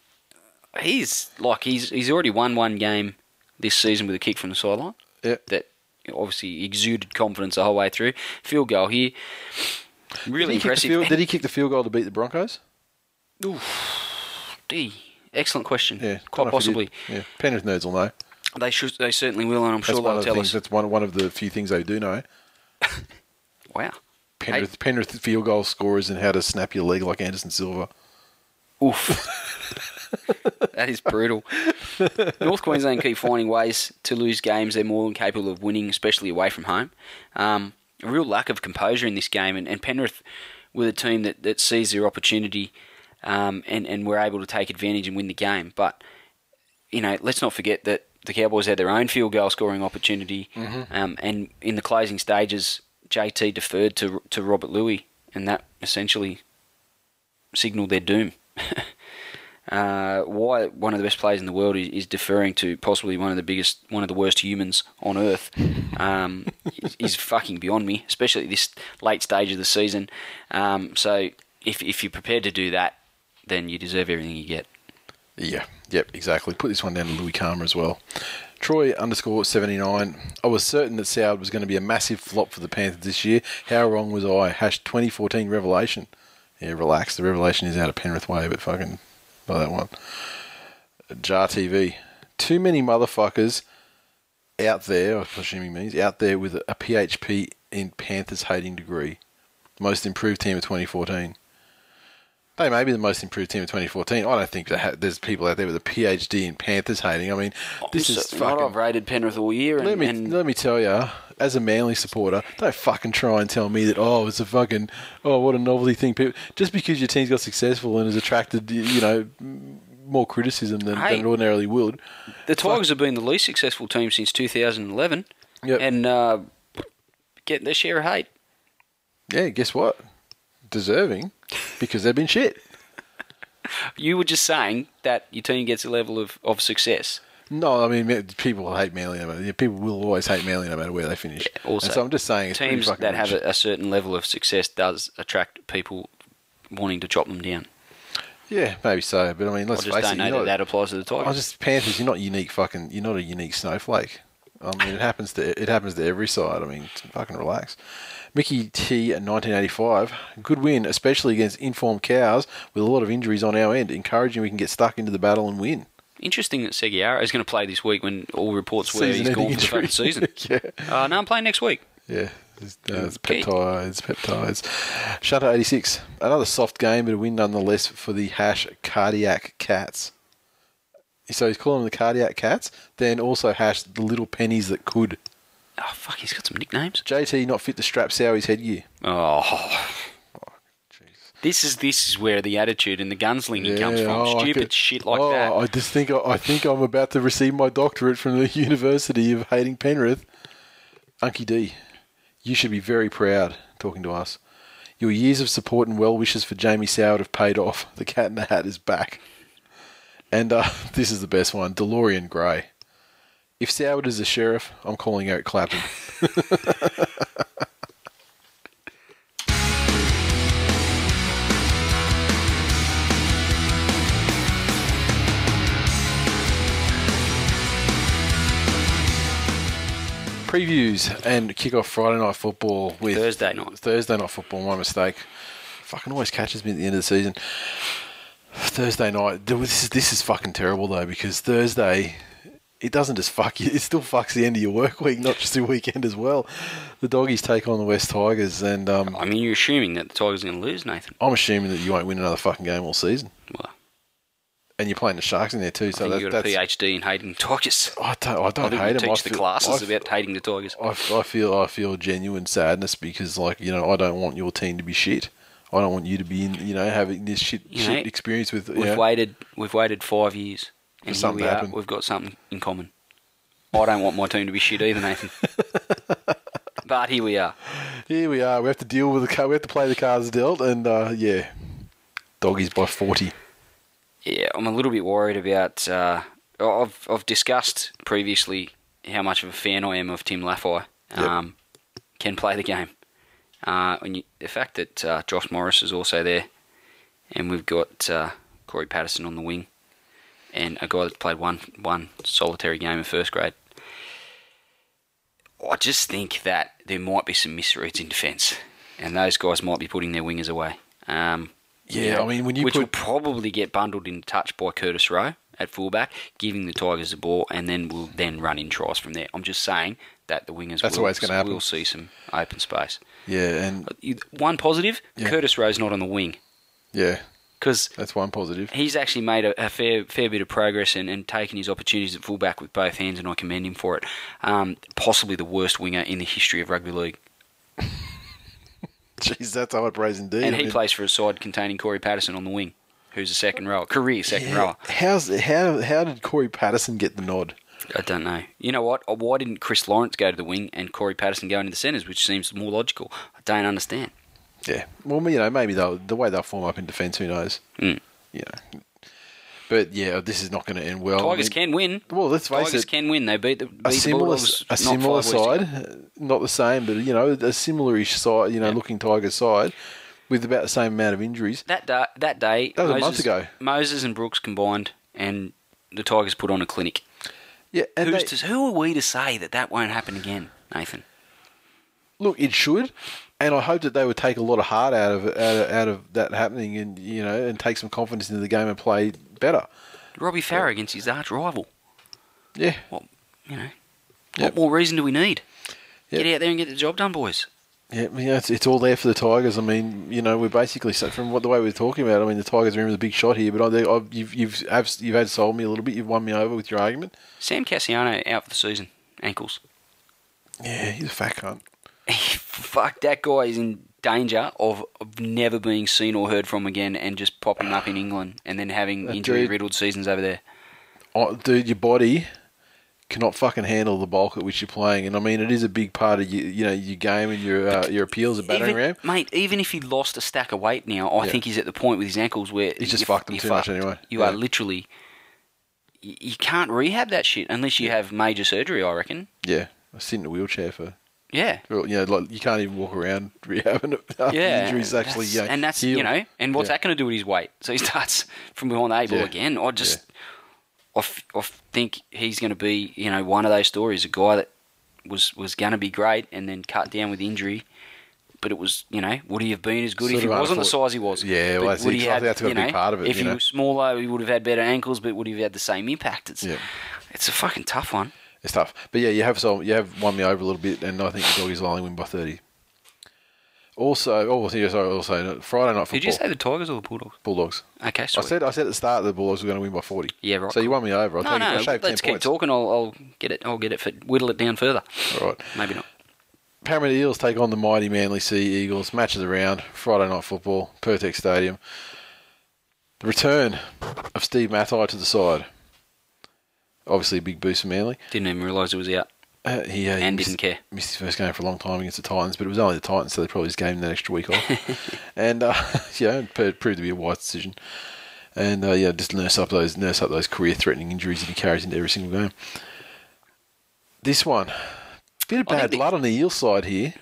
he's like he's he's already won one game this season with a kick from the sideline. Yeah. That obviously exuded confidence the whole way through. Field goal here, really Did he, impressive. field, did he kick the field goal to beat the Broncos? D. Excellent question. Yeah, quite don't know if he possibly. Yeah, Penrith nerds will know. They should. They certainly will, and I'm That's sure they'll the tell things. us. That's one one of the few things they do know. Wow. Penrith, Penrith field goal scorers and how to snap your leg like Anderson Silva. Oof. that is brutal. North Queensland keep finding ways to lose games they're more than capable of winning, especially away from home. Um, a real lack of composure in this game, and, and Penrith with a team that, that sees their opportunity um, and, and were able to take advantage and win the game. But, you know, let's not forget that the Cowboys had their own field goal scoring opportunity, um, and in the closing stages, JT deferred to to Robert Lui, and that essentially signalled their doom. uh, why one of the best players in the world is, is deferring to possibly one of the biggest, one of the worst humans on earth, um, is, is fucking beyond me, especially at this late stage of the season. Um, so if if you're prepared to do that, then you deserve everything you get. Yeah, yep, exactly. Put this one down to Lui Karma as well. Troy underscore 79. I was certain that Soward was going to be a massive flop for the Panthers this year. How wrong was I? Hash 2014 revelation. Yeah, relax. The revelation is out of Penrith way, but fucking by that one. Jar TV. Too many motherfuckers out there, I'm assuming means, out there with a PHP in Panthers hating degree. Most improved team of 2014. They may be the most improved team of 2014. I don't think ha- there's people out there with a PhD in Panthers hating. I mean, oh, this is So, not fucking. I've rated Penrith all year, and, Let me and let me tell you, as a Manly supporter, don't fucking try and tell me that oh it's a fucking oh what a novelty thing. People just because your team's got successful and has attracted you know more criticism than, Hey. than it ordinarily would. the Tigers have been the least successful team since 2011, Yep. and uh, get their share of hate. Yeah, guess what? Deserving because they've been shit. You were just saying that your team gets a level of, of success. No, I mean people hate Manly. No matter, people will always hate Manly no matter where they finish. Also, and so I'm just saying it's teams that have a, a certain level of success does attract people wanting to chop them down. Yeah, maybe so. But I mean, let's just face don't it. know that not- that applies to the Tigers. I just Panthers. You're not unique. Fucking. You're not a unique snowflake. I mean, it happens to it happens to every side. I mean, fucking relax. Mickey T at 1985. Good win, especially against informed cows with a lot of injuries on our end. Encouraging we can get stuck into the battle and win. Interesting that Segeyaro is going to play this week when all reports were he's gone for the season. yeah, Uh, no, I'm playing next week. yeah. It's, uh, it's peptides, peptides. Shutter 86. Another soft game, but a win nonetheless for the hash cardiac cats. So he's calling them the cardiac cats. Then also hash the little pennies that could. Oh, fuck, he's got some nicknames. JT not fit to strap Sowie's headgear. Oh. This is this is where the attitude and the gunslinging comes from. oh, I Stupid could- shit like oh, that. I just think I think I'm about to receive my doctorate from the University of Hating Penrith. Unky D, you should be very proud talking to us. Your years of support and well wishes for Jamie Soward have paid off. The cat in the hat is back. And uh, this is the best one DeLorean Grey. If Soward is a sheriff, I'm calling out Clapton. Previews and kick off Friday night football with Thursday night. Thursday night football, my mistake. Fucking always catches me at the end of the season. Thursday night. This is this is fucking terrible though because Thursday it doesn't just fuck you. It still fucks the end of your work week, not just your weekend as well. The doggies take on the West Tigers, and um, I mean, you're assuming that the Tigers are going to lose, Nathan. I'm assuming that you won't win another fucking game all season. Well, And you're playing the Sharks in there too, I so think that, you've got a. PhD in hating Tigers. I don't. I I don't think hate you them. I teach the classes I about hating the Tigers. I, I feel I feel genuine sadness because like you know I don't want your team to be shit. I don't want you to be in you know having this shit You shit know, experience with you We've know, waited. We've waited five years, and here something we are. We've got something in common. I don't want my team to be shit either, Nathan. but here we are. Here we are. We have to deal with the car. We have to play the cards dealt, and uh, yeah, doggies by forty. Yeah, I'm a little bit worried about uh, I've I've discussed previously how much of a fan I am of Tim Lafai. Um, Can play the game. Uh, and you, the fact that uh, Josh Morris is also there, and we've got uh, Cory Paterson on the wing, and a guy that played one one solitary game in first grade. I just think that there might be some misreads in defence, and those guys might be putting their wingers away. Um, Yeah, I mean, when you which put- will probably get bundled in touch by Curtis Rowe at fullback, giving the Tigers the ball, and then we'll then run in tries from there. I'm just saying that the wingers That's will, way it's gonna happen. will see some open space. Yeah, and One positive: Yeah. Curtis Rowe's not on the wing yeah, because that's one positive. he's actually made a, a fair fair bit of progress and, and taken his opportunities at fullback with both hands, and I commend him for it. Um, possibly the worst winger in the history of rugby league, Jeez, that's high praise indeed. and I he mean, plays for a side containing Cory Paterson on the wing, who's a second rower, career second yeah, rower. How's how how did Cory Paterson get the nod? I don't know. You know what? Uh, Why didn't Chris Lawrence go to the wing and Cory Paterson go into the centres, which seems more logical? I don't understand. Yeah, well, you know, maybe they'll the way they'll form up in defence. Who knows? Mm. You know, but yeah, this is not going to end well. Tigers I mean, can win. Well, let's face it. Tigers it. can win. They beat the, beat a similar, Bulldogs a similar five weeks ago. side, not the same, but you know, a similar-ish side, you know, Yeah. looking Tigers side, with about the same amount of injuries. That day, that day, That was a month ago. Moses and Brooks combined, and the Tigers put on a clinic. Yeah, and they- to, who are we to say that that won't happen again, Nathan? look, it should, and I hope that they would take a lot of heart out of out of, out of that happening, and you know, and take some confidence into the game and play better. Robbie Farah against his arch rival. Yeah, What you know? Yep. What more reason do we need? Yep. Get out there and get the job done, boys. yeah, you know, it's, it's all there for the Tigers. I mean, you know, we're basically so from what the way we're talking about. I mean, the Tigers are in with a big shot here, but I, I, you've you've you've had sold me a little bit. You've won me over with your argument. Sam Kasiano out for the season, ankles. Yeah, he's a fat cunt. Fuck, that guy is in danger of, of never being seen or heard from again and just popping up in England and then having That injury riddled seasons over there. oh, dude, your body cannot fucking handle the bulk at which you're playing, and I mean it is a big part of you, you know, your game and your uh, your appeals at battering Even, ram. mate, even if he lost a stack of weight now, I Yeah. think he's at the point with his ankles where He's just fucked them too much anyway. You Yeah. are literally. You, you can't rehab that shit unless you have major surgery. I reckon. Yeah, I sit in a wheelchair for. Yeah. well, You know, like you can't even walk around rehabbing it after Yeah, the injuries actually. that's- You know, and that's healed. you know, and what's Yeah. that going to do with his weight? So he starts from behind the eight Yeah. again. I just, I, f- I think he's going to be, you know, one of those stories. A guy that was was going to be great and then cut down with injury. But it was, you know, would he have been as good Sort if he wasn't the size he was? Yeah, well, would he have, that's you to be know, part of it, If you he was smaller, he would have had better ankles, but would he have had the same impact? It's, Yeah. it's a fucking tough one. It's tough, but yeah, you have so you have won me over a little bit, and I think the doggies will only win by thirty. Also, oh, yeah, sorry, also Friday night football. Did you say the Tigers or the Bulldogs? Bulldogs? Okay, I said I said at the start that the Bulldogs were going to win by forty. Yeah, right. So you won me over. I'll no, no, it. Let's keep points. talking. I'll, I'll get it. I'll get it. For, whittle it down further. All right. Maybe not. Parramatta Eels take on the mighty Manly Sea Eagles. Matches around Friday night football, Pirtek Stadium. The return of Steve Matai to the side. Obviously, a big boost for Manly. Didn't even realise it was out. Uh, he, uh, he And missed, didn't care. Missed his first game for a long time against the Titans, but it was only the Titans, so they probably just gave him that extra week off. and uh, yeah, it proved to be a wise decision. And uh, yeah, just nurse up those nurse up those career-threatening injuries that he carries into every single game. This one, bit of bad blood on the eel side here.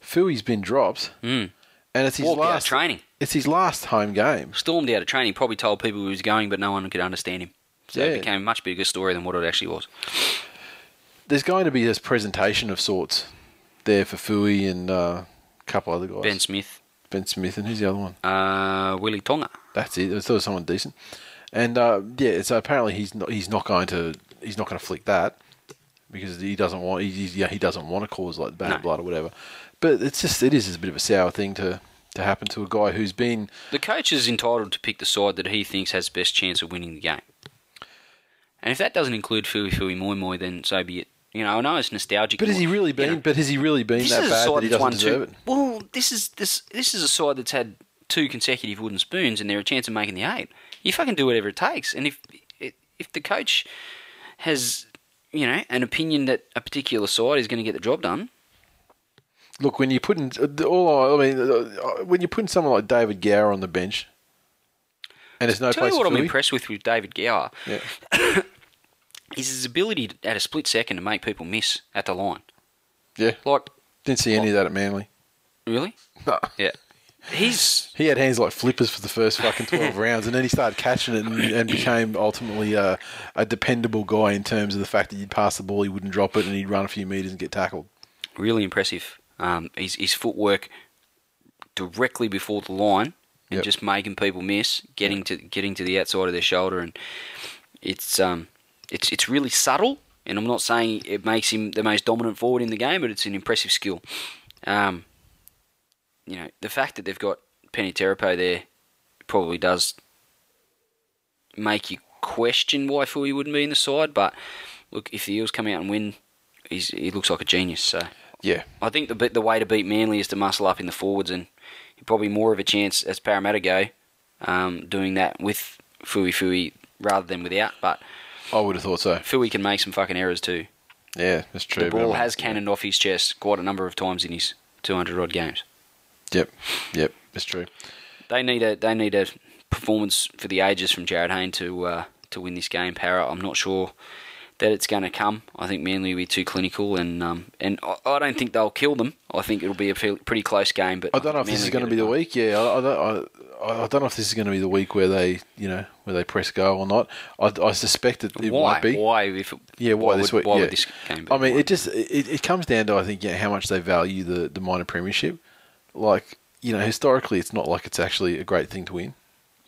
Fui's been dropped, Mm. and it's his Walked last training. It's his last home game. Stormed out of training. Probably told people he was going, but no one could understand him. So Yeah. it became a much bigger story than what it actually was. There's going to be this presentation of sorts there for Fui and uh, a couple other guys. Ben Smith, Ben Smith, and who's the other one? uh, Willie Tonga. That's it. I thought it was someone decent. And uh, yeah, so apparently he's not he's not going to he's not going to flick that because he doesn't want he, yeah he doesn't want to cause like bad No. blood or whatever. But it's just it is a bit of a sour thing to to happen to a guy who's been The coach is entitled to pick the side that he thinks has best chance of winning the game. And if that doesn't include Fuifui Moimoi, then so be it. You know, I know it's nostalgic. But has he really you been? know. But has he really been this that is a bad side that he doesn't deserve two. it? Well, this is this this is a side that's had two consecutive wooden spoons, and they're a chance of making the eight. You fucking do whatever it takes, and if if the coach has you know an opinion that a particular side is going to get the job done, Look, when you put in all I mean, uh, when you're putting someone like David Gower on the bench, and there's no tell place you what I'm impressed with with David Gower. Yeah. is his ability to, at a split second to make people miss at the line. Yeah. Like, Didn't see any of that at Manly. really? No. Yeah. He's He had hands like flippers for the first fucking 12 rounds, and then he started catching it and, and became ultimately uh, a dependable guy in terms of the fact that you'd pass the ball, he wouldn't drop it, and he'd run a few metres and get tackled. really impressive. Um, his, his footwork directly before the line and Yep. just making people miss, getting to getting to the outside of their shoulder, and it's um, it's it's really subtle. And I'm not saying it makes him the most dominant forward in the game, but it's an impressive skill. Um, you know, the fact that they've got Peni Terepo there probably does make you question why Fui wouldn't be in the side. But look, if the Eels come out and win, he's, he looks like a genius. So Yeah. I think the the way to beat Manly is to muscle up in the forwards, and probably more of a chance as Parramatta go um, doing that with Fui Fui rather than without. But I would have thought so. Fui can make some fucking errors too. Yeah, that's true. The ball mean, has cannoned off his chest quite a number of times in his 200 odd games. Yep, yep, that's true. They need a they need a performance for the ages from Jarryd Hayne to uh, to win this game. Parra, I'm not sure that it's going to come. I think Manly will be too clinical, and um, and I, I don't think they'll kill them. I think it'll be a pretty close game. But I don't know if this is going to be the week. Yeah, I, I don't. I, I don't know if this is going to be the week where they, you know, where they press go or not. I, I suspect that it why? might be. Why? If it, Yeah, why, this would, week? Why yeah. this game? I mean, it just it, it comes down to I think yeah, how much they value the the minor premiership. Like you know, historically, it's not like it's actually a great thing to win.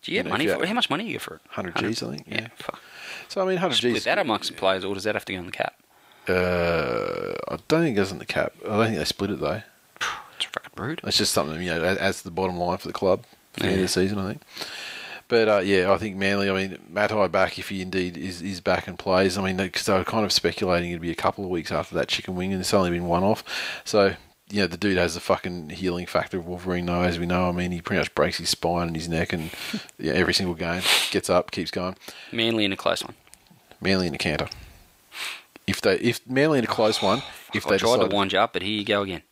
Do you get you know, money you- for it? How much money do you get for it? 100 Gs, I think, Yeah. yeah. fuck. So I mean, hundred Split G's. that amongst the players, or does that have to go on the cap? Uh, I don't think it goes in the cap. I don't think they split it though. It's fucking rude. It's just something you know that adds to the bottom line for the club for the end of the season. I think. But uh, yeah, I think Manly. I mean, Matai back if he indeed is, is back and plays. I mean, because they were kind of speculating it'd be a couple of weeks after that chicken wing, and it's only been one off. So you know, the dude has the fucking healing factor of Wolverine, though, as we know. I mean, he pretty much breaks his spine and his neck, and yeah, every single game gets up, keeps going. Manly in a close one. Manly in a canter. If they, if Manly in a close one, if I they tried decide, to wind you up, but here you go again.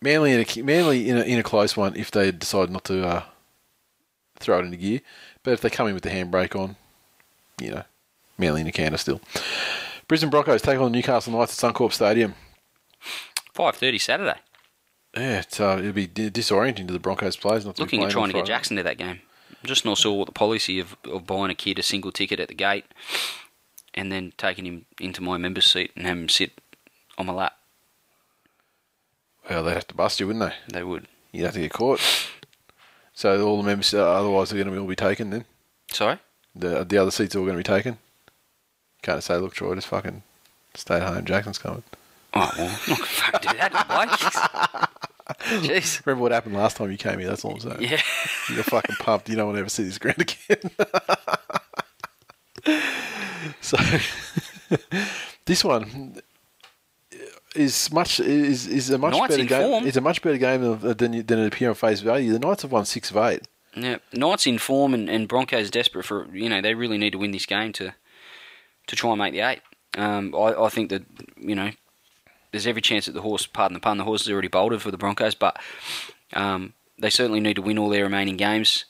Manly in a Manly in a, in a close one if they decide not to uh, throw it into gear. But if they come in with the handbrake on, you know, Manly in a canter still. Brisbane Broncos take on the Newcastle Knights at Suncorp Stadium. Five thirty Saturday. Yeah, it's, uh, it'll be disorienting to the Broncos players not Looking at trying to get Jackson to that game. I'm just not sure what the policy of, of buying a kid a single ticket at the gate and then taking him into my member's seat and having him sit on my lap. Well, they'd have to bust you, wouldn't they? They would. You'd have to get caught. So all the members, uh, otherwise, they're going to be all be taken then. Sorry? The the other seats are all going to be taken. Can't say, look, Troy, just fucking stay at home. Jackson's coming. Oh, well, I'm not going to fucking do that, boy. Jeez. Remember what happened last time you came here? That's all I'm saying. Yeah. You're fucking pumped. You don't want to ever see this ground again. so, this one is much is is a much Knights better game. form. It's a much better game than than, than it appear on face value. The Knights have won six of eight. Yeah, Knights in form and, and Broncos desperate for you know they really need to win this game to to try and make the eight. Um, I, I think that you know there's every chance that the horse, pardon the pun, the horse is already bolted for the Broncos, but um, they certainly need to win all their remaining games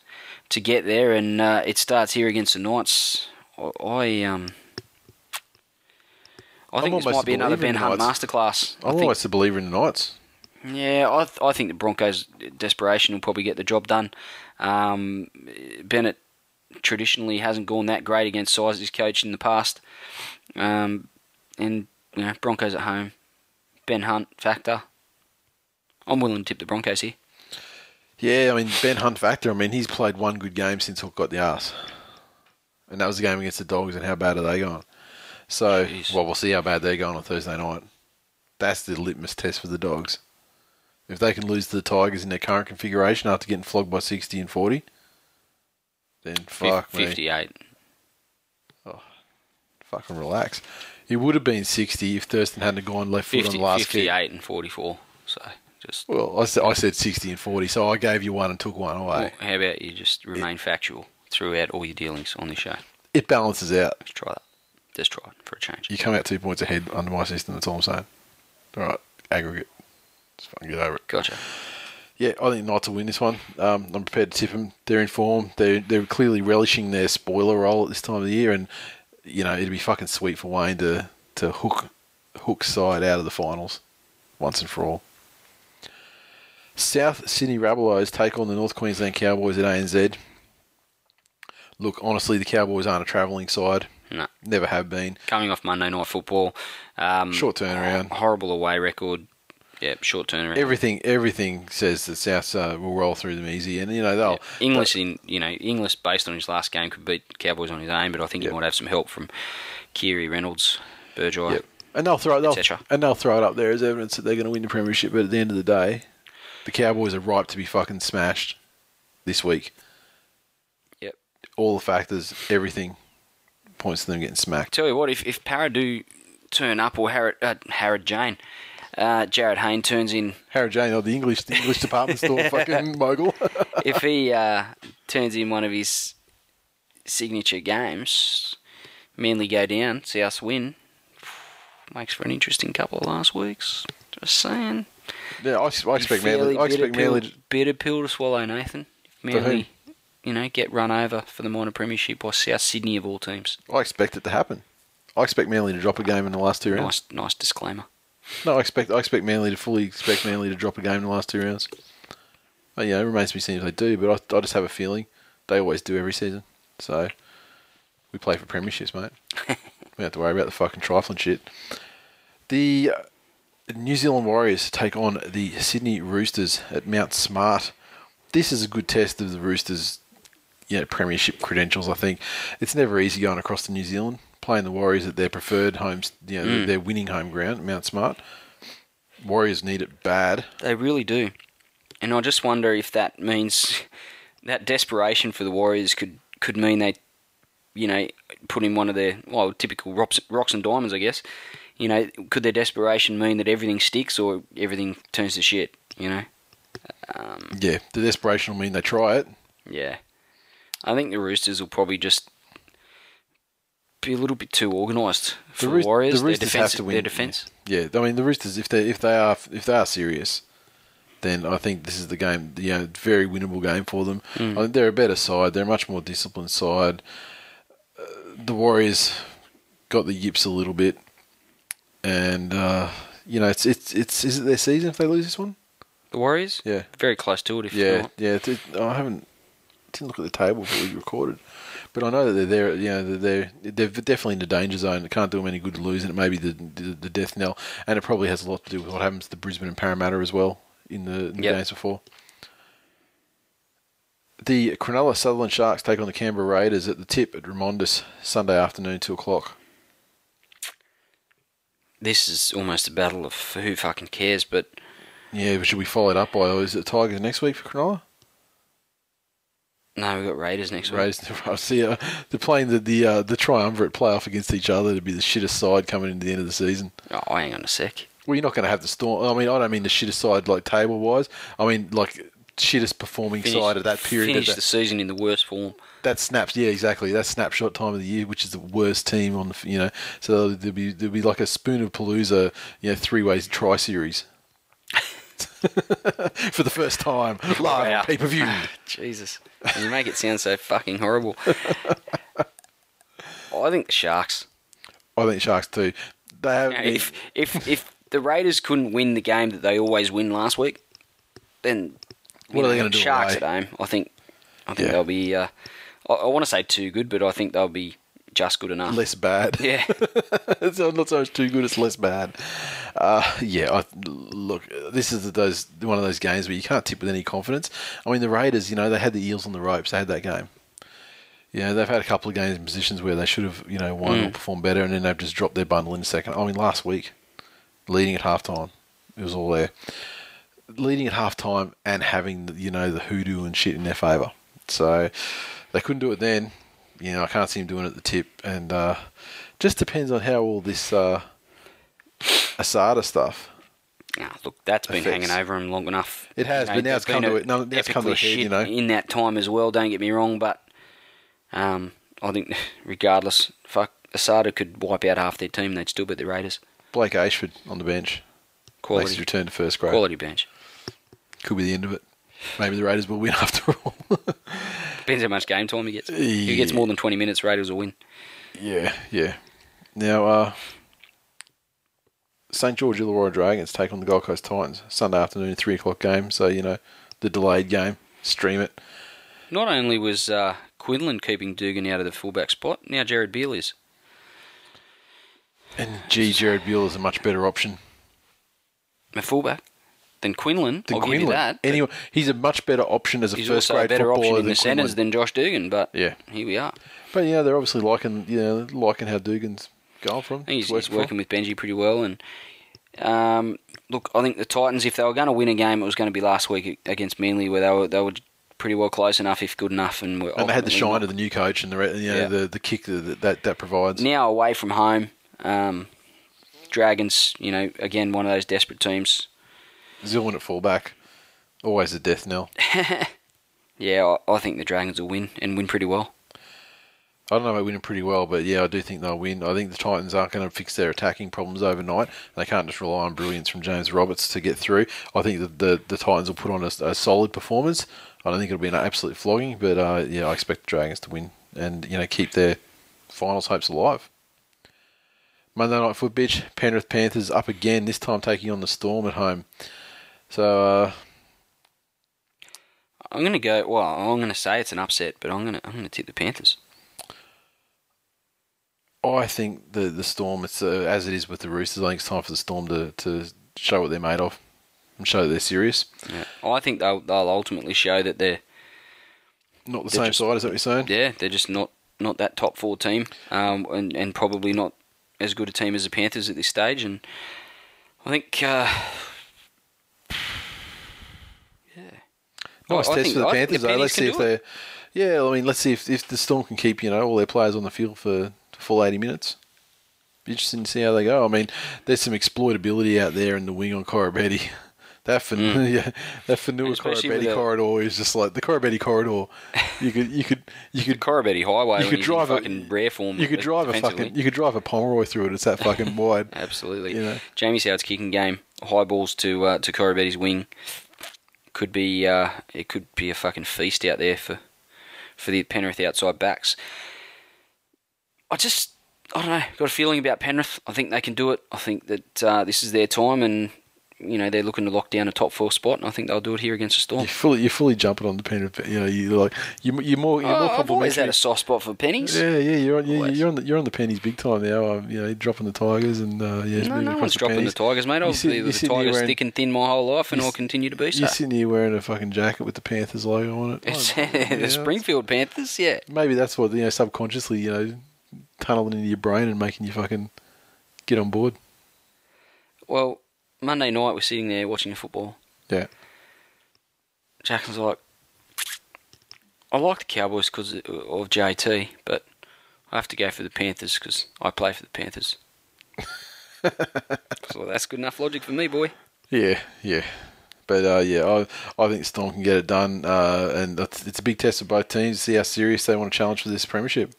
to get there, and uh, it starts here against the Knights. I, I um. I I'm think this might be another Ben Hunt Knights. masterclass. I I'm think almost a believer in the Knights. yeah, I, th- I think the Broncos' desperation will probably get the job done. Um, Bennett traditionally hasn't gone that great against size he's coached in the past. Um, and, you know, Broncos at home. Ben Hunt factor. I'm willing to tip the Broncos here. Yeah, I mean Ben Hunt factor. I mean he's played one good game since Hook got the ass, and that was the game against the Dogs. And how bad are they going? So, Jeez. well, we'll see how bad they're going on Thursday night. That's the litmus test for the Dogs. If they can lose to the Tigers in their current configuration after getting flogged by sixty and forty, then fuck Fif- me, 58. fucking relax. It would have been sixty if Thurston hadn't gone left foot on the last kick. 58 and 44. So just. Well, I said, I said sixty and forty, so I gave you one and took one away. Well, how about you just remain factual throughout all your dealings on this show? It balances out. Let's try that. Just try it for a change. You come out two points ahead under my system. That's all I'm saying. All right, aggregate. Just fucking get over it. Gotcha. Yeah, I think Knights will win this one. Um, I'm prepared to tip them. They're in form. They're they're clearly relishing their spoiler role at this time of the year, and you know, it'd be fucking sweet for Wayne to to hook hook side out of the finals once and for all. South Sydney Rabbitohs take on the North Queensland Cowboys at ANZ. Look, honestly, the Cowboys aren't a travelling side. No. Never have been. Coming off Monday Night Football. Um, Short turnaround. Horrible away record. Yeah, short turnaround. Everything, everything says that South uh, will roll through them easy, and you know they'll. Inglis in you know Inglis based on his last game could beat Cowboys on his own, but I think Yep. he might have some help from Keary Reynolds, Burgoyne. Yep. And they'll throw they'll, cetera. and they'll throw it up there as evidence that they're going to win the premiership. But at the end of the day, the Cowboys are ripe to be fucking smashed this week. Yep. All the factors, everything points to them getting smacked. Tell you what, if if Parra do turn up or Harrod uh, Harrod Jane, uh, Jarryd Hayne turns in. Harry Jane, oh, the English the English department store fucking mogul. if he uh, turns in one of his signature games, Manly go down, see us win. Makes for an interesting couple of last weeks. Just saying. yeah, I, I expect Manly. I expect Manly. to- bitter pill to swallow, Nathan. If? Manly, you know, get run over for the minor premiership by South Sydney of all teams. I expect it to happen. I expect Manly to drop a game in the last two rounds. Nice, nice disclaimer. No, I expect I expect Manly to fully expect Manly to drop a game in the last two rounds. But, yeah, it remains to be seen if they do. But I, I just have a feeling they always do every season. So we play for premierships, mate. we don't have to worry about the fucking trifling shit. The uh, New Zealand Warriors take on the Sydney Roosters at Mount Smart. This is a good test of the Roosters' you know, premiership credentials. I think it's never easy going across to New Zealand playing the Warriors at their preferred homes, you know, their winning home ground, Mount Smart. Warriors need it bad. They really do. And I just wonder if that means that desperation for the Warriors could, could mean they, you know, put in one of their, well, typical rocks, rocks and diamonds, I guess. You know, could their desperation mean that everything sticks or everything turns to shit, you know? Um, Yeah, the desperation will mean they try it. yeah. I think the Roosters will probably just be a little bit too organised for the, Roos- Warriors. the Roosters their have to win. Their defense. Yeah, I mean the Roosters, if they if they are if they are serious, then I think this is the game. You know, very winnable game for them. I think they're a better side. They're a much more disciplined side. Uh, the Warriors got the yips a little bit, and uh, you know it's it's it's is it their season if they lose this one? The Warriors? Yeah. Very close to it if Yeah, yeah. It, it- I haven't didn't look at the table before we recorded, but I know that they're there. You know, they're they're, they're definitely in the danger zone. It can't do them any good to lose, and it may be the, the the death knell, and it probably has a lot to do with what happens to Brisbane and Parramatta as well in the, in the Yep. games before. The Cronulla Sutherland Sharks take on the Canberra Raiders at the tip at Remondis Sunday afternoon, two o'clock. This is almost a battle of who fucking cares, but Yeah, but should we follow it up by? oh, Is it Tigers next week for Cronulla? No, we've got Raiders next week. Raiders. See. Uh, they're playing the the uh, the triumvirate playoff against each other to be the shittest side coming into the end of the season. Oh, hang on a sec. Well, you're not going to have the storm. I mean, I don't mean the shittest side like table wise. I mean like shittest performing Finish- side of that period. Finish that, the season in the worst form. that snaps. Yeah, exactly. That snapshot time of the year, which is the worst team on. the You know, so there'll be there'll be like a spoon of Palooza. You know, three ways tri series. For the first time, live Wow. pay per view. Jesus, you make it sound so fucking horrible. I think the Sharks. I think Sharks too. They have. Now, if if if the Raiders couldn't win the game that they always win last week, then What are they gonna do Sharks away? at home. I think I think Yeah. they'll be. Uh, I, I want to say too good, but I think they'll be just good enough. less bad. Yeah, it's not so much too good; it's less bad. Uh, yeah, I, look, this is those one of those games where you can't tip with any confidence. I mean, the Raiders, you know, they had the Eels on the ropes. They had that game. Yeah, they've had a couple of games in positions where they should have, you know, won or performed better, and then they've just dropped their bundle in a second. I mean, last week, leading at halftime, it was all there. Leading at halftime and having, the, you know, the hoodoo and shit in their favour. So they couldn't do it then. You know, I can't see him doing it at the tip, and uh, just depends on how all this uh, Asada stuff. Look, that's been Affects. hanging over him long enough. It has, but now it's come to a it- no, now it's come to a head, you know. In that time as well, don't get me wrong, but um, I think regardless, fuck, Asada could wipe out half their team. They'd still beat the Raiders. Blake Ayshford on the bench. Makes Quality, his return to first grade. quality bench. Could be the end of it. Maybe the Raiders will win after all. Depends how much game time he gets. If he gets more than 20 minutes, Raiders will win. Yeah, yeah. Now, uh, St George Illawarra Dragons take on the Gold Coast Titans Sunday afternoon, three o'clock game. So you know the delayed game. Stream it. Not only was uh, Quinlan keeping Dugan out of the fullback spot, now Gerard Beale is. And gee, Gerard Beale is a much better option A fullback than Quinlan. than I'll Quinlan. give you that. Anyway, he's a much better option as a he's first also a grade better option footballer in than the centres than Josh Dugan. But Yeah. here we are. But yeah, they're obviously liking you know liking how Dugan's going from. He's, he's working with Benji pretty well. And um, look, I think the Titans, if they were going to win a game, it was going to be last week against Manly, where they were they were pretty well close enough, if good enough, and were and they had the shine not. of the new coach and the you know Yeah. the the kick that that, that provides. now away from home. Um, Dragons, you know, again one of those desperate teams. Zillman at fullback, always a death knell. Yeah, I, I think the Dragons will win and win pretty well. I don't know about winning pretty well, but yeah, I do think they'll win. I think the Titans aren't going to fix their attacking problems overnight. They can't just rely on brilliance from James Roberts to get through. I think that the, the Titans will put on a, a solid performance. I don't think it'll be an absolute flogging, but uh, yeah, I expect the Dragons to win and you know keep their finals hopes alive. Monday night foot bitch, Penrith Panthers up again. This time taking on the Storm at home. So uh, I'm going to go. Well, I'm going to say it's an upset, but I'm going to I'm going to tip the Panthers. I think the the Storm, it's uh, as it is with the Roosters. I think it's time for the Storm to, to show what they're made of and show that they're serious. Yeah. I think they'll they'll ultimately show that they're Not the They're same just- side, is that what you're saying? yeah they're just not not that top four team, um, and and probably not as good a team as the Panthers at this stage. And I think uh, yeah, Nice I- I test think- for the I Panthers, the though. Let's see if they. Yeah, I mean, let's see if, if the Storm can keep you know all their players on the field for full 80 minutes. Be interesting to see how they go. I mean, there's some exploitability out there in the wing on Corabetti. That fin- yeah, that Fonua Mm. Corabetti the- corridor is just like the Corabetti corridor. You could you could you could Corabetti Highway you could drive a- fucking rare form. you could drive a fucking you could drive a Pomeroy through it. It's that fucking wide. Absolutely. You know. Jamie Soward's kicking game, high balls to uh, to Corabetti's wing, could be uh, it could be a fucking feast out there for for the Penrith outside backs. I just I don't know, got a feeling about Penrith. I think they can do it. I think that uh, this is their time, and you know they're looking to lock down a top four spot, and I think they'll do it here against the Storm. You're fully you're fully jumping on the Penrith. You know, you're like you you're more you're Oh, more I've always had a soft spot for pennies. Yeah, yeah, you're on, you're, you're on the you're on the pennies big time now. Um, you know, you're dropping the Tigers and uh, yeah, No, no one's the dropping pennies. the Tigers, mate. I've been the Tigers wearing- thick and thin my whole life, and I'll continue to be so. You're sitting here wearing a fucking jacket with the Panthers logo on it. It's Oh, yeah, the Springfield Panthers, yeah. Maybe that's what you know subconsciously you know tunneling into your brain and making you fucking get on board. Well, Monday night we're sitting there watching the football. Yeah. Jackson's like, I like the Cowboys because of JT, but I have to go for the Panthers because I play for the Panthers. so that's good enough logic for me, boy. Yeah, yeah. But uh, yeah, I I think Storm can get it done, uh, and it's, it's a big test for both teams. See how serious they want to challenge for this premiership.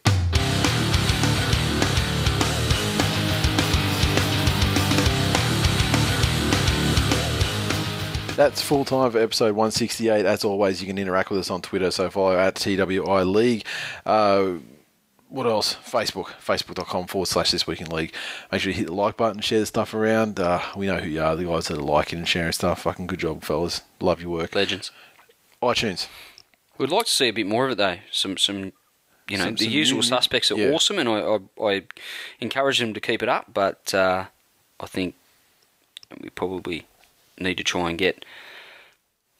That's full time for episode 168. As always, you can interact with us on Twitter, so follow at TWI League. Uh, what else? Facebook, facebook.com forward slash this week in league. Make sure you hit the like button, share the stuff around. Uh, we know who you are, the guys that are liking and sharing stuff. Fucking good job, fellas. Love your work. Legends. iTunes. We'd like to see a bit more of it though. Some, some, you know, Some- the some usual new- suspects are yeah. awesome, and I, I, I encourage them to keep it up. But uh, I think we probably need to try and get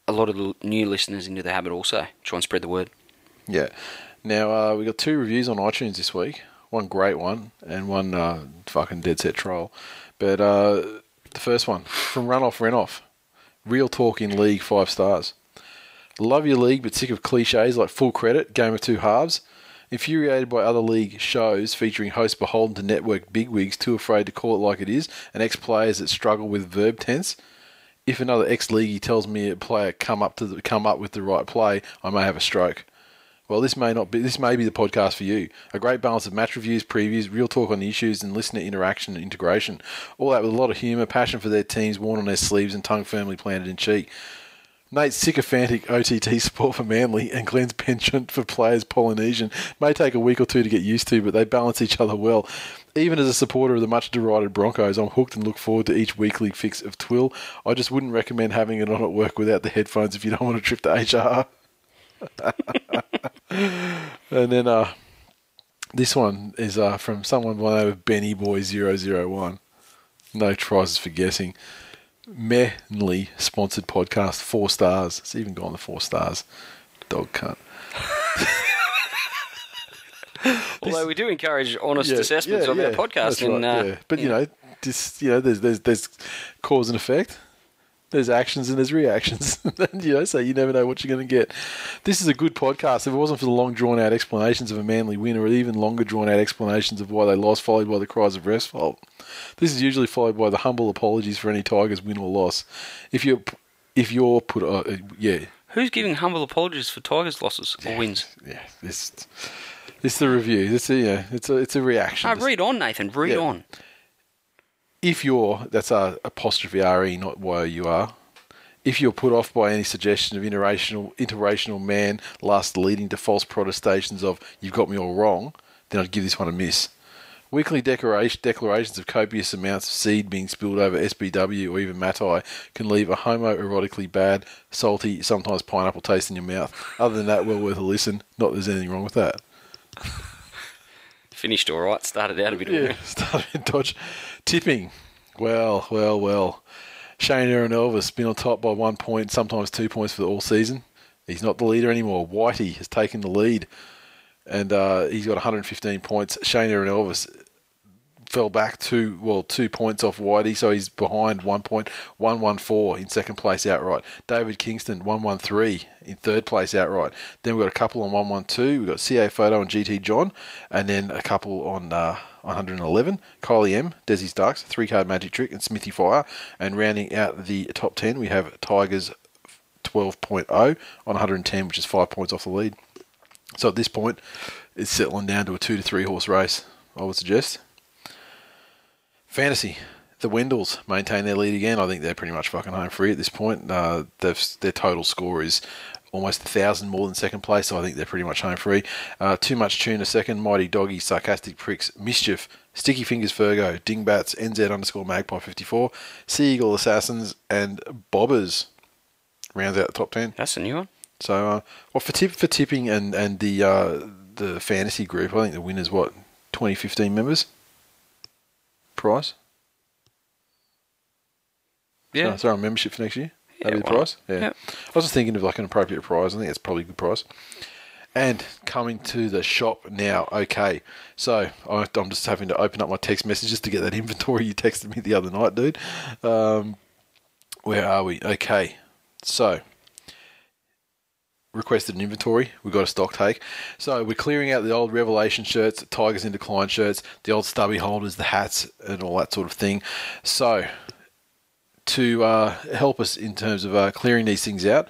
a lot of the new listeners into the habit also. Try and spread the word. Yeah. Now, uh, we got two reviews on iTunes this week. One great one and one uh, fucking dead set troll. But uh, the first one from Runoff Renoff. Real talk in league, five stars. Love your league, but sick of cliches like full credit, game of two halves. Infuriated by other league shows featuring hosts beholden to network bigwigs too afraid to call it like it is, and ex players that struggle with verb tense. If another ex leaguey tells me a player come up to the, come up with the right play, I may have a stroke. Well, this may not be. This may be the podcast for you. A great balance of match reviews, previews, real talk on the issues, and listener interaction and integration. All that with a lot of humour, passion for their teams worn on their sleeves, and tongue firmly planted in cheek. Nate's sycophantic OTT support for Manly and Glenn's penchant for players Polynesian may take a week or two to get used to, but they balance each other well. Even as a supporter of the much derided Broncos, I'm hooked and look forward to each weekly fix of Twill. I just wouldn't recommend having it on at work without the headphones if you don't want a trip to HR. and then uh, this one is uh, from someone by the name of Benny Boy 001. No tries for guessing. Manly sponsored podcast, four stars. It's even gone to four stars. Dog cunt. Although we do encourage honest Yeah, assessments yeah, of our yeah, podcast. that's and, right, uh, yeah. But you know, this you know, there's there's there's cause and effect. There's actions and there's reactions. And, you know, so you never know what you're going to get. This is a good podcast. If it wasn't for the long drawn out explanations of a manly win, or even longer drawn out explanations of why they lost, followed by the cries of rest fault. This is usually followed by the humble apologies for any Tigers win or loss. If you're if you're put uh, uh, yeah Who's giving humble apologies for Tigers' losses or wins? yeah this this is the review. This is yeah it's a it's a reaction. Ah, read on, Nathan. Read Yeah. on. if you're that's a apostrophe re not y u r if you're put off by any suggestion of interracial interracial man lust leading to false protestations of you've got me all wrong then i'd give this one a miss weekly declarations of copious amounts of seed being spilled over sbw or even matai can leave a homoerotically bad salty sometimes pineapple taste in your mouth other than that well worth a listen not that there's anything wrong with that Finished all right. Started out a bit. Yeah, started in Dodge. Tipping. Well, well, well. Shane Aaron Elvis been on top by one point, sometimes two points for the all season. He's not the leader anymore. Whitey has taken the lead, and uh, he's got 115 points. Shane Aaron Elvis fell back two, well, two points off Whitey, so he's behind one point, 114 in second place outright. David Kingston 113 in third place outright. Then we've got a couple on 112. We've got CA Photo and GT John, and then a couple on uh, 111. Kylie M, Desi Starks, three card magic trick, and Smithy Fire. And rounding out the top 10, we have Tigers 12.0 on 110, which is five points off the lead. So at this point, it's settling down to a two to three horse race, I would suggest. Fantasy. The Wendells maintain their lead again. I think they're pretty much fucking home free at this point. Uh, their total score is almost a thousand more than second place, so I think they're pretty much home free. Uh, too much tuna second. Mighty Doggy, Sarcastic Pricks, Mischief, Sticky Fingers Virgo, Dingbats, NZ underscore Magpie 54, Sea Eagle Assassins, and Bobbers rounds out the top 10. That's a new one. So, uh, well, for tip for tipping and and the uh, the fantasy group, I think the winner's what 2015 members. Price. Yeah. Oh, sorry, membership for next year. That'd Yeah, be the price. Yeah. Yeah. I was just thinking of like an appropriate price. I think that's probably a good price. And coming to the shop now. Okay, so I- I'm just having to open up my text messages to get that inventory you texted me the other night, dude. Um, where are we? Okay, so requested an inventory. We got a stock take. So we're clearing out the old Revelation shirts, Tigers in Decline shirts, the old stubby holders, the hats, and all that sort of thing. So to uh, help us in terms of uh, clearing these things out,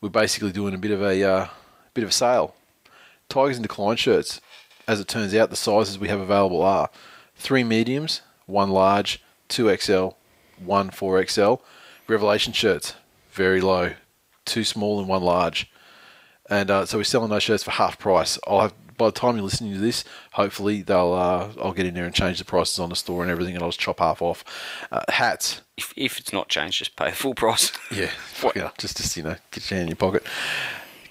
we're basically doing a bit of a uh, bit of a sale. Tigers in Decline shirts, as it turns out, the sizes we have available are three mediums, one large, two XL, one 4XL. Revelation shirts, very low, two small and one large. And uh, so we're selling those shirts for half price. I'll have, by the time you're listening to this, hopefully they'll uh, I'll get in there and change the prices on the store and everything, and I'll just chop half off. Uh, hats, If, if it's not changed, just pay the full price. yeah, yeah, just just you know, get your hand in your pocket.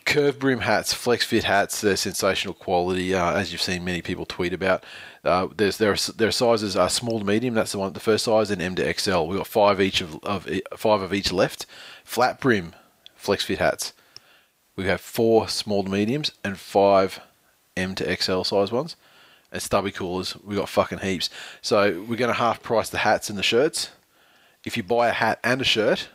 Curve brim hats, flex fit hats, they're sensational quality, uh, as you've seen many people tweet about. Uh, there's there are, their sizes are small to medium. That's the one, the first size, and M to XL. We've got five each of, of five of each left. Flat brim, flex fit hats. We have four small to mediums and five M to XL size ones. And stubby coolers, we got fucking heaps. So we're going to half price the hats and the shirts. If you buy a hat and a shirt,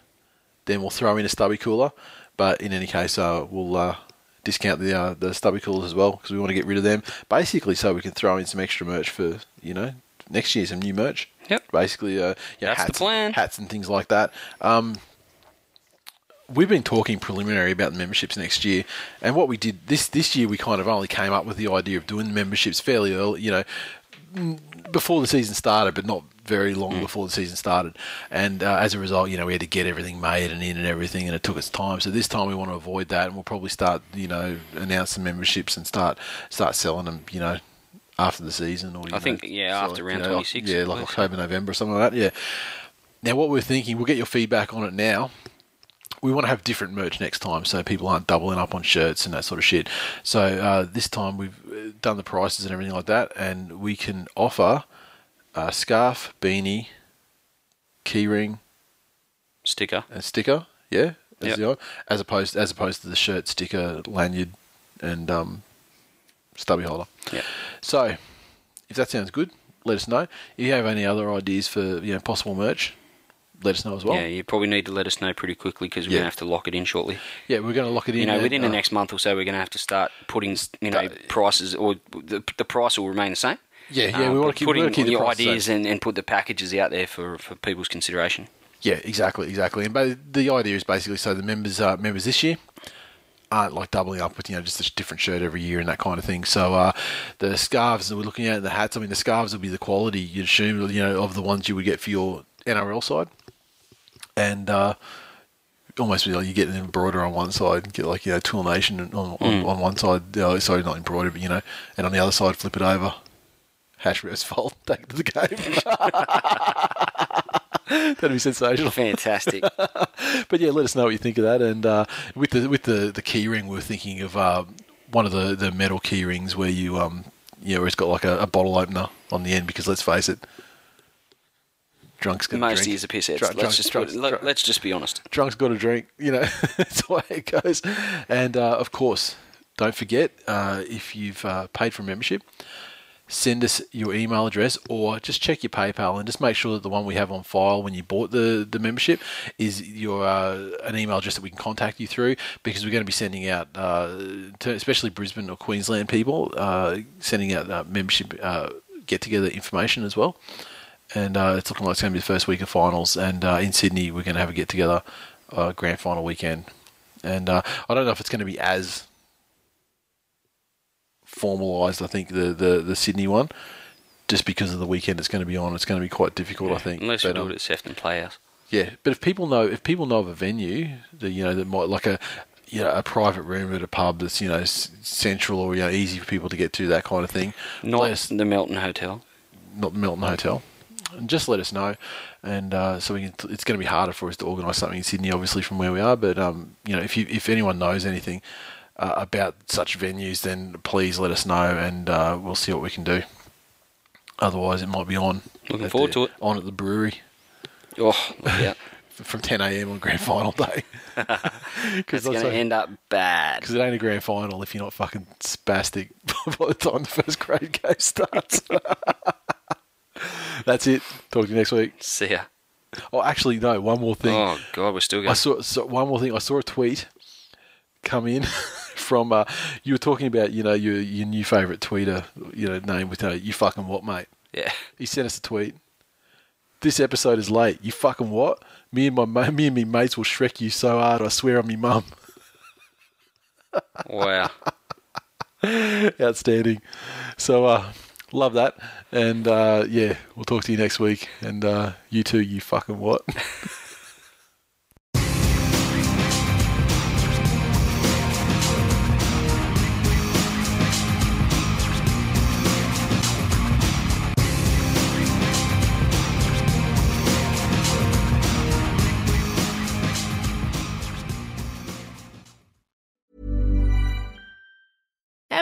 then we'll throw in a stubby cooler. But in any case, uh, we'll uh, discount the uh, the stubby coolers as well because we want to get rid of them. Basically, so we can throw in some extra merch for you know next year, some new merch. Yep. Basically, uh, yeah, That's the hats, plan. hats and things like that. Um, we've been talking preliminary about the memberships next year, and what we did this this year, we kind of only came up with the idea of doing the memberships fairly early, you know, mm, before the season started, but not very long Mm. before the season started. And uh, as a result, you know, we had to get everything made and in and everything, and it took its time. So this time we want to avoid that, and we'll probably start, you know, announce the memberships and start start selling them, you know. After the season, or you I think, know, yeah, sell after it, round you know, 26, yeah, like. October, November, or something like that. Yeah. Now, what we're thinking, we'll get your feedback on it now we want to have different merch next time so people aren't doubling up on shirts and that sort of shit. So uh, this time we've uh, done the prices and everything like that, and we can offer a scarf, beanie, keyring, Sticker. and sticker. Yeah, as, Yep. as opposed as opposed to the shirt, sticker, lanyard, and um, stubby holder. Yeah. So, if that sounds good, let us know. If you have any other ideas for you know possible merch, let us know as well. yeah, you probably need to let us know pretty quickly because we're Yeah. going to have to lock it in shortly. Yeah, we're going to lock it in. You know, and, within the uh, next month or so, we're going to have to start putting, you know, Start- prices, or the, the price will remain the same. Yeah, yeah, Um, we want to keep, putting keep the your the ideas and, and put the packages out there for, for people's consideration. Yeah, exactly, exactly. And ba- the idea is basically so the members uh, members this year aren't like doubling up with you know just a different shirt every year and that kind of thing. So uh, the scarves that we're looking at, the hats. I mean, the scarves will be the quality you'd assume you know of the ones you would get for your NRL side, and. Uh, Almost be like you get an embroider on one side, and get like you know Tool Nation on, on, Mm. on one side. Uh, sorry, not embroidered, but you know, and on the other side, flip it over. Hash rest fold, take to the game. That'd be sensational. Fantastic. But yeah, let us know what you think of that. And uh, with the with the the key ring, we are thinking of uh, one of the, the metal key rings where you um you know where it's got like a, a bottle opener on the end. Because let's face it, drunk's got Most drink. is a piss heads. Drunk- let's just drunk- put, let, let's just be honest. drunk's got a drink. You know, that's the way it goes. And uh, of course, don't forget uh, if you've uh, paid for membership, send us your email address or just check your PayPal and just make sure that the one we have on file when you bought the, the membership is your uh, an email address that we can contact you through because we're going to be sending out, uh, to especially Brisbane or Queensland people, uh, sending out uh, membership uh, get together information as well. And uh, it's looking like it's going to be the first week of finals. And uh, in Sydney, we're going to have a get together uh, grand final weekend. And uh, I don't know if it's going to be as formalised. I think the, the the Sydney one, just because of the weekend it's going to be on, it's going to be quite difficult. I think. Unless But, we do um, it at Sefton Playhouse. yeah, but if people know if people know of a venue that you know that might like a you know a private room at a pub that's you know central or you know easy for people to get to that kind of thing, Not us- the Melton Hotel. not the Milton Hotel. And just let us know, and uh, so we can. It's going to be harder for us to organise something in Sydney, obviously from where we are. But um, you know, if you if anyone knows anything uh, about such venues, then please let us know, and uh, we'll see what we can do. Otherwise, it might be on. Looking forward the- to it. On at the brewery Oh, yeah. from 10 a.m. on grand final day. Because it's going to end up bad. Because it ain't a grand final if you're not fucking spastic by the time the first grade game starts. That's it. Talk to you next week. See ya. Oh, actually, no. One more thing. Oh, God, we're still I going. saw one more thing. I saw a tweet come in from uh, you were talking about you know your your new favorite tweeter you know name with uh, you fucking what mate. Yeah. He sent us a tweet. This episode is late. You fucking what? Me and my ma- me and me mates will shrek you so hard. I swear on me mum. Wow. Outstanding. So uh, love that. And uh, yeah, we'll talk to you next week. And uh, you too. You fucking what?